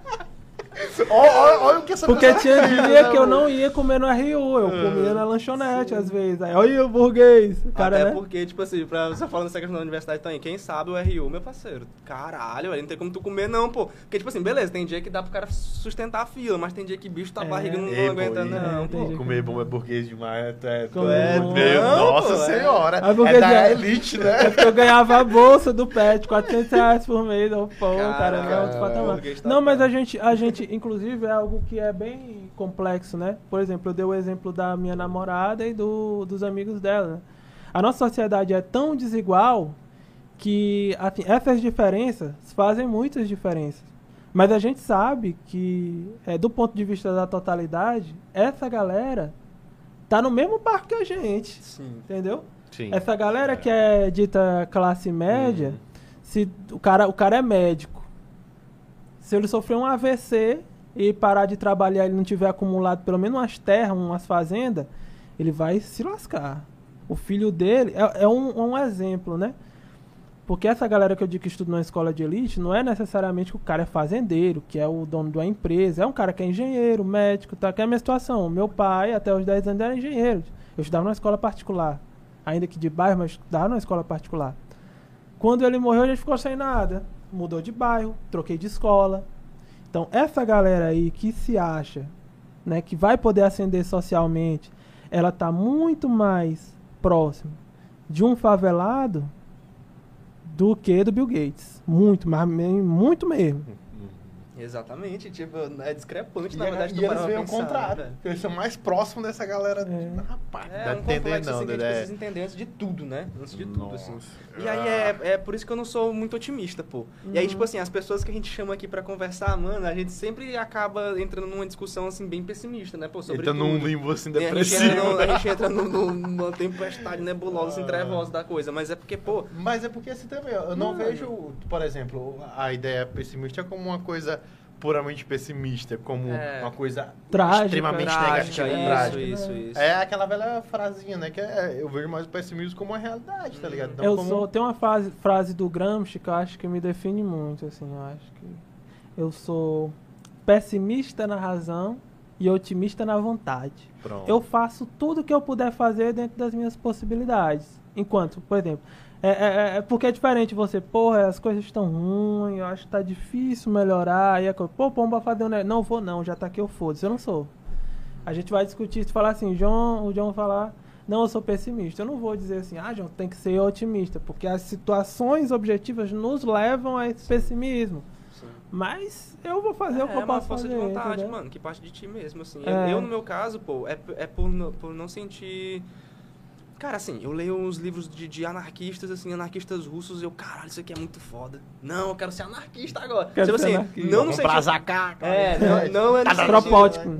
Speaker 1: Olha, olha, olha o que essa
Speaker 3: Porque
Speaker 1: pessoa
Speaker 3: tinha
Speaker 1: fez,
Speaker 3: dia
Speaker 1: né,
Speaker 3: que eu não ia comer no RU, eu
Speaker 1: Ah,
Speaker 3: comia na lanchonete às vezes. Aí, olha o burguês. Cara,
Speaker 2: Até
Speaker 3: né?
Speaker 2: porque, tipo assim, pra você falando dessa questão da universidade também, quem sabe o RU, meu parceiro, caralho, aí não tem como tu comer não, pô. Porque, tipo assim, beleza, tem dia que dá pro cara sustentar a fila, mas tem dia que bicho tá
Speaker 3: É.
Speaker 2: barriga não,
Speaker 1: Ei,
Speaker 2: não
Speaker 1: pô,
Speaker 2: aguenta não,
Speaker 3: É, tem
Speaker 2: pô.
Speaker 3: dia
Speaker 1: Comer bomba é burguês demais. Tu é, tu é
Speaker 3: não?
Speaker 1: meu,
Speaker 2: Não,
Speaker 1: nossa
Speaker 2: pô, é.
Speaker 1: senhora.
Speaker 3: A
Speaker 1: É
Speaker 3: burguesia-
Speaker 1: da elite,
Speaker 3: É
Speaker 1: né?
Speaker 3: porque eu ganhava a bolsa do PET, 400 reais por mês. Pô, cara, não é patamar.
Speaker 2: burguês tá
Speaker 3: Não, mas a gente, a gente, inclusive, é algo que é bem complexo, né? Por exemplo, eu dei o exemplo da minha namorada e do, dos amigos dela. A nossa sociedade é tão desigual que assim, essas diferenças fazem muitas diferenças. Mas a gente sabe que, é, do ponto de vista da totalidade, essa galera tá no mesmo barco que a gente.
Speaker 2: Sim.
Speaker 3: Entendeu?
Speaker 1: Sim.
Speaker 3: Essa galera que é dita classe média,
Speaker 1: Uhum.
Speaker 3: se o cara, o cara é médico. Se ele sofrer um AVC e parar de trabalhar, ele não tiver acumulado pelo menos umas terras, umas fazendas, ele vai se lascar. O filho dele é, é um, um exemplo, né? Porque essa galera que eu digo que estuda na escola de elite, não é necessariamente que o cara é fazendeiro, que é o dono de uma empresa. É um cara que é engenheiro, médico, tá? Que é a minha situação. Meu pai, até os 10 anos, era engenheiro. Eu estudava numa escola particular. Ainda que de bairro, mas estudava numa escola particular. Quando ele morreu, a gente ficou sem nada. Mudou de bairro, troquei de escola. Então, essa galera aí que se acha, né, que vai poder ascender socialmente, ela tá muito mais próxima de um favelado do que do Bill Gates. Muito, mas muito mesmo.
Speaker 2: Exatamente, tipo, é discrepante,
Speaker 1: E,
Speaker 2: na verdade,
Speaker 1: e eles veem o contrário. Eles são mais próximos dessa galera.
Speaker 3: É.
Speaker 1: Rapaz,
Speaker 2: É um
Speaker 1: entender
Speaker 2: complexo
Speaker 1: não,
Speaker 2: assim, que a gente precisa entender antes de tudo, né? Antes de tudo, assim.
Speaker 1: Nossa.
Speaker 2: E aí é, é por isso que eu não sou muito otimista, pô. E aí,
Speaker 3: Uhum.
Speaker 2: tipo assim, as pessoas que a gente chama aqui pra conversar, mano, a gente sempre acaba entrando numa discussão, assim, bem pessimista, né, pô? Sobre
Speaker 1: Entra num
Speaker 2: tudo.
Speaker 1: limbo assim
Speaker 2: E a gente
Speaker 1: depressivo.
Speaker 2: no- a gente entra no- numa tempestade nebulosa, assim,
Speaker 1: Ah.
Speaker 2: trevosa da coisa. Mas é porque, pô,
Speaker 1: Mas é porque assim também, eu não
Speaker 2: Mano.
Speaker 1: vejo, por exemplo, a ideia pessimista como uma coisa puramente pessimista, como
Speaker 2: É.
Speaker 1: uma coisa
Speaker 3: Trágica,
Speaker 1: extremamente
Speaker 2: trágica,
Speaker 1: negativa,
Speaker 2: isso,
Speaker 1: trágica.
Speaker 2: isso, isso.
Speaker 1: É aquela velha frasinha, né? Que é, eu vejo mais o pessimismo como uma realidade, tá ligado? Não
Speaker 3: eu
Speaker 1: como...
Speaker 3: sou, tem uma frase, frase do Gramsci que eu acho que me define muito, assim, eu acho que eu sou pessimista na razão e otimista na vontade.
Speaker 1: Pronto.
Speaker 3: Eu faço tudo que eu puder fazer dentro das minhas possibilidades. Enquanto, por exemplo, é, é- é porque é diferente você, porra, as coisas estão ruins, eu acho que tá difícil melhorar, aí a coisa, pô, pomba fazer um negócio. Não vou não, já tá aqui, eu foda-se, eu não sou. A gente vai discutir, se falar assim, João, o João falar, não, eu sou pessimista. Eu não vou dizer assim, ah, João, tem que ser otimista, porque as situações objetivas nos levam a esse pessimismo.
Speaker 2: Sim.
Speaker 3: Mas eu vou fazer o que
Speaker 2: é
Speaker 3: eu
Speaker 2: uma
Speaker 3: posso
Speaker 2: força
Speaker 3: fazer.
Speaker 2: de vontade,
Speaker 3: entendeu?
Speaker 2: mano, que parte de ti mesmo, assim.
Speaker 3: É.
Speaker 2: Eu, eu, no meu caso, pô, é, é por, por não sentir... Cara, assim, eu leio uns livros de, de anarquistas, assim, anarquistas russos, e eu, caralho, isso aqui é muito foda. Não, eu quero ser anarquista agora.
Speaker 3: Quero
Speaker 2: tipo
Speaker 3: ser
Speaker 2: assim,
Speaker 3: anarquista.
Speaker 2: não no sentido...
Speaker 1: zacá, cara.
Speaker 2: É, não, não é no sentido...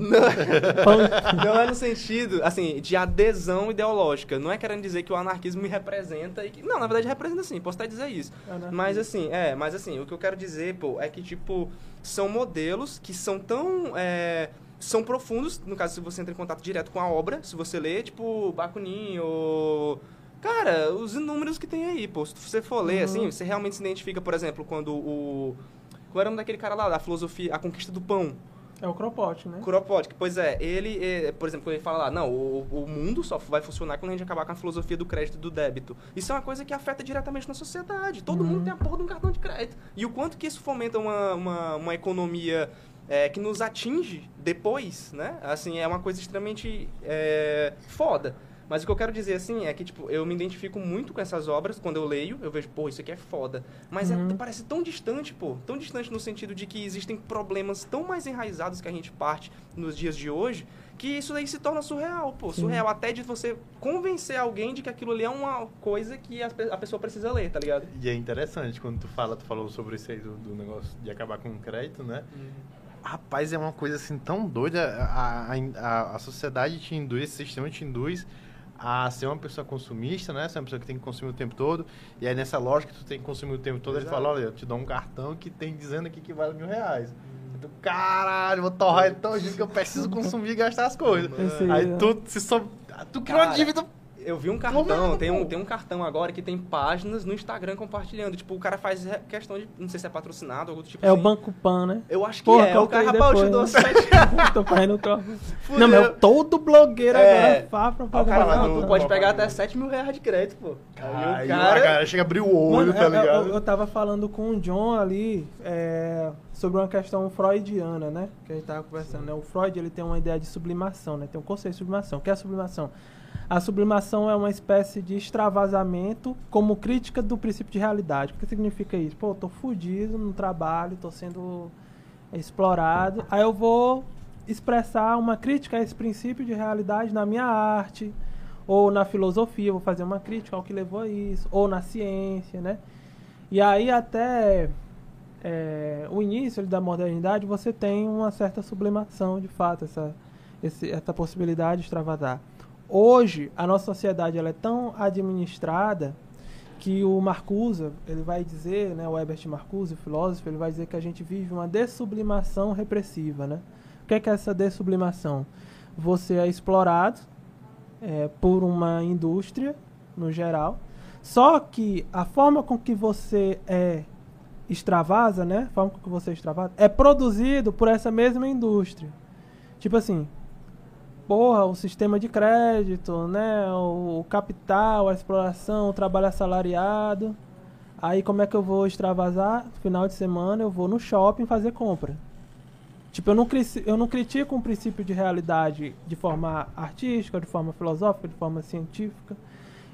Speaker 2: Não, não é no sentido, assim, de adesão ideológica. Não é querendo dizer que o anarquismo me representa e que... Não, na verdade representa sim, posso até dizer isso.
Speaker 3: Anarquismo.
Speaker 2: Mas assim, é, mas assim, o que eu quero dizer, pô, é que, tipo, são modelos que são tão é, são profundos, no caso, se você entra em contato direto com a obra, se você lê, tipo, Bakunin ou... Cara, os inúmeros que tem aí, pô. Se você for ler,
Speaker 3: Uhum.
Speaker 2: assim, você realmente se identifica, por exemplo, quando o... Qual era o nome daquele cara lá, da filosofia, a conquista do pão?
Speaker 3: É o Kropotkin, né?
Speaker 2: Kropotkin, pois é, ele, é, por exemplo, quando ele fala lá, não, o, o mundo só vai funcionar quando a gente acabar com a filosofia do crédito e do débito. Isso é uma coisa que afeta diretamente na sociedade. Todo
Speaker 3: Uhum.
Speaker 2: mundo tem a porra de um cartão de crédito. E o quanto que isso fomenta uma, uma, uma economia é, que nos atinge depois, né? Assim, é uma coisa extremamente é, foda. Mas o que eu quero dizer, assim, é que, tipo, eu me identifico muito com essas obras. Quando eu leio, eu vejo, pô, isso aqui é foda. Mas é-
Speaker 3: Uhum.
Speaker 2: parece tão distante, pô. Tão distante no sentido de que existem problemas tão mais enraizados que a gente parte nos dias de hoje, que isso daí se torna surreal, pô.
Speaker 3: Sim.
Speaker 2: Surreal até de você convencer alguém de que aquilo ali é uma coisa que a, a pessoa precisa ler, tá ligado?
Speaker 1: E é interessante quando tu fala, tu falou sobre isso aí do, do negócio de acabar com o crédito, né? Rapaz, é uma coisa assim tão doida. A, a, a, sociedade te induz, esse sistema te induz a ser uma pessoa consumista, né? Ser uma pessoa que tem que consumir o tempo todo. E aí nessa lógica que tu tem que consumir o tempo todo, ele
Speaker 2: Exato.
Speaker 1: fala, olha, eu te dou um cartão que tem dizendo aqui que vale mil reais. Tu, caralho, vou torrar ele tão que eu preciso consumir e gastar as coisas. Aí tu se sob... Tu cria uma dívida
Speaker 2: Eu vi um cartão,
Speaker 1: Tomado,
Speaker 2: tem um, tem um cartão agora que tem páginas no Instagram compartilhando. Tipo, o cara faz questão de. Não sei se é patrocinado ou outro tipo
Speaker 3: É o
Speaker 2: assim.
Speaker 3: Banco Pan, né?
Speaker 2: Eu acho que
Speaker 3: Porra,
Speaker 2: é. O
Speaker 3: coloca aí
Speaker 2: cara, rapaz, eu te dou
Speaker 3: né?
Speaker 2: sete.
Speaker 3: Tô fazendo troca. Não, mas todo blogueiro
Speaker 2: É.
Speaker 3: agora faz pra
Speaker 2: Aí o cara, tu pode pegar até 7 mil reais de crédito, pô. Aí
Speaker 1: Aí
Speaker 2: o
Speaker 1: a
Speaker 2: cara.
Speaker 1: galera chega a abrir o olho,
Speaker 3: Mano,
Speaker 1: tá
Speaker 3: eu- eu,
Speaker 1: ligado?
Speaker 3: eu, tava falando com o John ali é, sobre uma questão freudiana, né? Que a gente tava conversando, né? O Freud, ele tem uma ideia de sublimação, né? Tem um conceito de sublimação. O que é a sublimação? A sublimação é uma espécie de extravasamento como crítica do princípio de realidade. O que significa isso? Pô, tô fudido no trabalho, tô sendo explorado. Aí eu vou expressar uma crítica a esse princípio de realidade na minha arte, ou na filosofia, vou fazer uma crítica ao que levou a isso, ou na ciência, né? E aí até é, o início da modernidade você tem uma certa sublimação, de fato, essa, esse- essa possibilidade de extravasar. Hoje, a nossa sociedade ela é tão administrada que o Marcuse, ele vai dizer, né, o Herbert Marcuse, o filósofo, ele vai dizer que a gente vive uma dessublimação repressiva, né? O que é, que é essa dessublimação? Você é explorado é, por uma indústria, no geral, só que a forma com que você é extravasa, né? A forma com que você extravasa é produzido por essa mesma indústria. Tipo assim, porra, o sistema de crédito, né? O, capital, a exploração, o trabalho assalariado. Aí como é que eu vou extravasar? Final de semana eu vou no shopping fazer compra. Tipo, eu não, eu não critico um princípio de realidade de forma artística, de forma filosófica, de forma científica.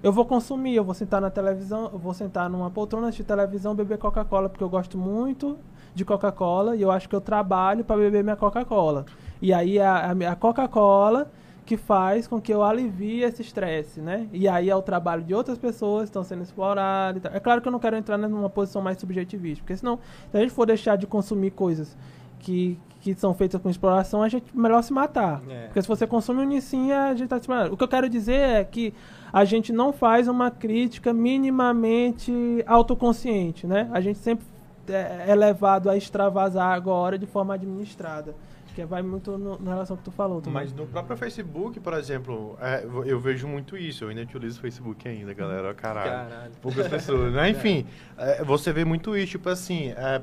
Speaker 3: Eu vou consumir, eu vou sentar na televisão, eu vou sentar numa poltrona de televisão beber Coca-Cola, porque eu gosto muito de Coca-Cola e eu acho que eu trabalho para beber minha Coca-Cola. E aí a, a Coca-Cola que faz com que eu alivie esse estresse, né? E aí é o trabalho de outras pessoas que estão sendo exploradas. e tal. É claro que eu não quero entrar numa posição mais subjetivista, porque senão, se a gente for deixar de consumir coisas que, que são feitas com exploração, a gente melhor se matar.
Speaker 2: É.
Speaker 3: Porque se você consome um Nissin, a gente tá se matando. O que eu quero dizer é que a gente não faz uma crítica minimamente autoconsciente, né? A gente sempre é é levado a extravasar agora de forma administrada. Que vai muito no, na relação que tu falou. Tomás.
Speaker 1: Mas no próprio Facebook, por exemplo, é, eu vejo muito isso. Eu ainda utilizo o Facebook ainda, galera. Caralho.
Speaker 2: Caralho.
Speaker 1: Poucas pessoas, né? Enfim, é, você vê muito isso, tipo assim, é,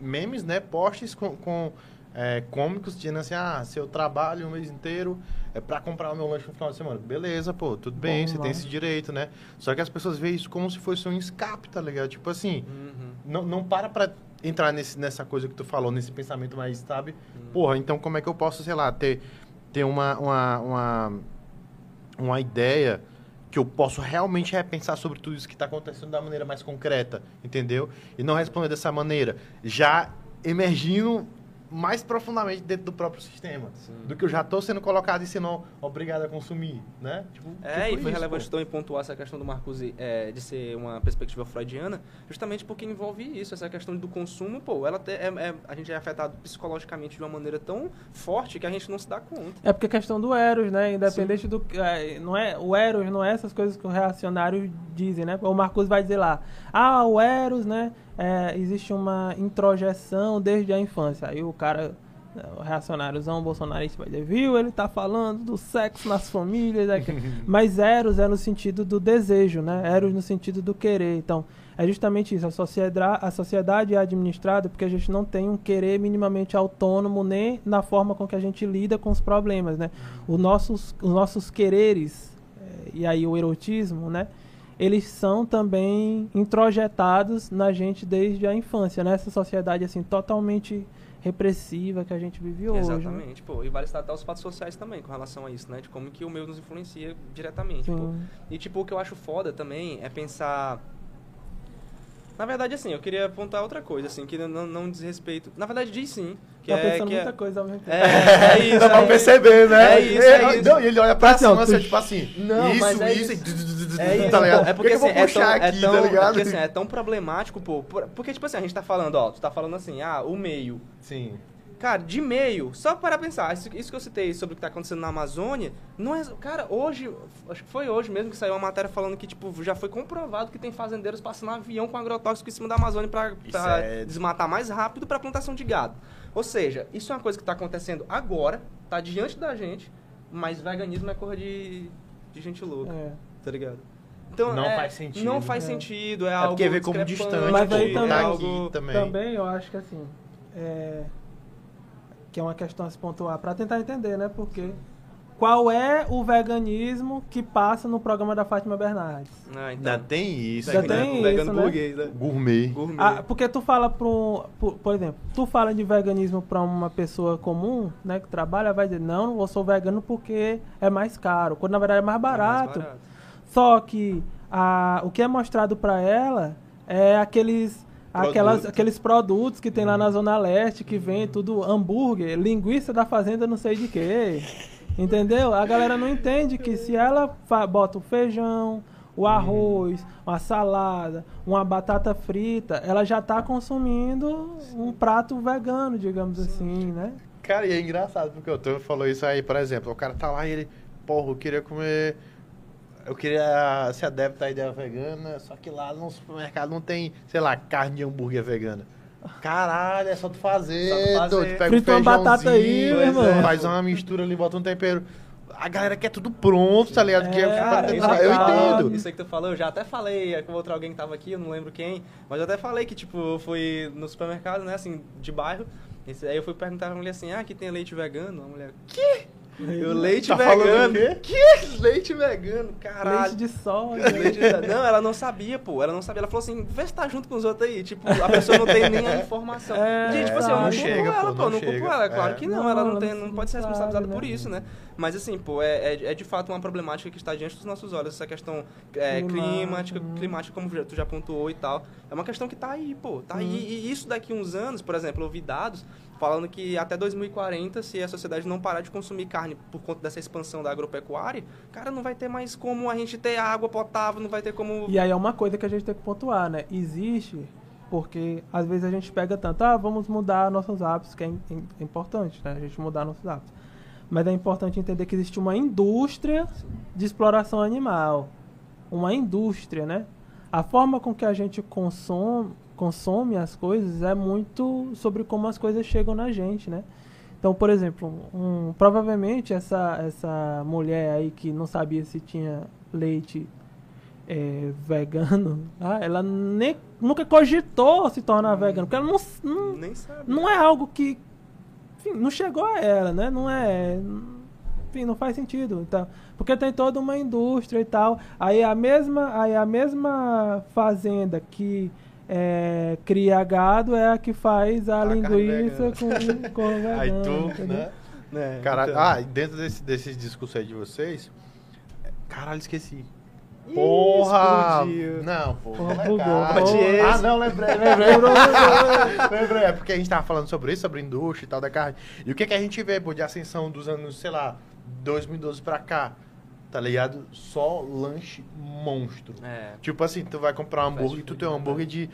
Speaker 1: memes, né? Posts com, com é, cômicos dizendo assim, ah, se eu trabalho o mês inteiro é pra comprar o meu lanche no final de semana. Beleza, pô, tudo bem,
Speaker 3: Bom,
Speaker 1: você tem
Speaker 3: lá.
Speaker 1: esse direito, né? Só que as pessoas veem isso como se fosse um escape, tá ligado? Tipo assim,
Speaker 2: Uhum.
Speaker 1: não, não para pra entrar nesse, nessa coisa que tu falou, nesse pensamento mais, sabe?
Speaker 2: Uhum.
Speaker 1: Porra, então como é que eu posso, sei lá, ter, ter uma, uma, uma, uma ideia que eu posso realmente repensar sobre tudo isso que está acontecendo da maneira mais concreta, entendeu? E não responder dessa maneira, já emergindo mais profundamente dentro do próprio sistema,
Speaker 2: Sim.
Speaker 1: do que eu já estou sendo colocado e sendo obrigado a consumir, né? Tipo,
Speaker 2: É,
Speaker 1: tipo
Speaker 2: e foi
Speaker 1: isso,
Speaker 2: relevante
Speaker 1: pô.
Speaker 2: também pontuar essa questão do Marcuse é, de ser uma perspectiva freudiana, justamente porque envolve isso, essa questão do consumo, pô, ela te- é, é- a gente é afetado psicologicamente de uma maneira tão forte que a gente não se dá conta.
Speaker 3: É porque a questão do Eros, né? Independente do. é, não é, o Eros não é essas coisas que os reacionários dizem, né? O Marcos vai dizer lá, ah, o Eros, né? É, existe uma introjeção desde a infância. Aí o cara O reacionáriozão bolsonarista vai dizer, viu? Ele tá falando do sexo nas famílias. é Mas Eros é no sentido do desejo, né? Eros no sentido do querer. Então, é justamente isso. A sociedade, a sociedade é administrada porque a gente não tem um querer minimamente autônomo nem na forma com que a gente lida com os problemas, né? Os nossos, os nossos quereres, eh, e aí o erotismo, né? Eles são também introjetados na gente desde a infância, nessa sociedade assim totalmente repressiva que a gente vive hoje. né?
Speaker 2: Exatamente, pô. E vale citar os fatos sociais também com relação a isso, né? De como que o meio nos influencia diretamente, pô. E tipo, o que eu acho foda também é pensar. Na verdade, assim, eu queria apontar outra coisa, assim, que não, não diz respeito. Na verdade, diz sim. Que
Speaker 3: tá
Speaker 2: é,
Speaker 3: pensando
Speaker 2: que
Speaker 3: muita
Speaker 2: é...
Speaker 3: coisa ao mesmo tempo.
Speaker 2: É, é isso.
Speaker 1: Dá pra
Speaker 2: é
Speaker 1: perceber, né?
Speaker 2: É isso, é isso.
Speaker 1: Não, e ele olha pra
Speaker 3: ó,
Speaker 1: cima, assim, tipo assim,
Speaker 2: Não,
Speaker 1: isso,
Speaker 2: mas é
Speaker 1: isso,
Speaker 2: isso.
Speaker 1: e
Speaker 2: É isso,
Speaker 1: tá ligado?
Speaker 2: pô. É porque
Speaker 1: Por que
Speaker 2: assim,
Speaker 1: eu vou
Speaker 2: é
Speaker 1: puxar
Speaker 2: tão,
Speaker 1: aqui,
Speaker 2: é tão,
Speaker 1: tá ligado?
Speaker 2: é porque, assim, é tão problemático, pô. por- Porque, tipo assim, a gente tá falando, ó, tu tá falando assim, ah, o meio.
Speaker 1: Sim.
Speaker 2: Cara, de meio, só para pensar, isso, isso que eu citei sobre o que tá acontecendo na Amazônia, não é. Cara, hoje, acho que foi hoje mesmo que saiu uma matéria falando que, tipo, já foi comprovado que tem fazendeiros passando avião com agrotóxico em cima da Amazônia pra
Speaker 1: é-
Speaker 2: desmatar mais rápido pra plantação de gado. Ou seja, isso é uma coisa que tá acontecendo agora, tá diante da gente, mas veganismo é coisa de, de gente louca,
Speaker 3: É.
Speaker 2: tá ligado? Então,
Speaker 1: Não
Speaker 2: é-
Speaker 1: faz sentido.
Speaker 2: Não faz
Speaker 3: É.
Speaker 2: sentido, é,
Speaker 1: É
Speaker 2: algo
Speaker 1: porque vê como distante,
Speaker 3: Mas aí
Speaker 2: é
Speaker 3: também-
Speaker 1: tá aqui também.
Speaker 3: Também eu acho que assim, é, que é uma questão a se pontuar para tentar entender, né? Porque qual é o veganismo que passa no programa da Fátima Bernardes?
Speaker 2: Ah, então.
Speaker 1: Ainda tem isso,
Speaker 3: Já
Speaker 1: né?
Speaker 3: tem
Speaker 2: vegano
Speaker 3: isso, né?
Speaker 2: burguês, né?
Speaker 1: Gourmet.
Speaker 2: Gourmet.
Speaker 3: Ah, porque tu fala para um, por, por exemplo, tu fala de veganismo para uma pessoa comum, né, que trabalha, vai dizer, não, eu sou vegano porque é mais caro, quando na verdade é mais
Speaker 2: É mais
Speaker 3: barato.
Speaker 2: barato.
Speaker 3: Só que a, o que é mostrado para ela é aqueles aquelas, aqueles produtos que tem lá na Zona Leste, que vem tudo hambúrguer, linguiça da fazenda não sei de quê. Entendeu? A galera não entende que se ela bota o feijão, o arroz, uma salada, uma batata frita, ela já está consumindo um prato vegano, digamos assim, né?
Speaker 1: Cara, e é engraçado, porque o Tony falou isso aí, por exemplo, o cara tá lá e ele, porra, eu queria comer. Eu queria ser adepto à ideia vegana, só que lá no supermercado não tem, sei lá, carne de hambúrguer vegana. Caralho, é só tu fazer.
Speaker 2: Só tu fazer.
Speaker 1: doido, pega
Speaker 3: Frita
Speaker 1: um
Speaker 3: uma batata aí,
Speaker 1: feijãozinho,
Speaker 3: meu irmão.
Speaker 1: Faz uma mistura ali, bota um tempero. A galera quer tudo pronto, tá ligado? Que
Speaker 3: É,
Speaker 1: é,
Speaker 3: cara,
Speaker 1: eu
Speaker 3: isso aí tá-
Speaker 1: entendo.
Speaker 2: Isso aí que tu falou, eu já até falei é com outro alguém que tava aqui, eu não lembro quem, mas eu até falei que, tipo, eu fui no supermercado, né, assim, de bairro, aí eu fui perguntar pra mulher assim, ah, aqui tem leite vegano? A mulher, que? Eu, leite
Speaker 1: Tá
Speaker 2: vegano?
Speaker 1: o quê?
Speaker 2: Que? Leite vegano? Caralho.
Speaker 3: Leite de soja.
Speaker 2: Leite de- Não, ela não sabia, pô. Ela não sabia. Ela falou assim, vê se tá junto com os outros aí. Tipo, a pessoa não tem nem a informação.
Speaker 3: É,
Speaker 2: Gente, tipo assim, eu não
Speaker 3: não
Speaker 2: culpo
Speaker 1: chega,
Speaker 2: ela,
Speaker 1: pô, não
Speaker 2: Não culpo ela, é claro
Speaker 1: É.
Speaker 2: que não.
Speaker 3: Não,
Speaker 2: ela não,
Speaker 3: ela
Speaker 2: tem,
Speaker 3: não
Speaker 2: não pode ser
Speaker 3: sabe,
Speaker 2: responsabilizada
Speaker 3: né?
Speaker 2: por isso, né? Mas assim, pô, é, é, é de fato uma problemática que está diante dos nossos olhos. Essa questão é,
Speaker 3: Climática,
Speaker 2: climática,
Speaker 3: hum.
Speaker 2: climática, como tu já pontuou e tal. É uma questão que tá aí, pô. Tá aí. E isso daqui uns anos, por exemplo, eu ouvi dados falando que até 2040, se a sociedade não parar de consumir carne por conta dessa expansão da agropecuária, cara, não vai ter mais como a gente ter água potável, não vai ter como...
Speaker 3: E aí é uma coisa que a gente tem que pontuar, né? Existe, porque às vezes a gente pega tanto, ah, vamos mudar nossos hábitos, que é, é importante, né? A gente mudar nossos hábitos. Mas é importante entender que existe uma indústria de exploração animal. Uma indústria, né? A forma com que a gente consome, consome as coisas é muito sobre como as coisas chegam na gente, né? Então, por exemplo, um, provavelmente essa, essa mulher aí que não sabia se tinha leite é, vegano, ah, ela nem, nunca cogitou se tornar vegana, porque ela não, não,
Speaker 2: Nem sabe.
Speaker 3: não é algo que enfim, não chegou a ela, né? Não é. Enfim, não faz sentido. Então, porque tem toda uma indústria e tal. Aí a mesma, aí a mesma fazenda que é, cria gado é a que faz a,
Speaker 2: A
Speaker 3: linguiça com, com vegano.
Speaker 1: Aí tu, né?
Speaker 2: É,
Speaker 1: Caralho,
Speaker 2: então.
Speaker 1: ah, dentro desse, desses discursos aí de vocês, caralho, esqueci. Porra!
Speaker 2: explodiu.
Speaker 1: Não, pô.
Speaker 3: Porra, bugou.
Speaker 2: Audiência.
Speaker 1: Ah, não, lembrei, lembrei. lembrei. É porque a gente tava falando sobre isso, sobre indústria e tal da carne. E o que, que a gente vê, pô, de ascensão dos anos, sei lá, 2012 pra cá? Tá ligado? Só lanche monstro.
Speaker 2: É.
Speaker 1: Tipo assim, tu vai comprar um
Speaker 2: Fast
Speaker 1: hambúrguer e tu tem um
Speaker 2: né?
Speaker 1: hambúrguer de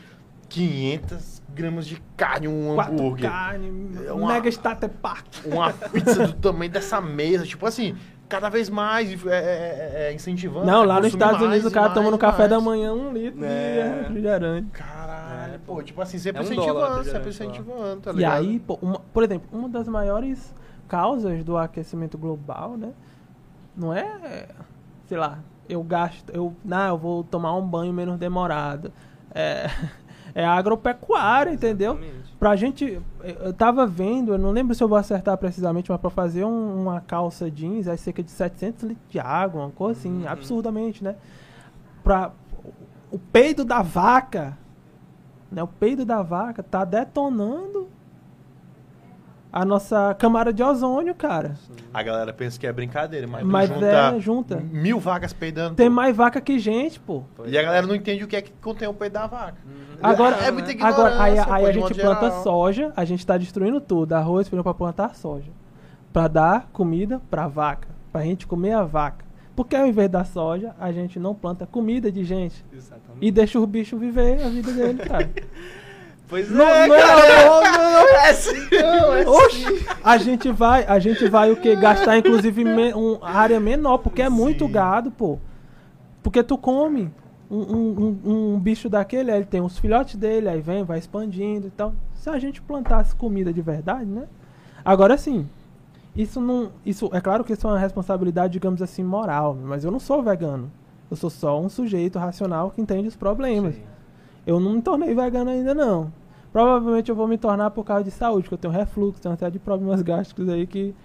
Speaker 1: 500 gramas de carne, um
Speaker 3: Quatro
Speaker 1: hambúrguer.
Speaker 3: carne,
Speaker 1: É uma-
Speaker 3: mega starter pack.
Speaker 1: Uma pizza do tamanho dessa mesa. Tipo assim, cada vez mais é, é- é- é incentivando.
Speaker 3: Não, lá nos Estados
Speaker 1: mais
Speaker 3: Unidos o
Speaker 1: e
Speaker 3: cara
Speaker 1: mais
Speaker 3: toma no
Speaker 1: e
Speaker 3: café
Speaker 1: mais.
Speaker 3: da manhã um litro
Speaker 2: É.
Speaker 3: de refrigerante.
Speaker 1: Caralho,
Speaker 2: É,
Speaker 1: Pô, tipo assim, sempre
Speaker 2: É um
Speaker 1: incentivando, sempre incentivando, tá
Speaker 3: E
Speaker 1: ligado?
Speaker 3: aí, pô, uma- por exemplo, uma das maiores causas do aquecimento global, né? Não é, sei lá, eu gasto, eu, não, eu vou tomar um banho menos demorado. É, é agropecuária, entendeu?
Speaker 2: Exatamente.
Speaker 3: Pra gente, eu tava vendo, eu não lembro se eu vou acertar precisamente, mas pra fazer um- uma calça jeans é cerca de 700 litros de água, uma coisa assim,
Speaker 2: Uhum.
Speaker 3: absurdamente, né? Pra, o peido da vaca, né? O peido da vaca tá detonando a nossa camada de ozônio, cara.
Speaker 1: A galera pensa que é brincadeira, mas,
Speaker 3: Mas
Speaker 1: junta
Speaker 3: é, junta.
Speaker 1: mil vacas peidando.
Speaker 3: Tem
Speaker 1: pô.
Speaker 3: mais vaca que gente, pô.
Speaker 2: Pois
Speaker 1: E a
Speaker 2: é.
Speaker 1: galera não entende o que é que contém o peito da vaca.
Speaker 2: Uhum.
Speaker 3: Agora,
Speaker 1: é muita ignorância,
Speaker 3: agora aí,
Speaker 1: pô,
Speaker 3: aí a gente planta
Speaker 1: geral.
Speaker 3: soja, a gente tá destruindo tudo. Arroz, feijão pra plantar soja. Pra dar comida pra vaca. Pra gente comer a vaca. Porque ao invés da soja, a gente não planta comida de gente.
Speaker 2: Exatamente.
Speaker 3: E deixa o bicho viver a vida dele, cara.
Speaker 2: Pois
Speaker 3: Não,
Speaker 2: é,
Speaker 3: não, não, não.
Speaker 1: É sim, não, é
Speaker 3: Oxi! A gente vai, a gente vai o que? Gastar, inclusive, me, um, área menor, porque é muito
Speaker 1: Sim.
Speaker 3: gado, pô. Porque tu come um, um, um- um bicho daquele, aí ele tem os filhotes dele, aí vem, vai expandindo e tal. Se a gente plantasse comida de verdade, né? Agora sim, isso não. Isso, é claro que isso é uma responsabilidade, digamos assim, moral, mas eu não sou vegano. Eu sou só um sujeito racional que entende os problemas.
Speaker 1: Sim.
Speaker 3: Eu não me tornei vegano ainda, não. Provavelmente eu vou me tornar por causa de saúde, porque eu tenho refluxo, tenho até de problemas gástricos aí que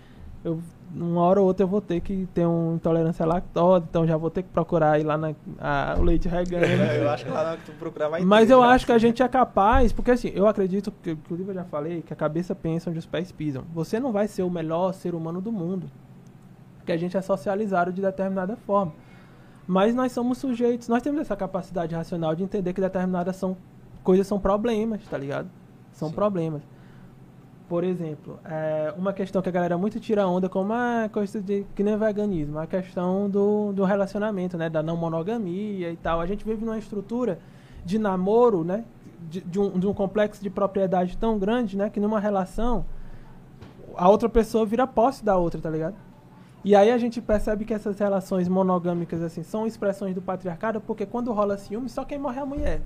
Speaker 3: eu, uma hora ou outra eu vou ter que ter uma intolerância à lactose, então já vou ter que procurar ir lá na a- o leite regando.
Speaker 2: É, Eu acho que lá na hora que tu procurar vai
Speaker 3: Mas
Speaker 2: ter,
Speaker 3: eu
Speaker 2: já.
Speaker 3: acho que a gente é capaz, porque assim, eu acredito, que, inclusive eu já falei, que a cabeça pensa onde os pés pisam. Você não vai ser o melhor ser humano do mundo. Porque a gente é socializado de determinada forma. Mas nós somos sujeitos, nós temos essa capacidade racional de entender que determinadas são, coisas são problemas, tá ligado? São
Speaker 2: Sim.
Speaker 3: problemas. Por exemplo, é, uma questão que a galera muito tira onda como a coisa de que nem veganismo, a questão do, do relacionamento, né, da não monogamia e tal. A gente vive numa estrutura de namoro, né, de, de um, de um complexo de propriedade tão grande, né, que numa relação a outra pessoa vira posse da outra, tá ligado? E aí a gente percebe que essas relações monogâmicas assim são expressões do patriarcado, porque quando rola ciúme, só quem morre é a mulher.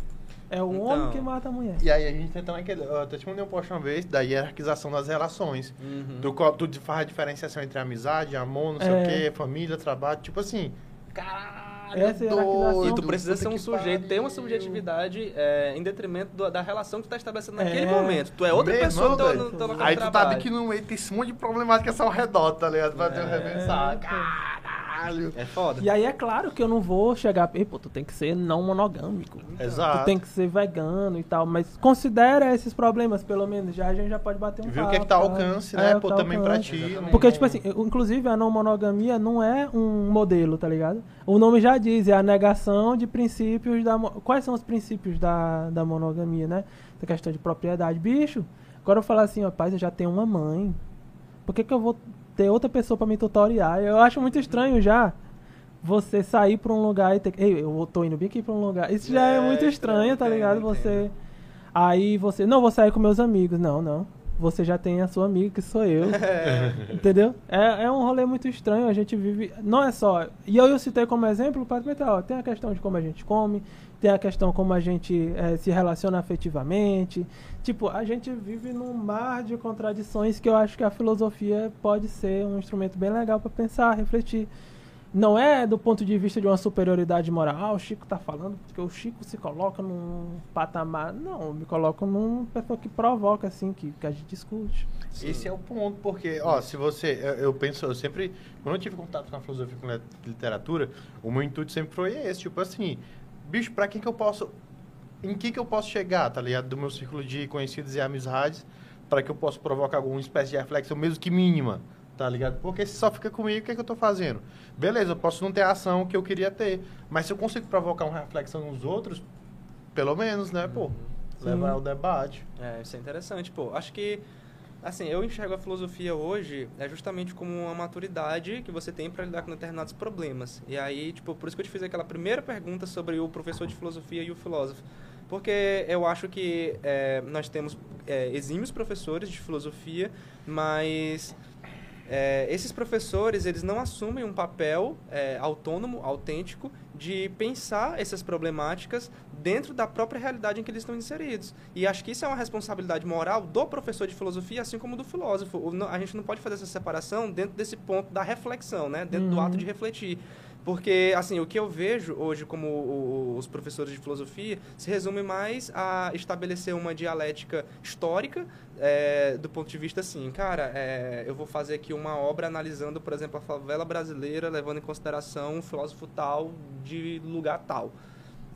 Speaker 3: É o
Speaker 2: Então.
Speaker 3: homem que mata a mulher.
Speaker 1: E aí a gente tenta naquele. Eu até te mandei um post uma vez da hierarquização das relações.
Speaker 2: Uhum.
Speaker 1: Tu, co- tu faz a diferenciação entre amizade, amor, não sei
Speaker 3: É.
Speaker 1: o quê, família, trabalho. Tipo assim. Caralho,
Speaker 3: Essa é
Speaker 2: E tu precisa ser um sujeito, ter uma subjetividade é, em detrimento do- da relação que tu tá estabelecendo naquele
Speaker 3: É.
Speaker 2: momento. Tu é outra
Speaker 1: Meu
Speaker 2: pessoa
Speaker 1: irmão,
Speaker 2: no teu, no teu local
Speaker 1: Aí tu tá
Speaker 2: trabalho.
Speaker 1: vendo que no meio tem esse monte de problemática ao redor, tá ligado? Pra ter um
Speaker 2: É.
Speaker 1: repensar.
Speaker 3: pô.
Speaker 1: Caralho.
Speaker 2: É foda.
Speaker 3: E aí é claro que eu não vou chegar, ei, pô, tu tem que ser não monogâmico.
Speaker 1: Exato.
Speaker 3: Tu tem que ser vegano e tal, mas considera esses problemas, pelo menos, já a gente já pode bater um
Speaker 1: Viu o que é que tá ao alcance,
Speaker 3: É,
Speaker 1: né?
Speaker 3: o
Speaker 1: Pô,
Speaker 3: tá
Speaker 1: também pra
Speaker 3: alcance.
Speaker 1: ti.
Speaker 2: Exatamente.
Speaker 3: Porque, tipo assim, inclusive a não monogamia não é um modelo, tá ligado? O nome já diz, é a negação de princípios da. Quais são os princípios da, da monogamia, né? Essa questão de propriedade. Bicho, agora eu falar assim, rapaz, eu já tenho uma mãe. Por que, que eu vou ter outra pessoa pra me tutoriar? Eu acho muito estranho já você sair pra um lugar e ter que. Ei, eu tô indo bem aqui pra um lugar. Isso já é,
Speaker 2: É,
Speaker 3: muito estranho, tá ligado?
Speaker 2: entendo.
Speaker 3: Você. Aí você. Não, vou sair com meus amigos. Não, não. Você já tem a sua amiga, que sou eu. Entendeu? É, é um rolê muito estranho. A gente vive. Não é só. E eu, eu citei como exemplo para ó, tem a questão de como a gente come, tem a questão como a gente eh, se relaciona afetivamente. Tipo, a gente vive num mar de contradições que eu acho que a filosofia pode ser um instrumento bem legal para pensar, refletir. Não é do ponto de vista de uma superioridade moral. Ah, o Chico tá falando porque o Chico se coloca num patamar. Não, eu me coloco numa pessoa que provoca, assim, que, que a gente discute.
Speaker 1: Esse é o ponto, porque, ó, se você. Eu, eu penso, eu sempre. Quando eu tive contato com a filosofia e com a literatura, o meu intuito sempre foi esse, tipo assim, bicho, pra quem que eu posso. Em que que eu posso chegar, tá ligado? Do meu círculo de conhecidos e amizades, para que eu possa provocar alguma espécie de reflexão, mesmo que mínima, tá ligado? Porque se só fica comigo, o que é que eu tô fazendo? Beleza, eu posso não ter a ação que eu queria ter, mas se eu consigo provocar uma reflexão nos outros, pelo menos, né, pô?
Speaker 3: Sim.
Speaker 1: Levar ao debate.
Speaker 2: É, isso é interessante, pô. Acho que, assim, eu enxergo a filosofia hoje é justamente como uma maturidade que você tem para lidar com determinados problemas. E aí, tipo, por isso que eu te fiz aquela primeira pergunta sobre o professor de filosofia e o filósofo. Porque eu acho que é, nós temos é, exímios professores de filosofia, mas é, esses professores, eles não assumem um papel é, autônomo, autêntico, de pensar essas problemáticas dentro da própria realidade em que eles estão inseridos. E acho que isso é uma responsabilidade moral do professor de filosofia, assim como do filósofo. A gente não pode fazer essa separação dentro desse ponto da reflexão, né? dentro uhum. do ato de refletir. Porque, assim, o que eu vejo hoje como os professores de filosofia se resume mais a estabelecer uma dialética histórica é, do ponto de vista assim, cara, é, eu vou fazer aqui uma obra analisando, por exemplo, a favela brasileira, levando em consideração um filósofo tal de lugar tal.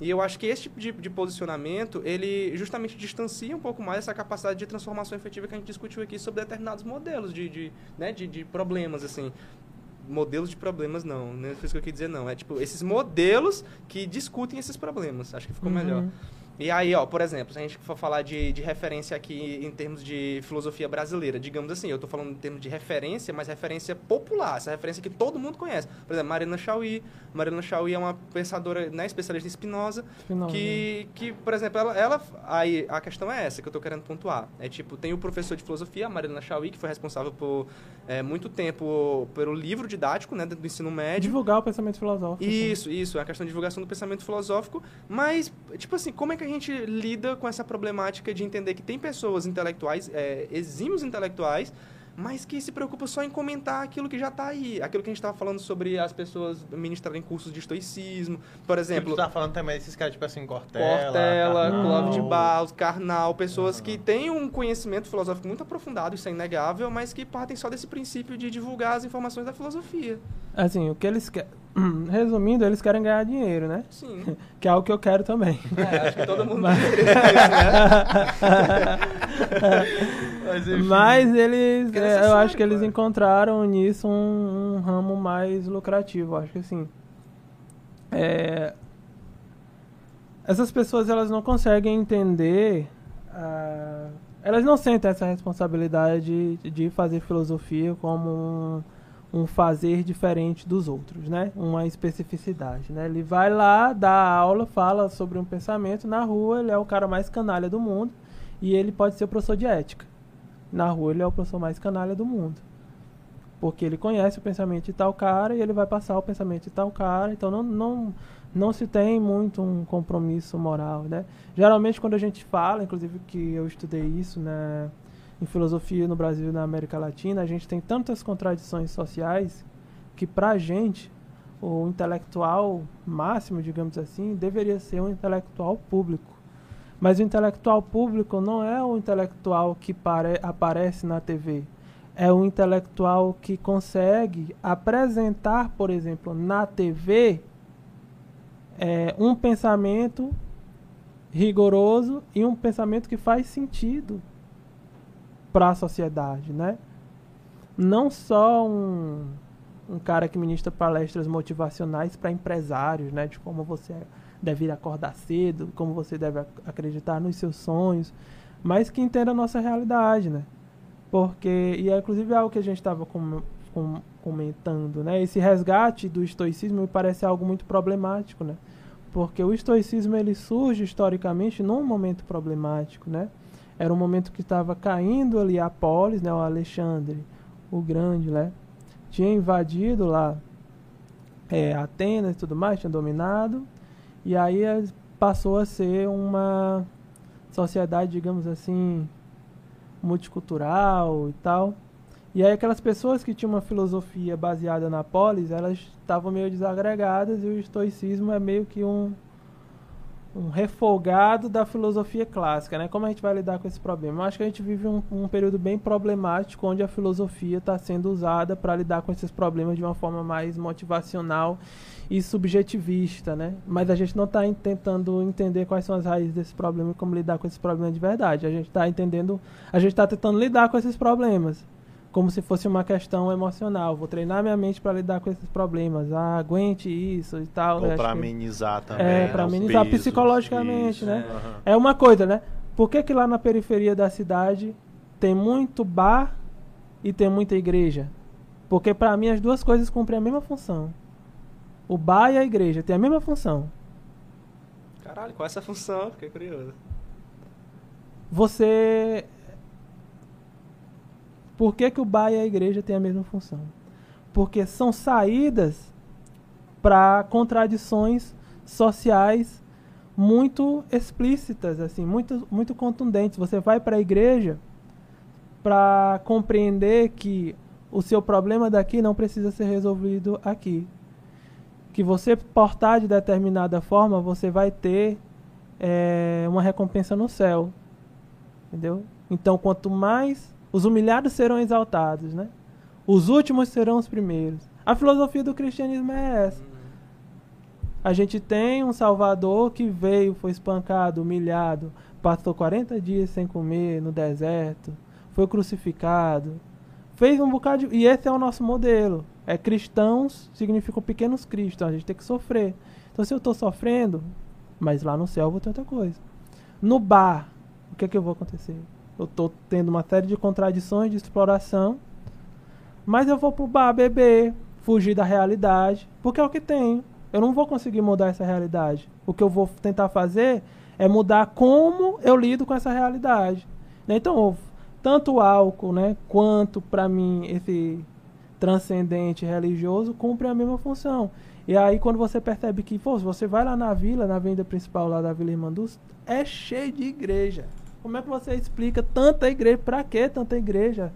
Speaker 2: E eu acho que esse tipo de, de, posicionamento, ele justamente distancia um pouco mais essa capacidade de transformação efetiva que a gente discutiu aqui sobre determinados modelos de, de, né, de, de problemas, assim modelos de problemas, não. Não é isso que eu quis dizer, não. É tipo, esses modelos que discutem esses problemas. Acho que ficou uhum. melhor. E aí, ó, por exemplo, se a gente for falar de, de referência aqui em termos de filosofia brasileira, digamos assim, eu estou falando em termos de referência, mas referência popular, essa referência que todo mundo conhece. Por exemplo, Marina Chauí. Marina Chauí é uma pensadora, né, especialista em Spinoza, Spinoza que, que, por exemplo, ela, ela, aí a questão é essa que eu estou querendo pontuar. É tipo, tem o professor de filosofia, Marina Chauí, que foi responsável por é, muito tempo pelo livro didático, né, do ensino médio.
Speaker 3: Divulgar o pensamento filosófico.
Speaker 2: Isso, isso, é a questão de divulgação do pensamento filosófico, mas, tipo assim, como é que a gente lida com essa problemática de entender que tem pessoas intelectuais, é, exímios intelectuais, mas que se preocupa só em comentar aquilo que já está aí. Aquilo que a gente estava falando sobre as pessoas ministrarem cursos de estoicismo, por exemplo.
Speaker 1: Você tá falando também desses caras, tipo assim, Cortella...
Speaker 2: Cortella, Clóvis de Barros, Karnal, pessoas que têm um conhecimento filosófico muito aprofundado, isso é inegável, mas que partem só desse princípio de divulgar as informações da filosofia.
Speaker 3: Assim, o que eles querem... Resumindo, eles querem ganhar dinheiro, né?
Speaker 2: Sim.
Speaker 3: Que é algo que eu quero também.
Speaker 2: É, acho que todo mundo
Speaker 3: Mas...
Speaker 2: isso,
Speaker 3: né? Mas, Mas eles, é, eu acho que eles encontraram nisso um, um, ramo mais lucrativo. Acho que assim, é, essas pessoas elas não conseguem entender, uh, elas não sentem essa responsabilidade de, de fazer filosofia como um, um fazer diferente dos outros, né? Uma especificidade, né? Ele vai lá, dá aula, fala sobre um pensamento na rua, ele é o cara mais canalha do mundo e ele pode ser professor de ética na rua ele é o professor mais canalha do mundo. Porque ele conhece o pensamento de tal cara e ele vai passar o pensamento de tal cara. Então não, não, não se tem muito um compromisso moral, né? Geralmente quando a gente fala, inclusive que eu estudei isso né, em filosofia no Brasil e na América Latina, a gente tem tantas contradições sociais que pra gente o intelectual máximo, digamos assim, deveria ser um intelectual público mas o intelectual público não é o intelectual que pare, aparece na TV. É o intelectual que consegue apresentar, por exemplo, na TV, é, um pensamento rigoroso e um pensamento que faz sentido para a sociedade, né? Não só um, um cara que ministra palestras motivacionais para empresários, né? De como você deve acordar cedo, como você deve acreditar nos seus sonhos, mas que entenda a nossa realidade, né? Porque, e é inclusive algo que a gente estava com, com, comentando, né? Esse resgate do estoicismo me parece algo muito problemático, né? Porque o estoicismo ele surge historicamente num momento problemático, né? Era um momento que estava caindo ali a polis, né? O Alexandre, o Grande, né? Tinha invadido lá é, Atenas e tudo mais, tinha dominado. E aí passou a ser uma sociedade, digamos assim, multicultural e tal. E aí aquelas pessoas que tinham uma filosofia baseada na polis, elas estavam meio desagregadas e o estoicismo é meio que um um refogado da filosofia clássica, né? Como a gente vai lidar com esse problema? Eu acho que a gente vive um, um período bem problemático onde a filosofia está sendo usada para lidar com esses problemas de uma forma mais motivacional e subjetivista, né? Mas a gente não está tentando entender quais são as raízes desse problema e como lidar com esse problema de verdade. A gente está entendendo, a gente está tentando lidar com esses problemas como se fosse uma questão emocional. Vou treinar minha mente para lidar com esses problemas. Ah, aguente isso e tal.
Speaker 1: Ou para amenizar também.
Speaker 3: É,
Speaker 1: né,
Speaker 3: para amenizar
Speaker 1: pesos,
Speaker 3: psicologicamente,
Speaker 1: isso,
Speaker 3: né?
Speaker 1: Uhum.
Speaker 3: É uma coisa, né? Por que, que lá na periferia da cidade tem muito bar e tem muita igreja? Porque para mim as duas coisas cumprem a mesma função. O bar e a igreja têm a mesma função.
Speaker 2: Caralho, qual é essa função? Fiquei curioso.
Speaker 3: Você por que, que o bar e a igreja têm a mesma função? Porque são saídas para contradições sociais muito explícitas, assim, muito, muito contundentes. Você vai para a igreja para compreender que o seu problema daqui não precisa ser resolvido aqui. Que você portar de determinada forma, você vai ter é, uma recompensa no céu. Entendeu? Então, quanto mais os humilhados serão exaltados, né? Os últimos serão os primeiros. A filosofia do cristianismo é essa. A gente tem um Salvador que veio, foi espancado, humilhado, passou 40 dias sem comer no deserto, foi crucificado, fez um bocado de... E esse é o nosso modelo. É cristãos significam pequenos cristãos, a gente tem que sofrer. Então se eu estou sofrendo, mas lá no céu eu vou ter outra coisa. No bar, o que é que eu vou acontecer? Eu estou tendo uma série de contradições de exploração, mas eu vou pro bar beber, fugir da realidade, porque é o que tenho. Eu não vou conseguir mudar essa realidade. O que eu vou tentar fazer é mudar como eu lido com essa realidade. Né? Então, tanto o álcool, né, quanto para mim esse transcendente religioso cumpre a mesma função. E aí quando você percebe que, pô, você vai lá na vila, na venda principal lá da Vila Irmanduz, é cheio de igreja. Como é que você explica tanta igreja? Para que tanta igreja?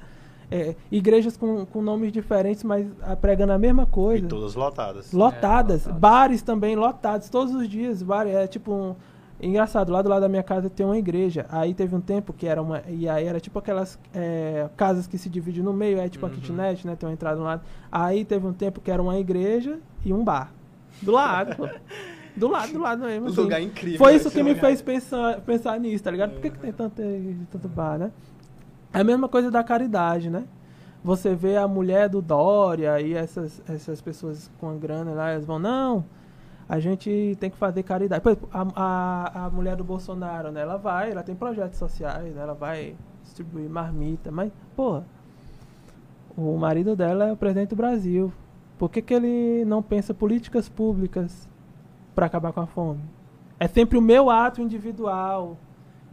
Speaker 3: É, igrejas com, com nomes diferentes, mas pregando a mesma coisa.
Speaker 1: E todas lotadas.
Speaker 3: Lotadas. É, bares também lotados, todos os dias. Bar, é tipo um. Engraçado, lá do lado da minha casa tem uma igreja. Aí teve um tempo que era uma. E aí era tipo aquelas é, casas que se dividem no meio, é tipo uhum. a kitnet, né? Tem uma entrada no lado. Aí teve um tempo que era uma igreja e um bar. Do lado, pô. Do lado, do lado mesmo. Assim.
Speaker 2: Lugar incrível.
Speaker 3: Foi isso que me fez pensar, pensar nisso, tá ligado? Por que, que tem tanto, tanto bar, né? É a mesma coisa da caridade, né? Você vê a mulher do Dória e essas, essas pessoas com a grana lá, elas vão, não, a gente tem que fazer caridade. Por exemplo, a, a, a mulher do Bolsonaro, né? Ela vai, ela tem projetos sociais, né? ela vai distribuir marmita, mas, porra, o marido dela é o presidente do Brasil. Por que, que ele não pensa políticas públicas para acabar com a fome. É sempre o meu ato individual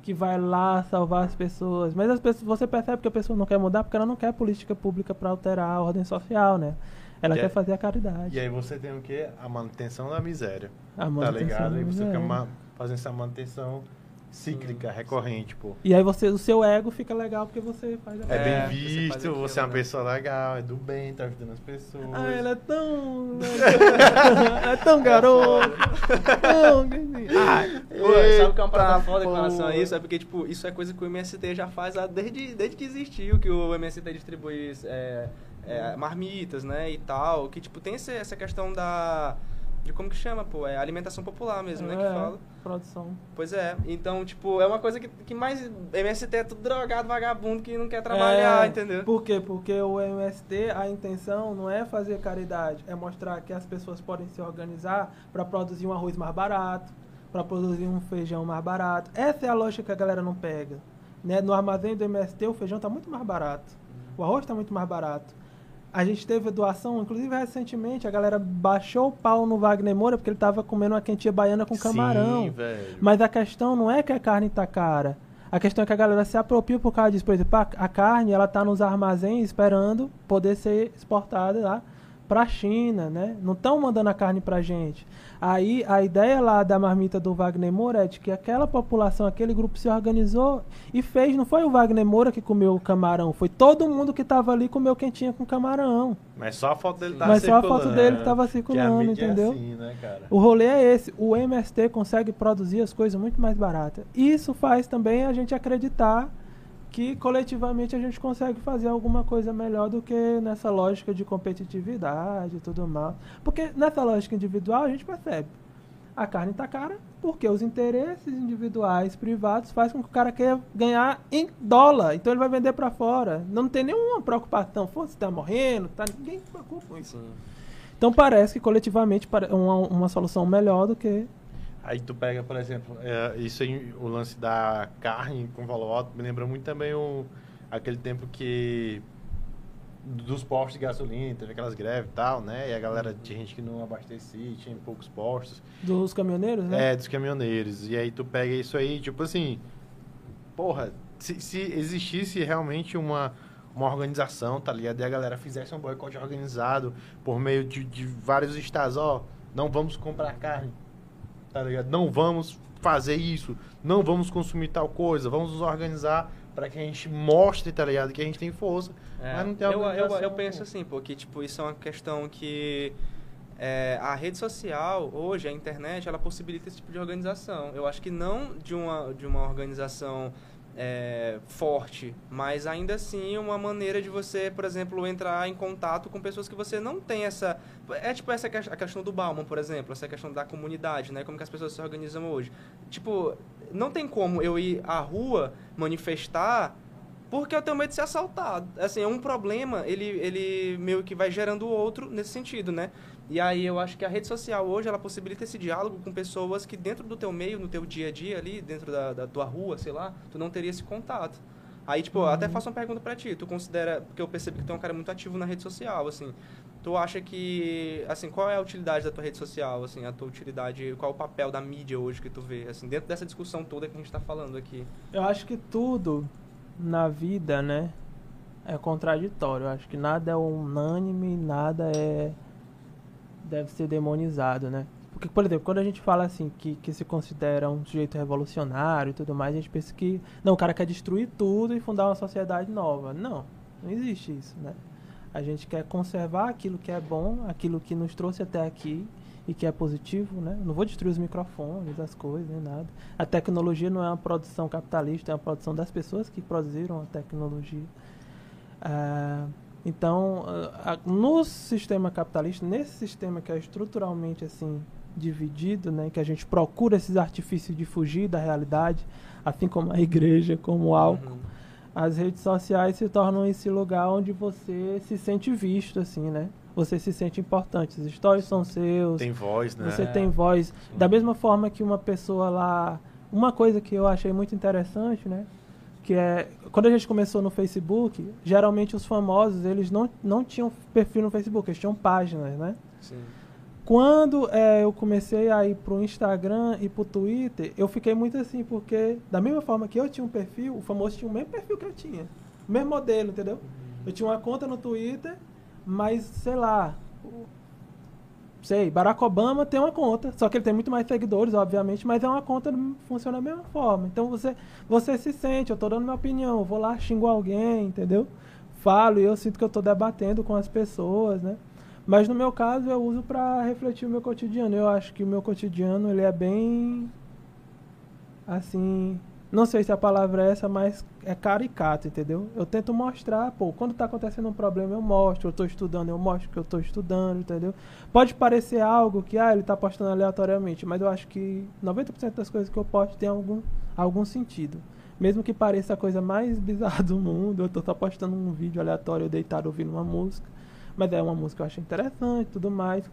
Speaker 3: que vai lá salvar as pessoas. Mas as pessoas, você percebe que a pessoa não quer mudar porque ela não quer política pública para alterar a ordem social, né? Ela e quer é, fazer a caridade.
Speaker 1: E aí você tem o quê? A manutenção da miséria.
Speaker 3: A manutenção
Speaker 1: tá ligado? E você quer fazer essa manutenção cíclica, recorrente, pô.
Speaker 3: E aí você, o seu ego fica legal porque você faz a
Speaker 1: É bem
Speaker 2: É,
Speaker 1: visto,
Speaker 2: você
Speaker 1: você, é uma
Speaker 2: né?
Speaker 1: pessoa legal, é do bem, tá ajudando as pessoas.
Speaker 3: Ah, ela é tão. é tão garoto. tão. Ai,
Speaker 2: Pô, sabe o que é uma parada foda com relação a isso? É porque, tipo, isso é coisa que o MST já faz há- desde, desde que existiu, que o MST distribui é, é, marmitas, né, e tal. Que, tipo, tem essa questão da... De como que chama, pô? É alimentação popular mesmo, né, que
Speaker 3: é,
Speaker 2: fala.
Speaker 3: Produção.
Speaker 2: Pois é. Então, tipo, é uma coisa que, que mais... MST é tudo drogado, vagabundo, que não quer trabalhar,
Speaker 3: É,
Speaker 2: entendeu?
Speaker 3: Por quê? Porque o MST, a intenção não é fazer caridade, é mostrar que as pessoas podem se organizar para produzir um arroz mais barato, para produzir um feijão mais barato. Essa é a lógica que a galera não pega. Né? No armazém do MST, o feijão está muito mais barato. O arroz está muito mais barato. A gente teve doação, inclusive recentemente, a galera baixou o pau no Wagner Moura porque ele estava comendo uma quentinha baiana com camarão.
Speaker 1: Sim, velho.
Speaker 3: Mas a questão não é que a carne tá cara. A questão é que a galera se apropria por causa disso. Por exemplo, a, a carne, ela tá nos armazéns esperando poder ser exportada lá pra China, né? Não estão mandando a carne pra gente. Aí, a ideia lá da marmita do Wagner Moura é de que aquela população, aquele grupo se organizou e fez. Não foi o Wagner Moura que comeu o camarão, foi todo mundo que tava ali comeu quentinha com camarão.
Speaker 1: Mas só a foto dele tá
Speaker 3: Mas só a
Speaker 1: circulando.
Speaker 3: foto dele que tava
Speaker 1: Que a
Speaker 3: circulando,
Speaker 1: é
Speaker 3: entendeu?
Speaker 1: assim, né, cara?
Speaker 3: O rolê é esse. O MST consegue produzir as coisas muito mais baratas. Isso faz também a gente acreditar que coletivamente a gente consegue fazer alguma coisa melhor do que nessa lógica de competitividade e tudo mais. Porque nessa lógica individual a gente percebe. A carne está cara porque os interesses individuais, privados, fazem com que o cara queira ganhar em dólar. Então ele vai vender para fora. Não tem nenhuma preocupação. Você está morrendo, tá? ninguém se preocupa com isso. Então parece que coletivamente pare- uma, uma solução melhor do que.
Speaker 1: Aí tu pega, por exemplo, é, isso aí, o lance da carne com valor alto, me lembra muito também o, aquele tempo que dos postos de gasolina, teve aquelas greves e tal, né? E a galera tinha gente que não abastecia, tinha poucos postos.
Speaker 3: Dos caminhoneiros, né?
Speaker 1: É, dos caminhoneiros. E aí tu pega isso aí, tipo assim, porra, se, se existisse realmente uma, uma organização, tá ligado? E a galera fizesse um boicote organizado por meio de, de vários estados, ó, Não vamos comprar carne. Tá ligado? Não vamos fazer isso. Não vamos consumir tal coisa. Vamos nos organizar para que a gente mostre, tá ligado? Que a gente tem força.
Speaker 2: É,
Speaker 1: mas não tem
Speaker 2: eu, eu, eu penso assim, porque tipo, isso é uma questão que é, a rede social, hoje, a internet, ela possibilita esse tipo de organização. Eu acho que não de uma, de uma organização é, forte, mas ainda assim uma maneira de você, por exemplo, entrar em contato com pessoas que você não tem essa... É tipo essa a questão do Bauman, por exemplo, essa questão da comunidade, né? Como que as pessoas se organizam hoje. Tipo, não tem como eu ir à rua manifestar porque eu tenho medo de ser assaltado. Assim, é um problema, ele, ele meio que vai gerando o outro nesse sentido, né? E aí eu acho que a rede social hoje, ela possibilita esse diálogo com pessoas que dentro do teu meio, no teu dia a dia ali, dentro da, da tua rua, sei lá, tu não teria esse contato. Aí, tipo, eu até faço uma pergunta pra ti. Tu considera, porque eu percebi que tu é um cara muito ativo na rede social, assim. Tu acha que, assim, qual é a utilidade da tua rede social, assim, a tua utilidade, qual é o papel da mídia hoje que tu vê, assim, dentro dessa discussão toda que a gente tá falando aqui?
Speaker 3: Eu acho que tudo na vida, né, é contraditório. Eu acho que nada é unânime, nada é deve ser demonizado, né? Porque, por exemplo, quando a gente fala assim que, que se considera um sujeito revolucionário e tudo mais, a gente pensa que não, o cara quer destruir tudo e fundar uma sociedade nova. Não, não existe isso, né? A gente quer conservar aquilo que é bom, aquilo que nos trouxe até aqui e que é positivo, né? Não vou destruir os microfones, as coisas, nem nada. A tecnologia não é uma produção capitalista, é uma produção das pessoas que produziram a tecnologia. Ah, então, ah, ah, no sistema capitalista, nesse sistema que é estruturalmente assim dividido, né, que a gente procura esses artifícios de fugir da realidade, assim como a igreja, como o álcool,
Speaker 2: Uhum.
Speaker 3: as redes sociais se tornam esse lugar onde você se sente visto, assim, né? Você se sente importante. Os stories são seus,
Speaker 1: Tem voz, né?
Speaker 3: você tem voz. Da mesma forma que uma pessoa lá. Uma coisa que eu achei muito interessante, né? Que é. Quando a gente começou no Facebook, geralmente os famosos, eles não, não tinham perfil no Facebook, eles tinham páginas, né?
Speaker 2: Sim.
Speaker 3: Quando é, eu comecei a ir pro Instagram e pro Twitter, eu fiquei muito assim, porque da mesma forma que eu tinha um perfil, o famoso tinha o mesmo perfil que eu tinha. O mesmo modelo, entendeu? Eu tinha uma conta no Twitter, mas, sei lá, sei, Barack Obama tem uma conta, só que ele tem muito mais seguidores, obviamente, mas é uma conta que funciona da mesma forma. Então você, você se sente, eu tô dando minha opinião, vou lá, xingo alguém, entendeu? Falo e eu sinto que eu tô debatendo com as pessoas, né? Mas no meu caso eu uso para refletir o meu cotidiano. Eu acho que o meu cotidiano ele é bem assim, não sei se a palavra é essa, mas é caricato, entendeu? Eu tento mostrar, pô, quando tá acontecendo um problema eu mostro, eu tô estudando, eu mostro que eu tô estudando, entendeu? Pode parecer algo que ah, ele tá postando aleatoriamente, mas eu acho que 90% das coisas que eu posto tem algum algum sentido. Mesmo que pareça a coisa mais bizarra do mundo, eu tô só postando um vídeo aleatório deitado ouvindo uma música, mas é uma música que eu acho interessante, e tudo mais.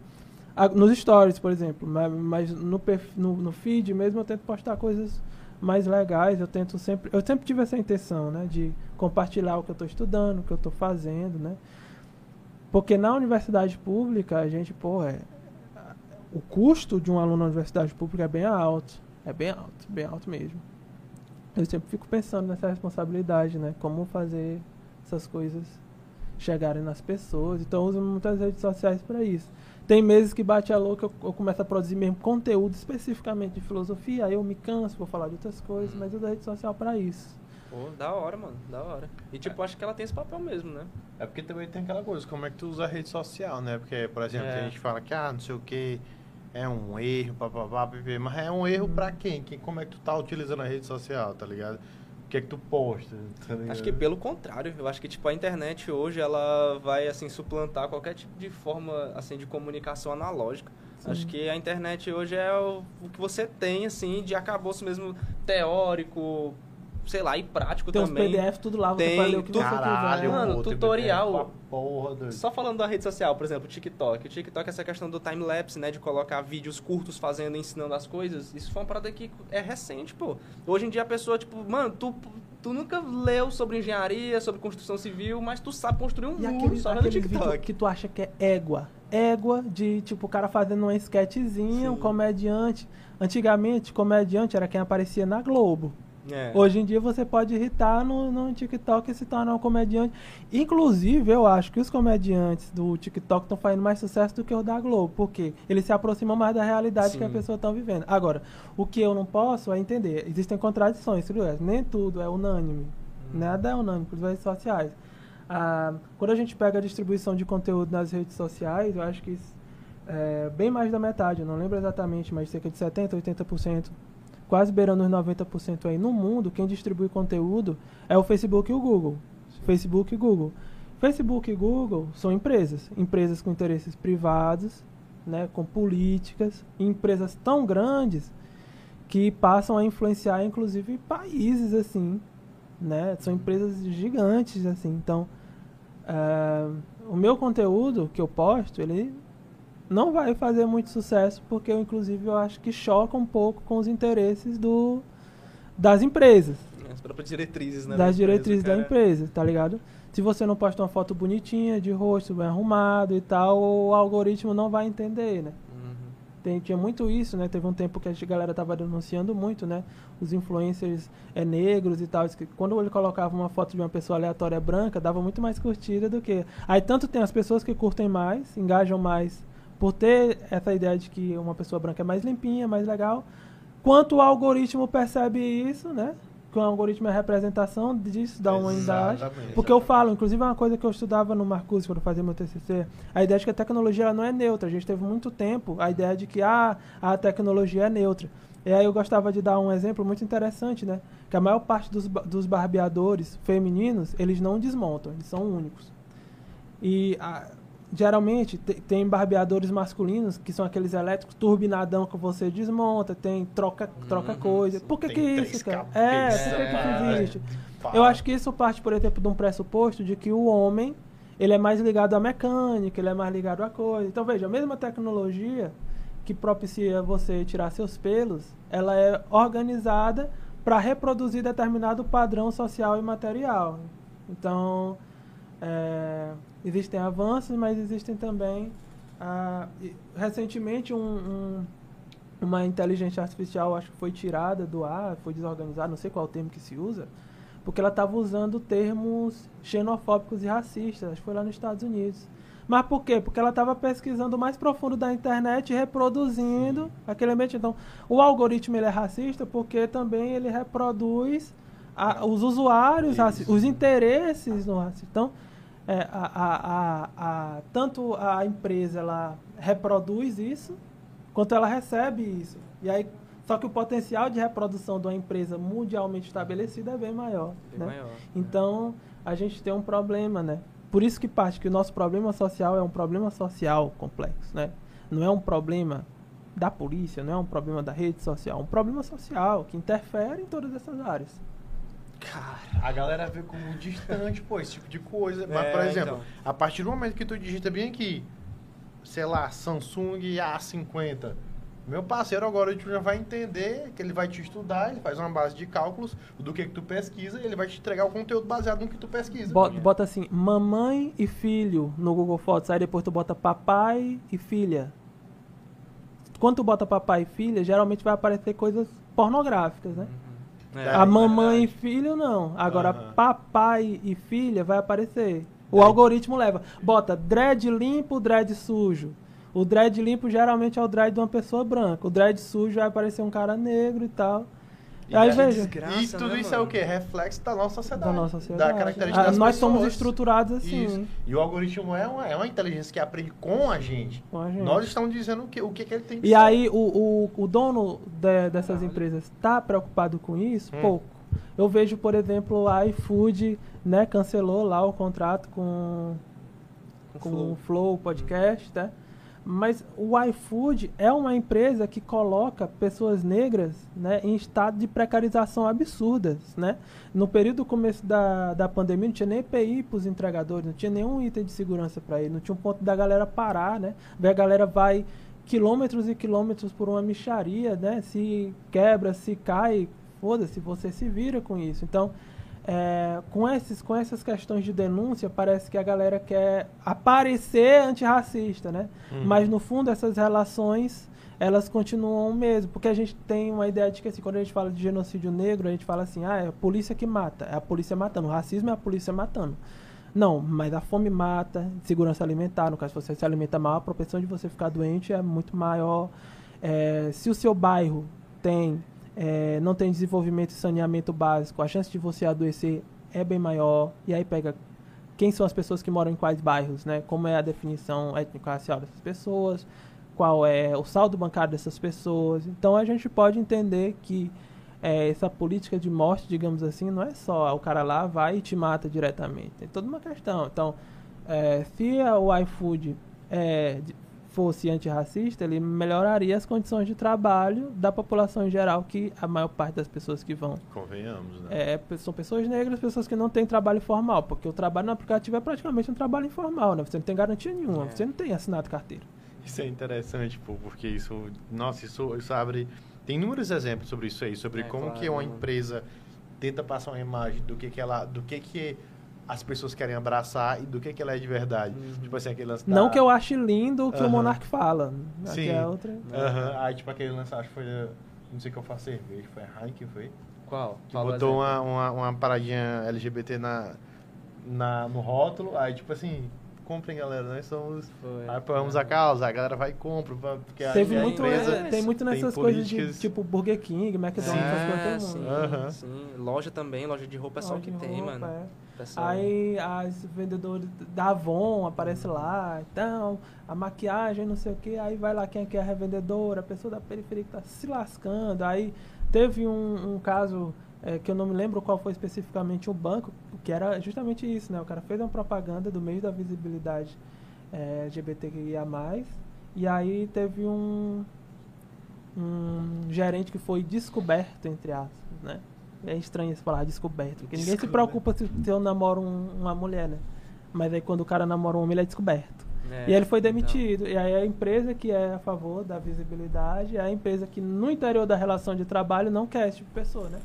Speaker 3: Nos stories, por exemplo, ma- mas no, no feed mesmo eu tento postar coisas mais legais. Eu tento sempre, eu sempre tive essa intenção, né, de compartilhar o que eu estou estudando, o que eu estou fazendo, né? Porque na universidade pública a gente, pô, é, o custo de um aluno na universidade pública é bem alto, é bem alto, bem alto mesmo. Eu sempre fico pensando nessa responsabilidade, né? Como fazer essas coisas chegarem nas pessoas. Então eu uso muitas redes sociais para isso. Tem meses que bate a louca, eu, eu começo a produzir mesmo conteúdo especificamente de filosofia, aí eu me canso, vou falar de outras coisas, mas eu uso a rede social para isso.
Speaker 2: Pô, da hora, mano, da hora. E tipo, acho que ela tem esse papel mesmo, né?
Speaker 1: É porque também tem aquela coisa, como é que tu usa a rede social, né? Porque, por exemplo,
Speaker 2: É.
Speaker 1: a gente fala que, ah, não sei o que, é um erro, papapá, mas é um erro pra quem? quem? Como é que tu tá utilizando a rede social, tá ligado? O que é que tu posta, tá?
Speaker 2: Acho que pelo contrário, eu acho que tipo a internet hoje ela vai assim suplantar qualquer tipo de forma assim de comunicação analógica.
Speaker 3: Sim.
Speaker 2: Acho que a internet hoje é o, o que você tem assim de acabouço mesmo teórico, sei lá, e prático
Speaker 3: Tem uns
Speaker 2: também.
Speaker 3: PDF tudo lá, você
Speaker 2: Tem
Speaker 3: pode ler o que você
Speaker 1: Caralho.
Speaker 2: Mano,
Speaker 1: pô, tem
Speaker 2: tutorial.
Speaker 1: Porra.
Speaker 2: Só falando da rede social, por exemplo, o TikTok. O TikTok, essa questão do time-lapse, né? De colocar vídeos curtos fazendo, ensinando as coisas. Isso foi uma parada que é recente, pô. Hoje em dia a pessoa, tipo, mano, tu, tu nunca leu sobre engenharia, sobre construção civil, mas tu sabe construir um
Speaker 3: E
Speaker 2: muro
Speaker 3: aquele,
Speaker 2: só
Speaker 3: vídeo
Speaker 2: TikTok.
Speaker 3: que tu acha que é égua. Égua de, tipo, o cara fazendo uma sketchzinha, um
Speaker 2: Sim.
Speaker 3: comediante. Antigamente, comediante era quem aparecia na Globo.
Speaker 2: É.
Speaker 3: Hoje em dia você pode irritar no, no TikTok e se tornar um comediante. Inclusive, eu acho que os comediantes do TikTok estão fazendo mais sucesso do que o da Globo. porque Eles se aproximam mais da realidade
Speaker 2: Sim.
Speaker 3: que a pessoa está vivendo. Agora, o que eu não posso é entender. Existem contradições. Nem tudo é unânime. Nada é unânime para as redes sociais. Ah, quando a gente pega a distribuição de conteúdo nas redes sociais, eu acho que é bem mais da metade, eu não lembro exatamente, mas cerca de 70%, 80%, quase beirando os 90% aí no mundo, quem distribui conteúdo é o Facebook e o Google. Facebook e Google. Facebook e Google são empresas, empresas com interesses privados, né, com políticas, empresas tão grandes que passam a influenciar inclusive países assim, né? São empresas gigantes assim. Então, eh, o meu conteúdo que eu posto, ele não vai fazer muito sucesso porque eu inclusive eu acho que choca um pouco com os interesses do das empresas
Speaker 2: As próprias diretrizes, né?
Speaker 3: das
Speaker 2: da empresa,
Speaker 3: diretrizes da
Speaker 2: cara.
Speaker 3: empresa, tá ligado? Se você não posta uma foto bonitinha, de rosto bem arrumado e tal, o algoritmo não vai entender, né?
Speaker 2: Uhum.
Speaker 3: Tem, tinha muito isso, né? Teve um tempo que a galera tava denunciando muito, né? Os influencers é, negros e tal. que quando ele colocava uma foto de uma pessoa aleatória branca, dava muito mais curtida do que. Aí tanto tem as pessoas que curtem mais, engajam mais por ter essa ideia de que uma pessoa branca é mais limpinha, mais legal, quanto o algoritmo percebe isso, né? Que o algoritmo é a representação disso, da humanidade.
Speaker 1: Exatamente.
Speaker 3: Porque eu falo, inclusive uma coisa que eu estudava no Marcuse quando eu fazia meu TCC, a ideia de que a tecnologia ela não é neutra. A gente teve muito tempo a ideia de que ah, a tecnologia é neutra. E aí eu gostava de dar um exemplo muito interessante, né? Que a maior parte dos, dos barbeadores femininos, eles não desmontam, eles são únicos. E a- geralmente te- tem barbeadores masculinos que são aqueles elétricos turbinadão que você desmonta, tem troca, troca
Speaker 2: Uhum,
Speaker 3: coisa. Por que
Speaker 1: Tem
Speaker 3: que
Speaker 1: três
Speaker 3: isso, cara? É, por que que
Speaker 2: é,
Speaker 3: isso existe? Eu acho que isso parte, por exemplo, de um pressuposto de que o homem ele é mais ligado à mecânica, ele é mais ligado à coisa. Então, veja, a mesma tecnologia que propicia você tirar seus pelos, ela é organizada para reproduzir determinado padrão social e material. Então, é, existem avanços, mas existem também. ah, recentemente, um, um- uma inteligência artificial, acho que foi tirada do ar, foi desorganizada, não sei qual é o termo que se usa, porque ela estava usando termos xenofóbicos e racistas, acho que foi lá nos Estados Unidos. Mas por quê? Porque ela estava pesquisando o mais profundo da internet reproduzindo aquele ambiente. Então, o algoritmo ele é racista porque também ele reproduz a- os usuários, raci- os interesses no racismo. Então, é, a, a, a, tanto a empresa ela reproduz isso, quanto ela recebe isso. E aí, só que o potencial de reprodução de uma empresa mundialmente estabelecida é bem maior.
Speaker 2: Bem
Speaker 3: né?
Speaker 2: maior.
Speaker 3: Então, a gente tem um problema, né? Por isso que parte que o nosso problema social é um problema social complexo, né? Não é um problema da polícia, não é um problema da rede social, é um problema social que interfere em todas essas áreas.
Speaker 2: Cara.
Speaker 1: A galera vê como distante, pô, esse tipo de coisa. Mas,
Speaker 2: É,
Speaker 1: por exemplo,
Speaker 2: então.
Speaker 1: a partir do momento que tu digita bem aqui, sei lá, Samsung A50, meu parceiro agora tu já vai entender que ele vai te estudar, ele faz uma base de cálculos do que, que tu pesquisa e ele vai te entregar o conteúdo baseado no que tu pesquisa.
Speaker 3: Bo- Bota assim, mamãe e filho no Google Fotos, aí depois tu bota papai e filha. Quando tu bota papai e filha, geralmente vai aparecer coisas pornográficas, né?
Speaker 2: É,
Speaker 3: a mamãe e filho não. Agora,
Speaker 1: Aham.
Speaker 3: papai e filha vai aparecer. O algoritmo leva. Bota dread limpo, dread sujo. O dread limpo geralmente é o dread de uma pessoa branca. O dread sujo vai aparecer um cara negro e tal.
Speaker 1: E
Speaker 3: aí veja,
Speaker 2: desgraça,
Speaker 1: E tudo
Speaker 2: né,
Speaker 1: isso é
Speaker 2: mano?
Speaker 1: o quê? Reflexo da nossa sociedade.
Speaker 3: da nossa sociedade.
Speaker 1: Da característica
Speaker 3: Ah,
Speaker 1: das
Speaker 3: nós somos
Speaker 1: pessoas.
Speaker 3: estruturados assim.
Speaker 1: Isso. E o algoritmo é uma, é uma inteligência que aprende com a gente.
Speaker 3: Com a gente.
Speaker 1: Nós estamos dizendo o que, o que, que ele tem que
Speaker 3: E
Speaker 1: ser.
Speaker 3: aí, o, o, o dono de- dessas
Speaker 2: Caralho.
Speaker 3: empresas está preocupado com isso?
Speaker 1: Hum.
Speaker 3: Pouco. Eu vejo, por exemplo, a iFood né, cancelou lá o contrato com,
Speaker 2: Com
Speaker 3: com
Speaker 2: flow.
Speaker 3: o Flow Podcast, né? Mas o iFood é uma empresa que coloca pessoas negras né, em estado de precarização absurdas, né? No período do começo da, da pandemia não tinha nem EPI para os entregadores, não tinha nenhum item de segurança para ele, não tinha um ponto da galera parar, né? A galera vai quilômetros e quilômetros por uma micharia, né? Se quebra, se cai, foda-se, você se vira com isso. Então, é, com, esses, com essas questões de denúncia, parece que a galera quer aparecer antirracista, né?
Speaker 1: Uhum.
Speaker 3: Mas, no fundo, essas relações elas continuam mesmo, porque a gente tem uma ideia de que assim, quando a gente fala de genocídio negro, a gente fala assim, ah, é a polícia que mata, é a polícia matando, o racismo é a polícia matando. Não, mas a fome mata, segurança alimentar, no caso, se você se alimenta mal, a propensão de você ficar doente é muito maior. É, se o seu bairro tem, é, não tem desenvolvimento e saneamento básico, a chance de você adoecer é bem maior. E aí pega quem são as pessoas que moram em quais bairros, né? Como é a definição étnico-racial dessas pessoas, qual é o saldo bancário dessas pessoas. Então a gente pode entender que é, essa política de morte, digamos assim, não é só o cara lá vai e te mata diretamente. Tem toda uma questão. Então, é, se o iFood é, fosse antirracista, ele melhoraria as condições de trabalho da população em geral, que a maior parte das pessoas que vão.
Speaker 1: Convenhamos, né?
Speaker 3: É, são pessoas negras, pessoas que não têm trabalho formal, porque o trabalho no aplicativo é praticamente um trabalho informal, né? Você não tem garantia nenhuma, é. você não tem assinado carteira.
Speaker 1: Isso é interessante, pô, porque isso, nossa, isso, isso abre tem inúmeros exemplos sobre isso aí, sobre é, como claro, que uma empresa tenta passar uma imagem do que, que ela, do que que as pessoas querem abraçar e do que que ela é de verdade. Uhum. Tipo assim, aquele lance
Speaker 3: Não que eu ache lindo o que uhum. o Monark fala.
Speaker 1: Sim. É outra... Uhum. Aí, tipo, aquele lance, acho que foi, não sei o que eu faço cerveja, foi a Heineken, foi?
Speaker 2: Qual?
Speaker 1: Que botou uma, uma, uma paradinha LGBT na, na, no rótulo, aí, tipo assim, comprem, galera. Nós somos. Foi, apoiamos é. a causa, a galera vai e compra. Porque
Speaker 3: Teve muito, empresa, é, tem muito nessas tem coisas de tipo Burger King, McDonald's,
Speaker 2: é, essas coisas. Sim, sim. Loja também, loja de roupa é só o que tem, roupa, mano. É.
Speaker 3: Aí as vendedoras da Avon aparece lá, então, a maquiagem, não sei o que, aí vai lá quem é que é a revendedora, a pessoa da periferia que tá se lascando. Aí teve um, um caso é, que eu não me lembro qual foi especificamente o banco, que era justamente isso, né? O cara fez uma propaganda do meio da visibilidade é, LGBTQIA+, e aí teve um, um gerente que foi descoberto, entre aspas, né? É estranho esse falar descoberto, porque ninguém se preocupa se, se eu namoro um, uma mulher, né? Mas aí quando o cara namora um homem, ele é descoberto. É, e ele foi demitido. Então. E aí a empresa que é a favor da visibilidade é a empresa que no interior da relação de trabalho não quer esse tipo de pessoa, né?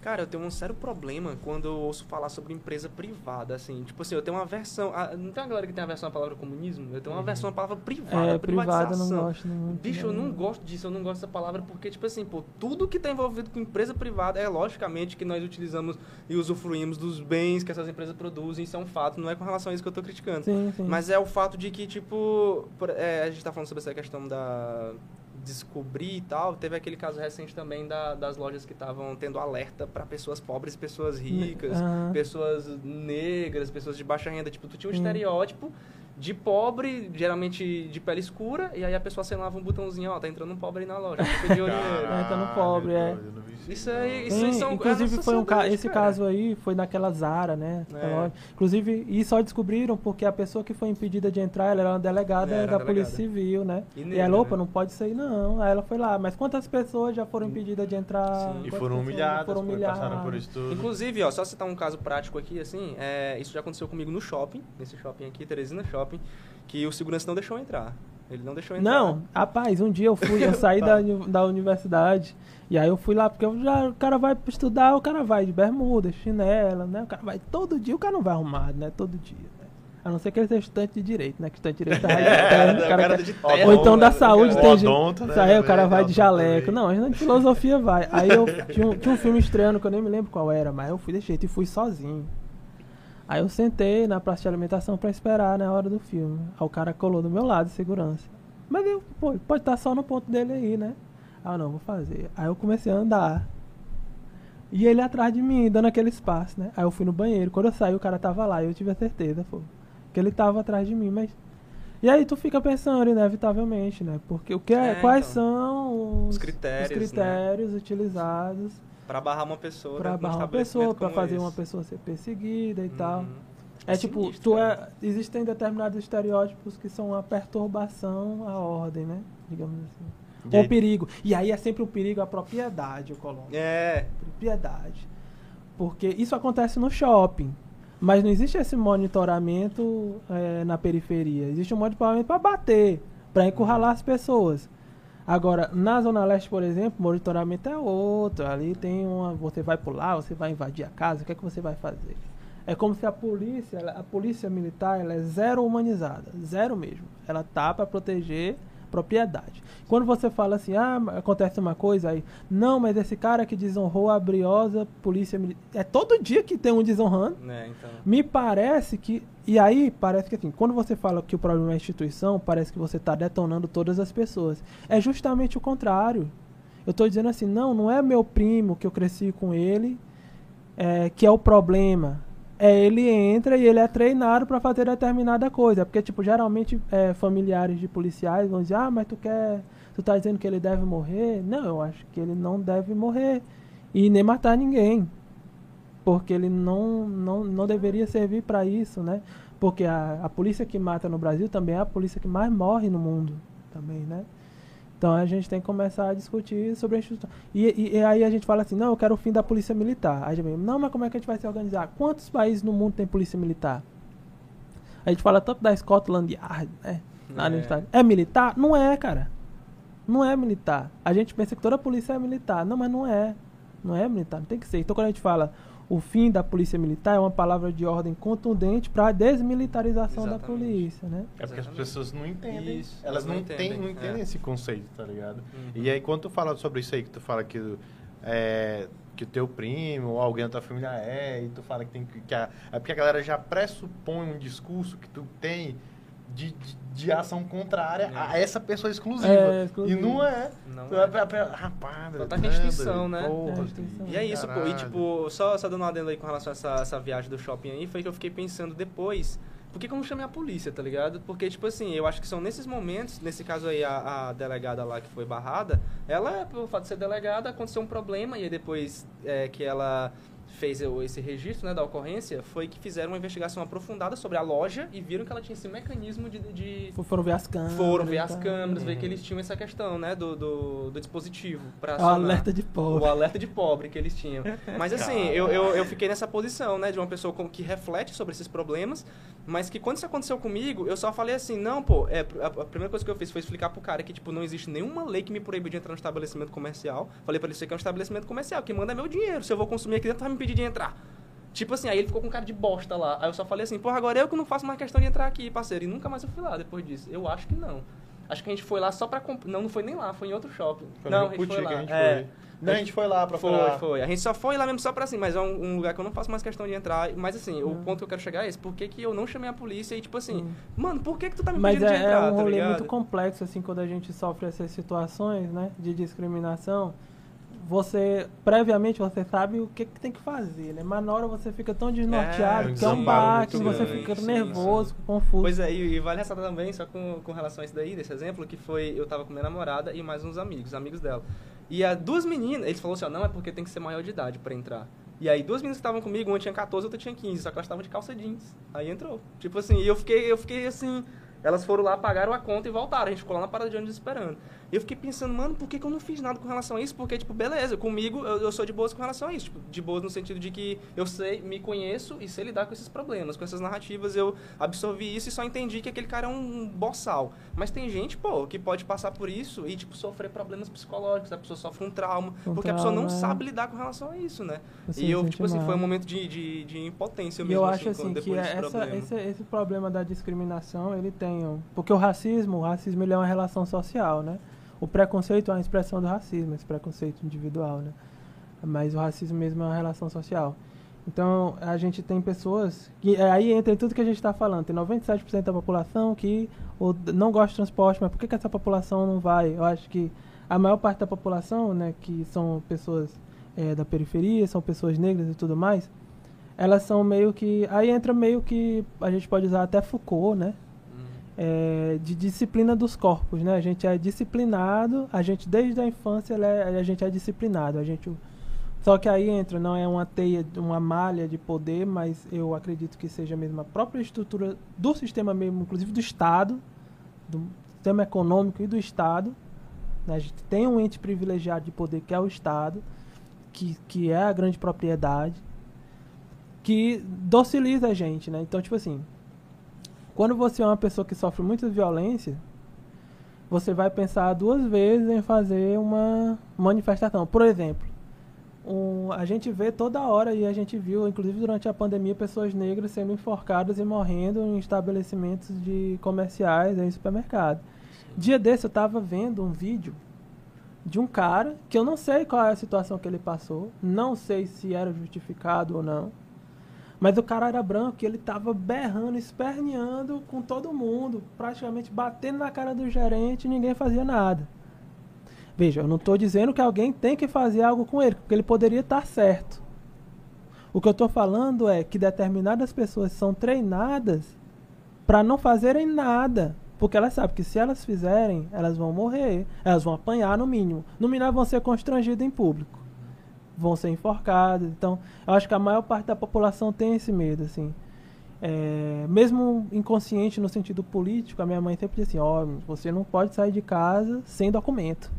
Speaker 2: Cara, eu tenho um sério problema quando eu ouço falar sobre empresa privada, assim. Tipo assim, eu tenho uma versão... A, não tem uma galera que tem a versão da palavra comunismo? Eu tenho uma uhum. versão da palavra privada,
Speaker 3: é, privada não gosto
Speaker 2: muito. Bicho, eu não gosto disso, eu não gosto dessa palavra porque, tipo assim, pô, tudo que tá envolvido com empresa privada é logicamente que nós utilizamos e usufruímos dos bens que essas empresas produzem, isso é um fato, não é com relação a isso que eu tô criticando.
Speaker 3: Sim, sim.
Speaker 2: Mas é o fato de que, tipo, é, a gente tá falando sobre essa questão da descobrir e tal. Teve aquele caso recente também da, das lojas que estavam tendo alerta para pessoas pobres, pessoas ricas, uhum. pessoas negras, pessoas de baixa renda. Tipo, tu tinha um uhum. estereótipo de pobre, geralmente de pele escura, e aí a pessoa assinava um botãozinho, ó, tá entrando um pobre aí na loja.
Speaker 3: Pediu é, tá no pobre, é.
Speaker 2: Isso aí, isso aí são
Speaker 3: Inclusive, foi um ca esse cara. caso aí foi naquela Zara, né? É. Inclusive, e só descobriram porque a pessoa que foi impedida de entrar, ela era uma delegada era da delegada. Polícia Civil, né? E, nele, e ela, opa, né? não pode sair não. Aí ela foi lá. Mas quantas pessoas já foram impedidas de entrar?
Speaker 1: Sim. E foram humilhadas, foram humilhadas. passaram por isso tudo.
Speaker 2: Inclusive, ó, só citar um caso prático aqui, assim, é, isso já aconteceu comigo no shopping, nesse shopping aqui, Teresina Shopping, que o segurança não deixou entrar. Ele não deixou entrar.
Speaker 3: Não, rapaz, um dia eu fui, eu saí da, da universidade. E aí eu fui lá, porque já, o cara vai estudar, o cara vai de bermuda, chinela, né? O cara vai todo dia, o cara não vai arrumado, né? Todo dia. Né? A não ser que ele seja estudante de direito, né? Que estudante de direito tá é, o cara, cara de terra, Ou então da saúde tem gente. Né? Aí o cara vai de jaleco. Não, a de filosofia vai. Aí eu tinha um, tinha um filme estreando que eu nem me lembro qual era, mas eu fui desse jeito e fui sozinho. Aí eu sentei na praça de alimentação para esperar na hora do filme. Aí o cara colou do meu lado, segurança. Mas eu, pô, pode estar só no ponto dele aí, né? Ah, não, vou fazer. Aí eu comecei a andar. E ele atrás de mim, dando aquele espaço, né? Aí eu fui no banheiro. Quando eu saí, o cara tava lá. E eu tive a certeza, pô, que ele tava atrás de mim, mas... E aí tu fica pensando, inevitavelmente, né? Porque o que é, é quais então, são os,
Speaker 2: os critérios,
Speaker 3: os critérios né? utilizados
Speaker 2: para barrar uma pessoa.
Speaker 3: Para barrar uma pessoa, para fazer esse. uma pessoa ser perseguida e uhum. tal. É, é tipo, sinistro, tu é, existem determinados estereótipos que são uma perturbação à ordem, né? Digamos assim. Ou perigo. E aí é sempre o um perigo à propriedade, eu coloco.
Speaker 2: É.
Speaker 3: Propriedade. Porque isso acontece no shopping. Mas não existe esse monitoramento é, na periferia. Existe um monitoramento para bater, para encurralar as pessoas. Agora, na Zona Leste, por exemplo, o monitoramento é outro. Ali tem uma. Você vai pular, você vai invadir a casa, o que é que você vai fazer? É como se a polícia, a polícia militar, ela é zero humanizada, zero mesmo. Ela tá para proteger, propriedade. Quando você fala assim, ah, acontece uma coisa aí, não, mas esse cara que desonrou a Briosa, polícia militar. É todo dia que tem um desonrando.
Speaker 2: É, então.
Speaker 3: Me parece que. E aí, parece que assim, quando você fala que o problema é a instituição, parece que você está detonando todas as pessoas. É justamente o contrário. Eu estou dizendo assim, não, não é meu primo que eu cresci com ele é, que é o problema. É, ele entra e ele é treinado para fazer determinada coisa. Porque, tipo, geralmente é, familiares de policiais vão dizer, ah, mas tu quer. Tu tá dizendo que ele deve morrer? Não, eu acho que ele não deve morrer. E nem matar ninguém. Porque ele não, não, não deveria servir para isso, né? Porque a, a polícia que mata no Brasil também é a polícia que mais morre no mundo. Também, né? Então a gente tem que começar a discutir sobre a instituição. E, e, e, aí a gente fala assim, não, eu quero o fim da polícia militar. Aí a gente não, mas como é que a gente vai se organizar? Quantos países no mundo tem polícia militar? A gente fala tanto da Scotland Yard, né? É. é militar? Não é, cara. Não é militar. A gente pensa que toda polícia é militar. Não, mas não é. Não é militar, não tem que ser. Então quando a gente fala o fim da polícia militar é uma palavra de ordem contundente para a desmilitarização Exatamente. da polícia, né?
Speaker 1: É porque as pessoas não entendem. Isso, elas não, não entendem, não entendem é. esse conceito, tá ligado? Uhum. E aí quando tu fala sobre isso aí, que tu fala que é, que o teu primo ou alguém da tua família é, e tu fala que tem que, que a, é porque a galera já pressupõe um discurso que tu tem de, de, de ação contrária é. a essa pessoa exclusiva. É, exclusiva. E não é. Não é. é. Rapaz,
Speaker 2: Só tá restrição, né? Porra, é, e é isso, caralho. pô. E tipo, só, só dando uma adendo aí com relação a essa, essa viagem do shopping aí, foi que eu fiquei pensando depois. Por que, que eu não chamei a polícia, tá ligado? Porque, tipo assim, eu acho que são nesses momentos, nesse caso aí, a, a delegada lá que foi barrada, ela, pelo fato de ser delegada, aconteceu um problema e aí depois é, que ela fez esse registro né, da ocorrência foi que fizeram uma investigação aprofundada sobre a loja e viram que ela tinha esse mecanismo de. de
Speaker 3: foram ver as câmeras.
Speaker 2: Foram ver as câmeras, ver que eles tinham essa questão né, do, do, do dispositivo.
Speaker 3: Pra o alerta de pobre.
Speaker 2: O alerta de pobre que eles tinham. Mas assim, eu, eu, eu, fiquei nessa posição né, de uma pessoa que reflete sobre esses problemas, mas que quando isso aconteceu comigo, eu só falei assim: não, pô, é, a, a primeira coisa que eu fiz foi explicar pro cara que tipo, não existe nenhuma lei que me proíbe de entrar no estabelecimento comercial. Falei para ele: isso aqui é um estabelecimento comercial, quem manda é meu dinheiro. Se eu vou consumir aqui dentro, vai me pedir de entrar. Tipo assim, aí ele ficou com cara de bosta lá. Aí eu só falei assim, porra, agora eu que não faço mais questão de entrar aqui, parceiro. E nunca mais eu fui lá depois disso. Eu acho que não. Acho que a gente foi lá só pra comprar. Não, não foi nem lá, foi em outro shopping.
Speaker 1: Foi
Speaker 2: não,
Speaker 1: a gente foi lá. A gente é. foi. Não, a gente foi lá pra
Speaker 2: Foi, falar. foi. A gente só foi lá mesmo só pra assim, mas é um, um, lugar que eu não faço mais questão de entrar. Mas assim, o ponto que eu quero chegar é esse. Por que, que eu não chamei a polícia e tipo assim, hum. mano, por que que tu tá me
Speaker 3: mas
Speaker 2: pedindo
Speaker 3: é,
Speaker 2: de entrar,
Speaker 3: é um
Speaker 2: tá
Speaker 3: rolê muito complexo, assim, quando a gente sofre essas situações, né, de discriminação você previamente você sabe o que, que, tem que fazer, né? Mas na hora você fica tão desnorteado, é, que é um baque, você fica nervoso, sim. confuso.
Speaker 2: Pois é, e, e, vale ressaltar também, só com, com relação a isso daí, desse exemplo, que foi, eu tava com minha namorada e mais uns amigos, amigos dela. E as duas meninas, eles falaram assim, ó, não, é porque tem que ser maior de idade para entrar. E aí duas meninas que estavam comigo, uma tinha 14, outra tinha 15, só que elas estavam de calça jeans. Aí entrou. Tipo assim, e eu fiquei, eu fiquei assim, elas foram lá, pagaram a conta e voltaram. A gente ficou lá na parada de ônibus esperando. E eu fiquei pensando, mano, por que, que eu não fiz nada com relação a isso? Porque, tipo, beleza, comigo eu, eu, sou de boas com relação a isso. Tipo, de boas no sentido de que eu sei, me conheço e sei lidar com esses problemas, com essas narrativas. Eu absorvi isso e só entendi que aquele cara é um boçal. Mas tem gente, pô, que pode passar por isso e, tipo, sofrer problemas psicológicos. A pessoa sofre um trauma. Um porque trauma, a pessoa não é. sabe lidar com relação a isso, né? Você e eu, tipo assim, mal. foi um momento de, de, de impotência mesmo.
Speaker 3: E eu acho, assim, assim que essa, esse, esse problema da discriminação, ele tem... Porque o racismo, o racismo ele é uma relação social, né? O preconceito é uma expressão do racismo, esse preconceito individual, né? Mas o racismo mesmo é uma relação social. Então, a gente tem pessoas que é, aí entra em tudo que a gente está falando. Tem 97% da população que não gosta de transporte, mas por que, que essa população não vai? Eu acho que a maior parte da população, né, que são pessoas é, da periferia, são pessoas negras e tudo mais, elas são meio que. Aí entra meio que. A gente pode usar até Foucault, né? É, de disciplina dos corpos, né? A gente é disciplinado, a gente desde a infância é, a gente é disciplinado, a gente só que aí entra, não é uma teia, uma malha de poder, mas eu acredito que seja mesmo a própria estrutura do sistema mesmo, inclusive do Estado, do sistema econômico e do Estado. Né? A gente tem um ente privilegiado de poder que é o Estado, que, que é a grande propriedade, que dociliza a gente, né? Então, tipo assim, quando você é uma pessoa que sofre muita violência, você vai pensar duas vezes em fazer uma manifestação. Por exemplo, um, a gente vê toda hora e a gente viu, inclusive durante a pandemia, pessoas negras sendo enforcadas e morrendo em estabelecimentos de comerciais, em supermercado. Dia desse eu tava vendo um vídeo de um cara que eu não sei qual é a situação que ele passou, não sei se era justificado ou não. Mas o cara era branco e ele tava berrando, esperneando com todo mundo, praticamente batendo na cara do gerente e ninguém fazia nada. Veja, eu não estou dizendo que alguém tem que fazer algo com ele, porque ele poderia estar certo. O que eu estou falando é que determinadas pessoas são treinadas para não fazerem nada. Porque elas sabem que se elas fizerem, elas vão morrer. Elas vão apanhar no mínimo. No mínimo, vão ser constrangidas em público. Vão ser enforcadas. Então, eu acho que a maior parte da população tem esse medo, assim. É, mesmo inconsciente no sentido político, a minha mãe sempre dizia assim, ó, oh, você não pode sair de casa sem documento.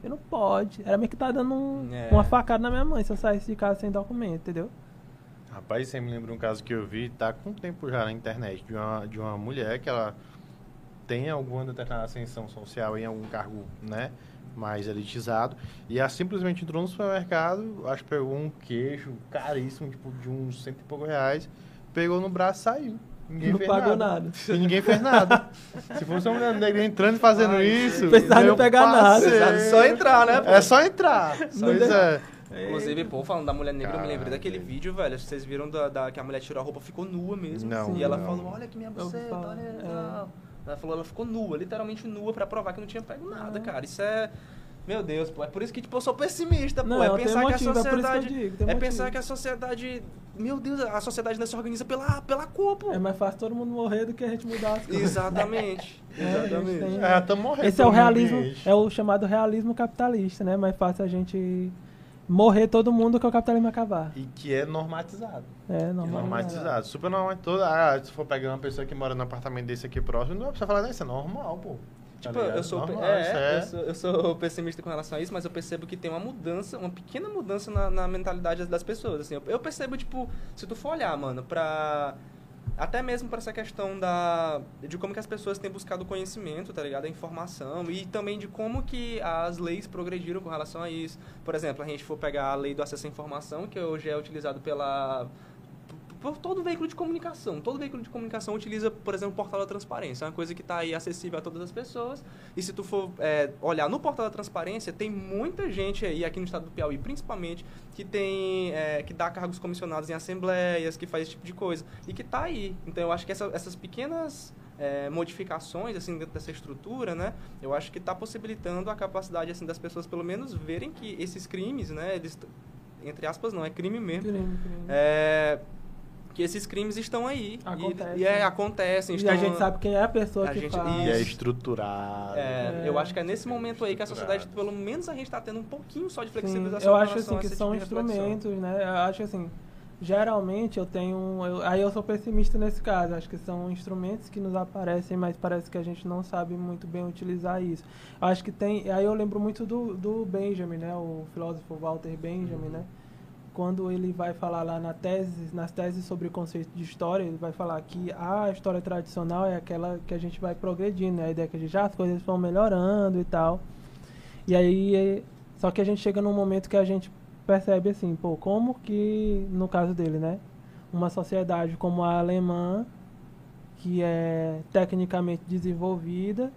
Speaker 3: Você não pode. Era meio que tá dando um, é. uma facada na minha mãe se eu saísse de casa sem documento, entendeu?
Speaker 1: Rapaz, você me lembra um caso que eu vi, tá com tempo já na internet, de uma, de uma mulher que ela tem alguma determinada ascensão social em algum cargo, né? Mais elitizado. E ela simplesmente entrou no supermercado, acho que pegou um queijo caríssimo, tipo, de uns cento e poucos reais, pegou no braço e saiu.
Speaker 3: Ninguém não pagou nada. nada.
Speaker 1: E ninguém fez nada. Se fosse uma mulher negra entrando e fazendo Ai, isso.
Speaker 3: Pensar não pegar nada.
Speaker 2: Só entrar, né?
Speaker 1: Pô? É só entrar. Só pois é.
Speaker 2: Inclusive, pô, falando da mulher negra, Caramba. eu me lembrei daquele vídeo, velho. Vocês viram da, da, que a mulher tirou a roupa, ficou nua mesmo.
Speaker 1: Não.
Speaker 2: Assim, e ela falou: Olha que minha buceta, olha. É. Ela falou, ela ficou nua, literalmente nua, para provar que não tinha pego nada, cara. Isso é. Meu Deus, pô, é por isso que tipo, eu sou pessimista, pô. Não, é pensar que a sociedade. Que digo, é pensar que a sociedade. Meu Deus, a sociedade não se organiza pela, pela culpa.
Speaker 3: É mais fácil todo mundo morrer do que a gente mudar as
Speaker 2: coisas. Exatamente. é, Exatamente.
Speaker 1: Tem... É, tamo morrendo.
Speaker 3: Esse é o realismo, é o chamado realismo capitalista, né? Mais fácil a gente morrer todo mundo que o capitalismo acabar.
Speaker 1: E que é normatizado.
Speaker 3: É, normatizado.
Speaker 1: normatizado. Super normatizado. Ah, se for pegar uma pessoa que mora num apartamento desse aqui próximo, não é pra falar, não, isso é normal, pô.
Speaker 2: Tá tipo, eu sou, normal, é, é. Eu, sou, eu sou pessimista com relação a isso, mas eu percebo que tem uma mudança, uma pequena mudança na, na mentalidade das pessoas. Assim, eu, eu percebo, tipo, se tu for olhar, mano, pra até mesmo para essa questão da de como que as pessoas têm buscado conhecimento, tá ligado? A informação e também de como que as leis progrediram com relação a isso. Por exemplo, a gente for pegar a lei do acesso à informação, que hoje é utilizado pela todo veículo de comunicação. Todo veículo de comunicação utiliza, por exemplo, o portal da transparência. É uma coisa que está aí acessível a todas as pessoas. E se tu for é, olhar no portal da transparência, tem muita gente aí, aqui no estado do Piauí principalmente, que tem é, que dá cargos comissionados em assembleias, que faz esse tipo de coisa. E que está aí. Então eu acho que essa, essas pequenas é, modificações assim dentro dessa estrutura, né? Eu acho que está possibilitando a capacidade assim das pessoas pelo menos verem que esses crimes, né? Eles, entre aspas, não é crime mesmo.
Speaker 3: Crime, crime.
Speaker 2: É, que esses crimes estão aí.
Speaker 3: Acontece.
Speaker 2: E, e é, acontecem.
Speaker 3: E a gente sabe quem é a pessoa
Speaker 2: a
Speaker 3: que
Speaker 2: gente,
Speaker 3: faz.
Speaker 1: E é estruturado.
Speaker 2: É, é, eu acho que é nesse momento aí que a sociedade, pelo menos a gente está tendo um pouquinho só de flexibilização.
Speaker 3: Sim, eu acho assim que são tipo instrumentos, né? Eu acho assim, geralmente eu tenho. Eu, aí eu sou pessimista nesse caso. Acho que são instrumentos que nos aparecem, mas parece que a gente não sabe muito bem utilizar isso. Eu acho que tem. Aí eu lembro muito do, do Benjamin, né? O filósofo Walter Benjamin, uhum. né? Quando ele vai falar lá na tese, nas teses sobre o conceito de história, ele vai falar que a história tradicional é aquela que a gente vai progredindo, né? a ideia que a gente, já as coisas vão melhorando e tal. E aí, só que a gente chega num momento que a gente percebe assim, pô, como que, no caso dele, né? Uma sociedade como a alemã, que é tecnicamente desenvolvida,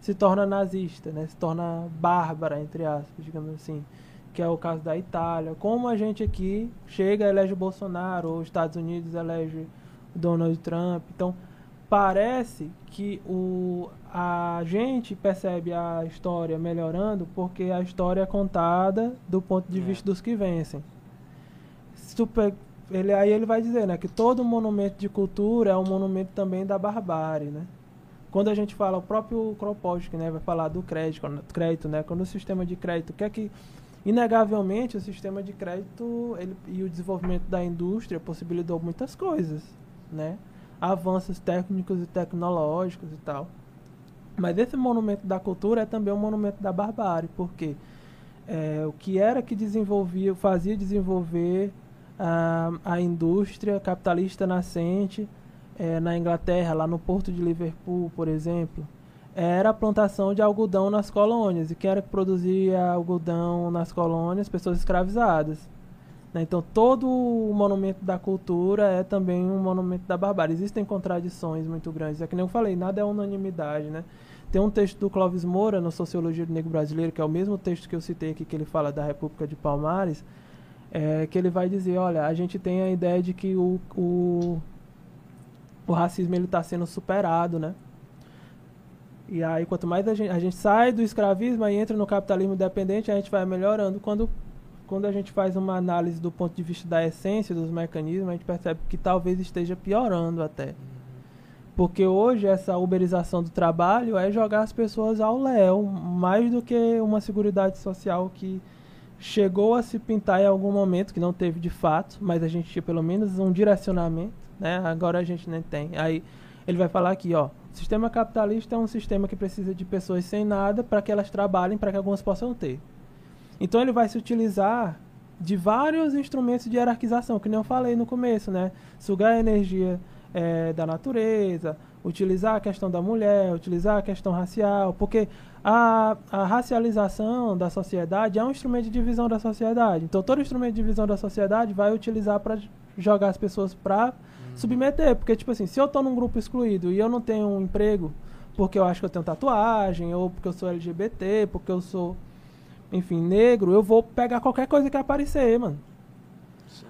Speaker 3: se torna nazista, né? Se torna bárbara, entre aspas, digamos assim que é o caso da Itália. Como a gente aqui chega, elege o Bolsonaro, ou os Estados Unidos elege Donald Trump. Então, parece que o, a gente percebe a história melhorando porque a história é contada do ponto de é. vista dos que vencem. Super, ele, aí ele vai dizer né, que todo monumento de cultura é um monumento também da barbárie. Né? Quando a gente fala, o próprio Kropotkin né, vai falar do crédito, crédito né, quando o sistema de crédito, o que é que Inegavelmente, o sistema de crédito ele, e o desenvolvimento da indústria possibilitou muitas coisas, né? Avanços técnicos e tecnológicos e tal. Mas esse monumento da cultura é também um monumento da barbárie, porque é, o que era que desenvolvia, fazia desenvolver a, a indústria capitalista nascente é, na Inglaterra, lá no porto de Liverpool, por exemplo, era a plantação de algodão nas colônias. E quem era que produzia algodão nas colônias? Pessoas escravizadas. Né? Então, todo o monumento da cultura é também um monumento da barbárie. Existem contradições muito grandes. É que nem eu falei, nada é unanimidade, né? tem um texto do Clóvis Moura no Sociologia do Negro Brasileiro, que é o mesmo texto que eu citei aqui, que ele fala da República de Palmares, é, que ele vai dizer, olha, a gente tem a ideia de que o, o, o racismo está sendo superado, né? E aí, quanto mais a gente, a gente sai do escravismo e entra no capitalismo dependente, a gente vai melhorando. Quando, quando a gente faz uma análise do ponto de vista da essência dos mecanismos, a gente percebe que talvez esteja piorando até. Porque hoje essa uberização do trabalho é jogar as pessoas ao léu, mais do que uma seguridade social que chegou a se pintar em algum momento, que não teve de fato, mas a gente tinha pelo menos um direcionamento, né? Agora a gente nem tem. Aí ele vai falar aqui, ó, o sistema capitalista é um sistema que precisa de pessoas sem nada para que elas trabalhem, para que algumas possam ter. Então ele vai se utilizar de vários instrumentos de hierarquização, que nem eu falei no começo, né? Sugar a energia é, da natureza, utilizar a questão da mulher, utilizar a questão racial, porque a, a racialização da sociedade é um instrumento de divisão da sociedade. Então todo instrumento de divisão da sociedade vai utilizar para jogar as pessoas para submeter. Porque, tipo assim, se eu tô num grupo excluído e eu não tenho um emprego porque eu acho que eu tenho tatuagem, ou porque eu sou LGBT, porque eu sou, enfim, negro, eu vou pegar qualquer coisa que aparecer, mano.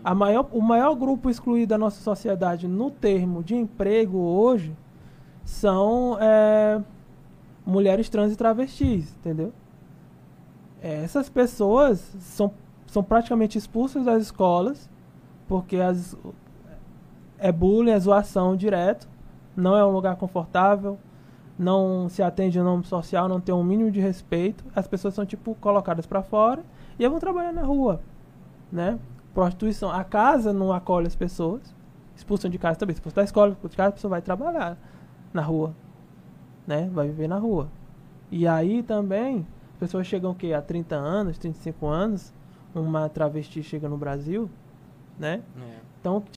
Speaker 3: A maior, o maior grupo excluído da nossa sociedade no termo de emprego hoje são é, mulheres trans e travestis, entendeu? Essas pessoas são, são praticamente expulsas das escolas porque as, é bullying, é zoação direto, não é um lugar confortável, não se atende ao nome social, não tem um mínimo de respeito. As pessoas são tipo colocadas para fora e vão trabalhar na rua, né? Prostituição, a casa não acolhe as pessoas, expulsam de casa também, expulsam da escola, expulsam de casa, a pessoa vai trabalhar na rua, né? Vai viver na rua. E aí também, as pessoas chegam o quê? Há 30 anos, 35 anos, uma travesti chega no Brasil, né?
Speaker 2: É.
Speaker 3: Então,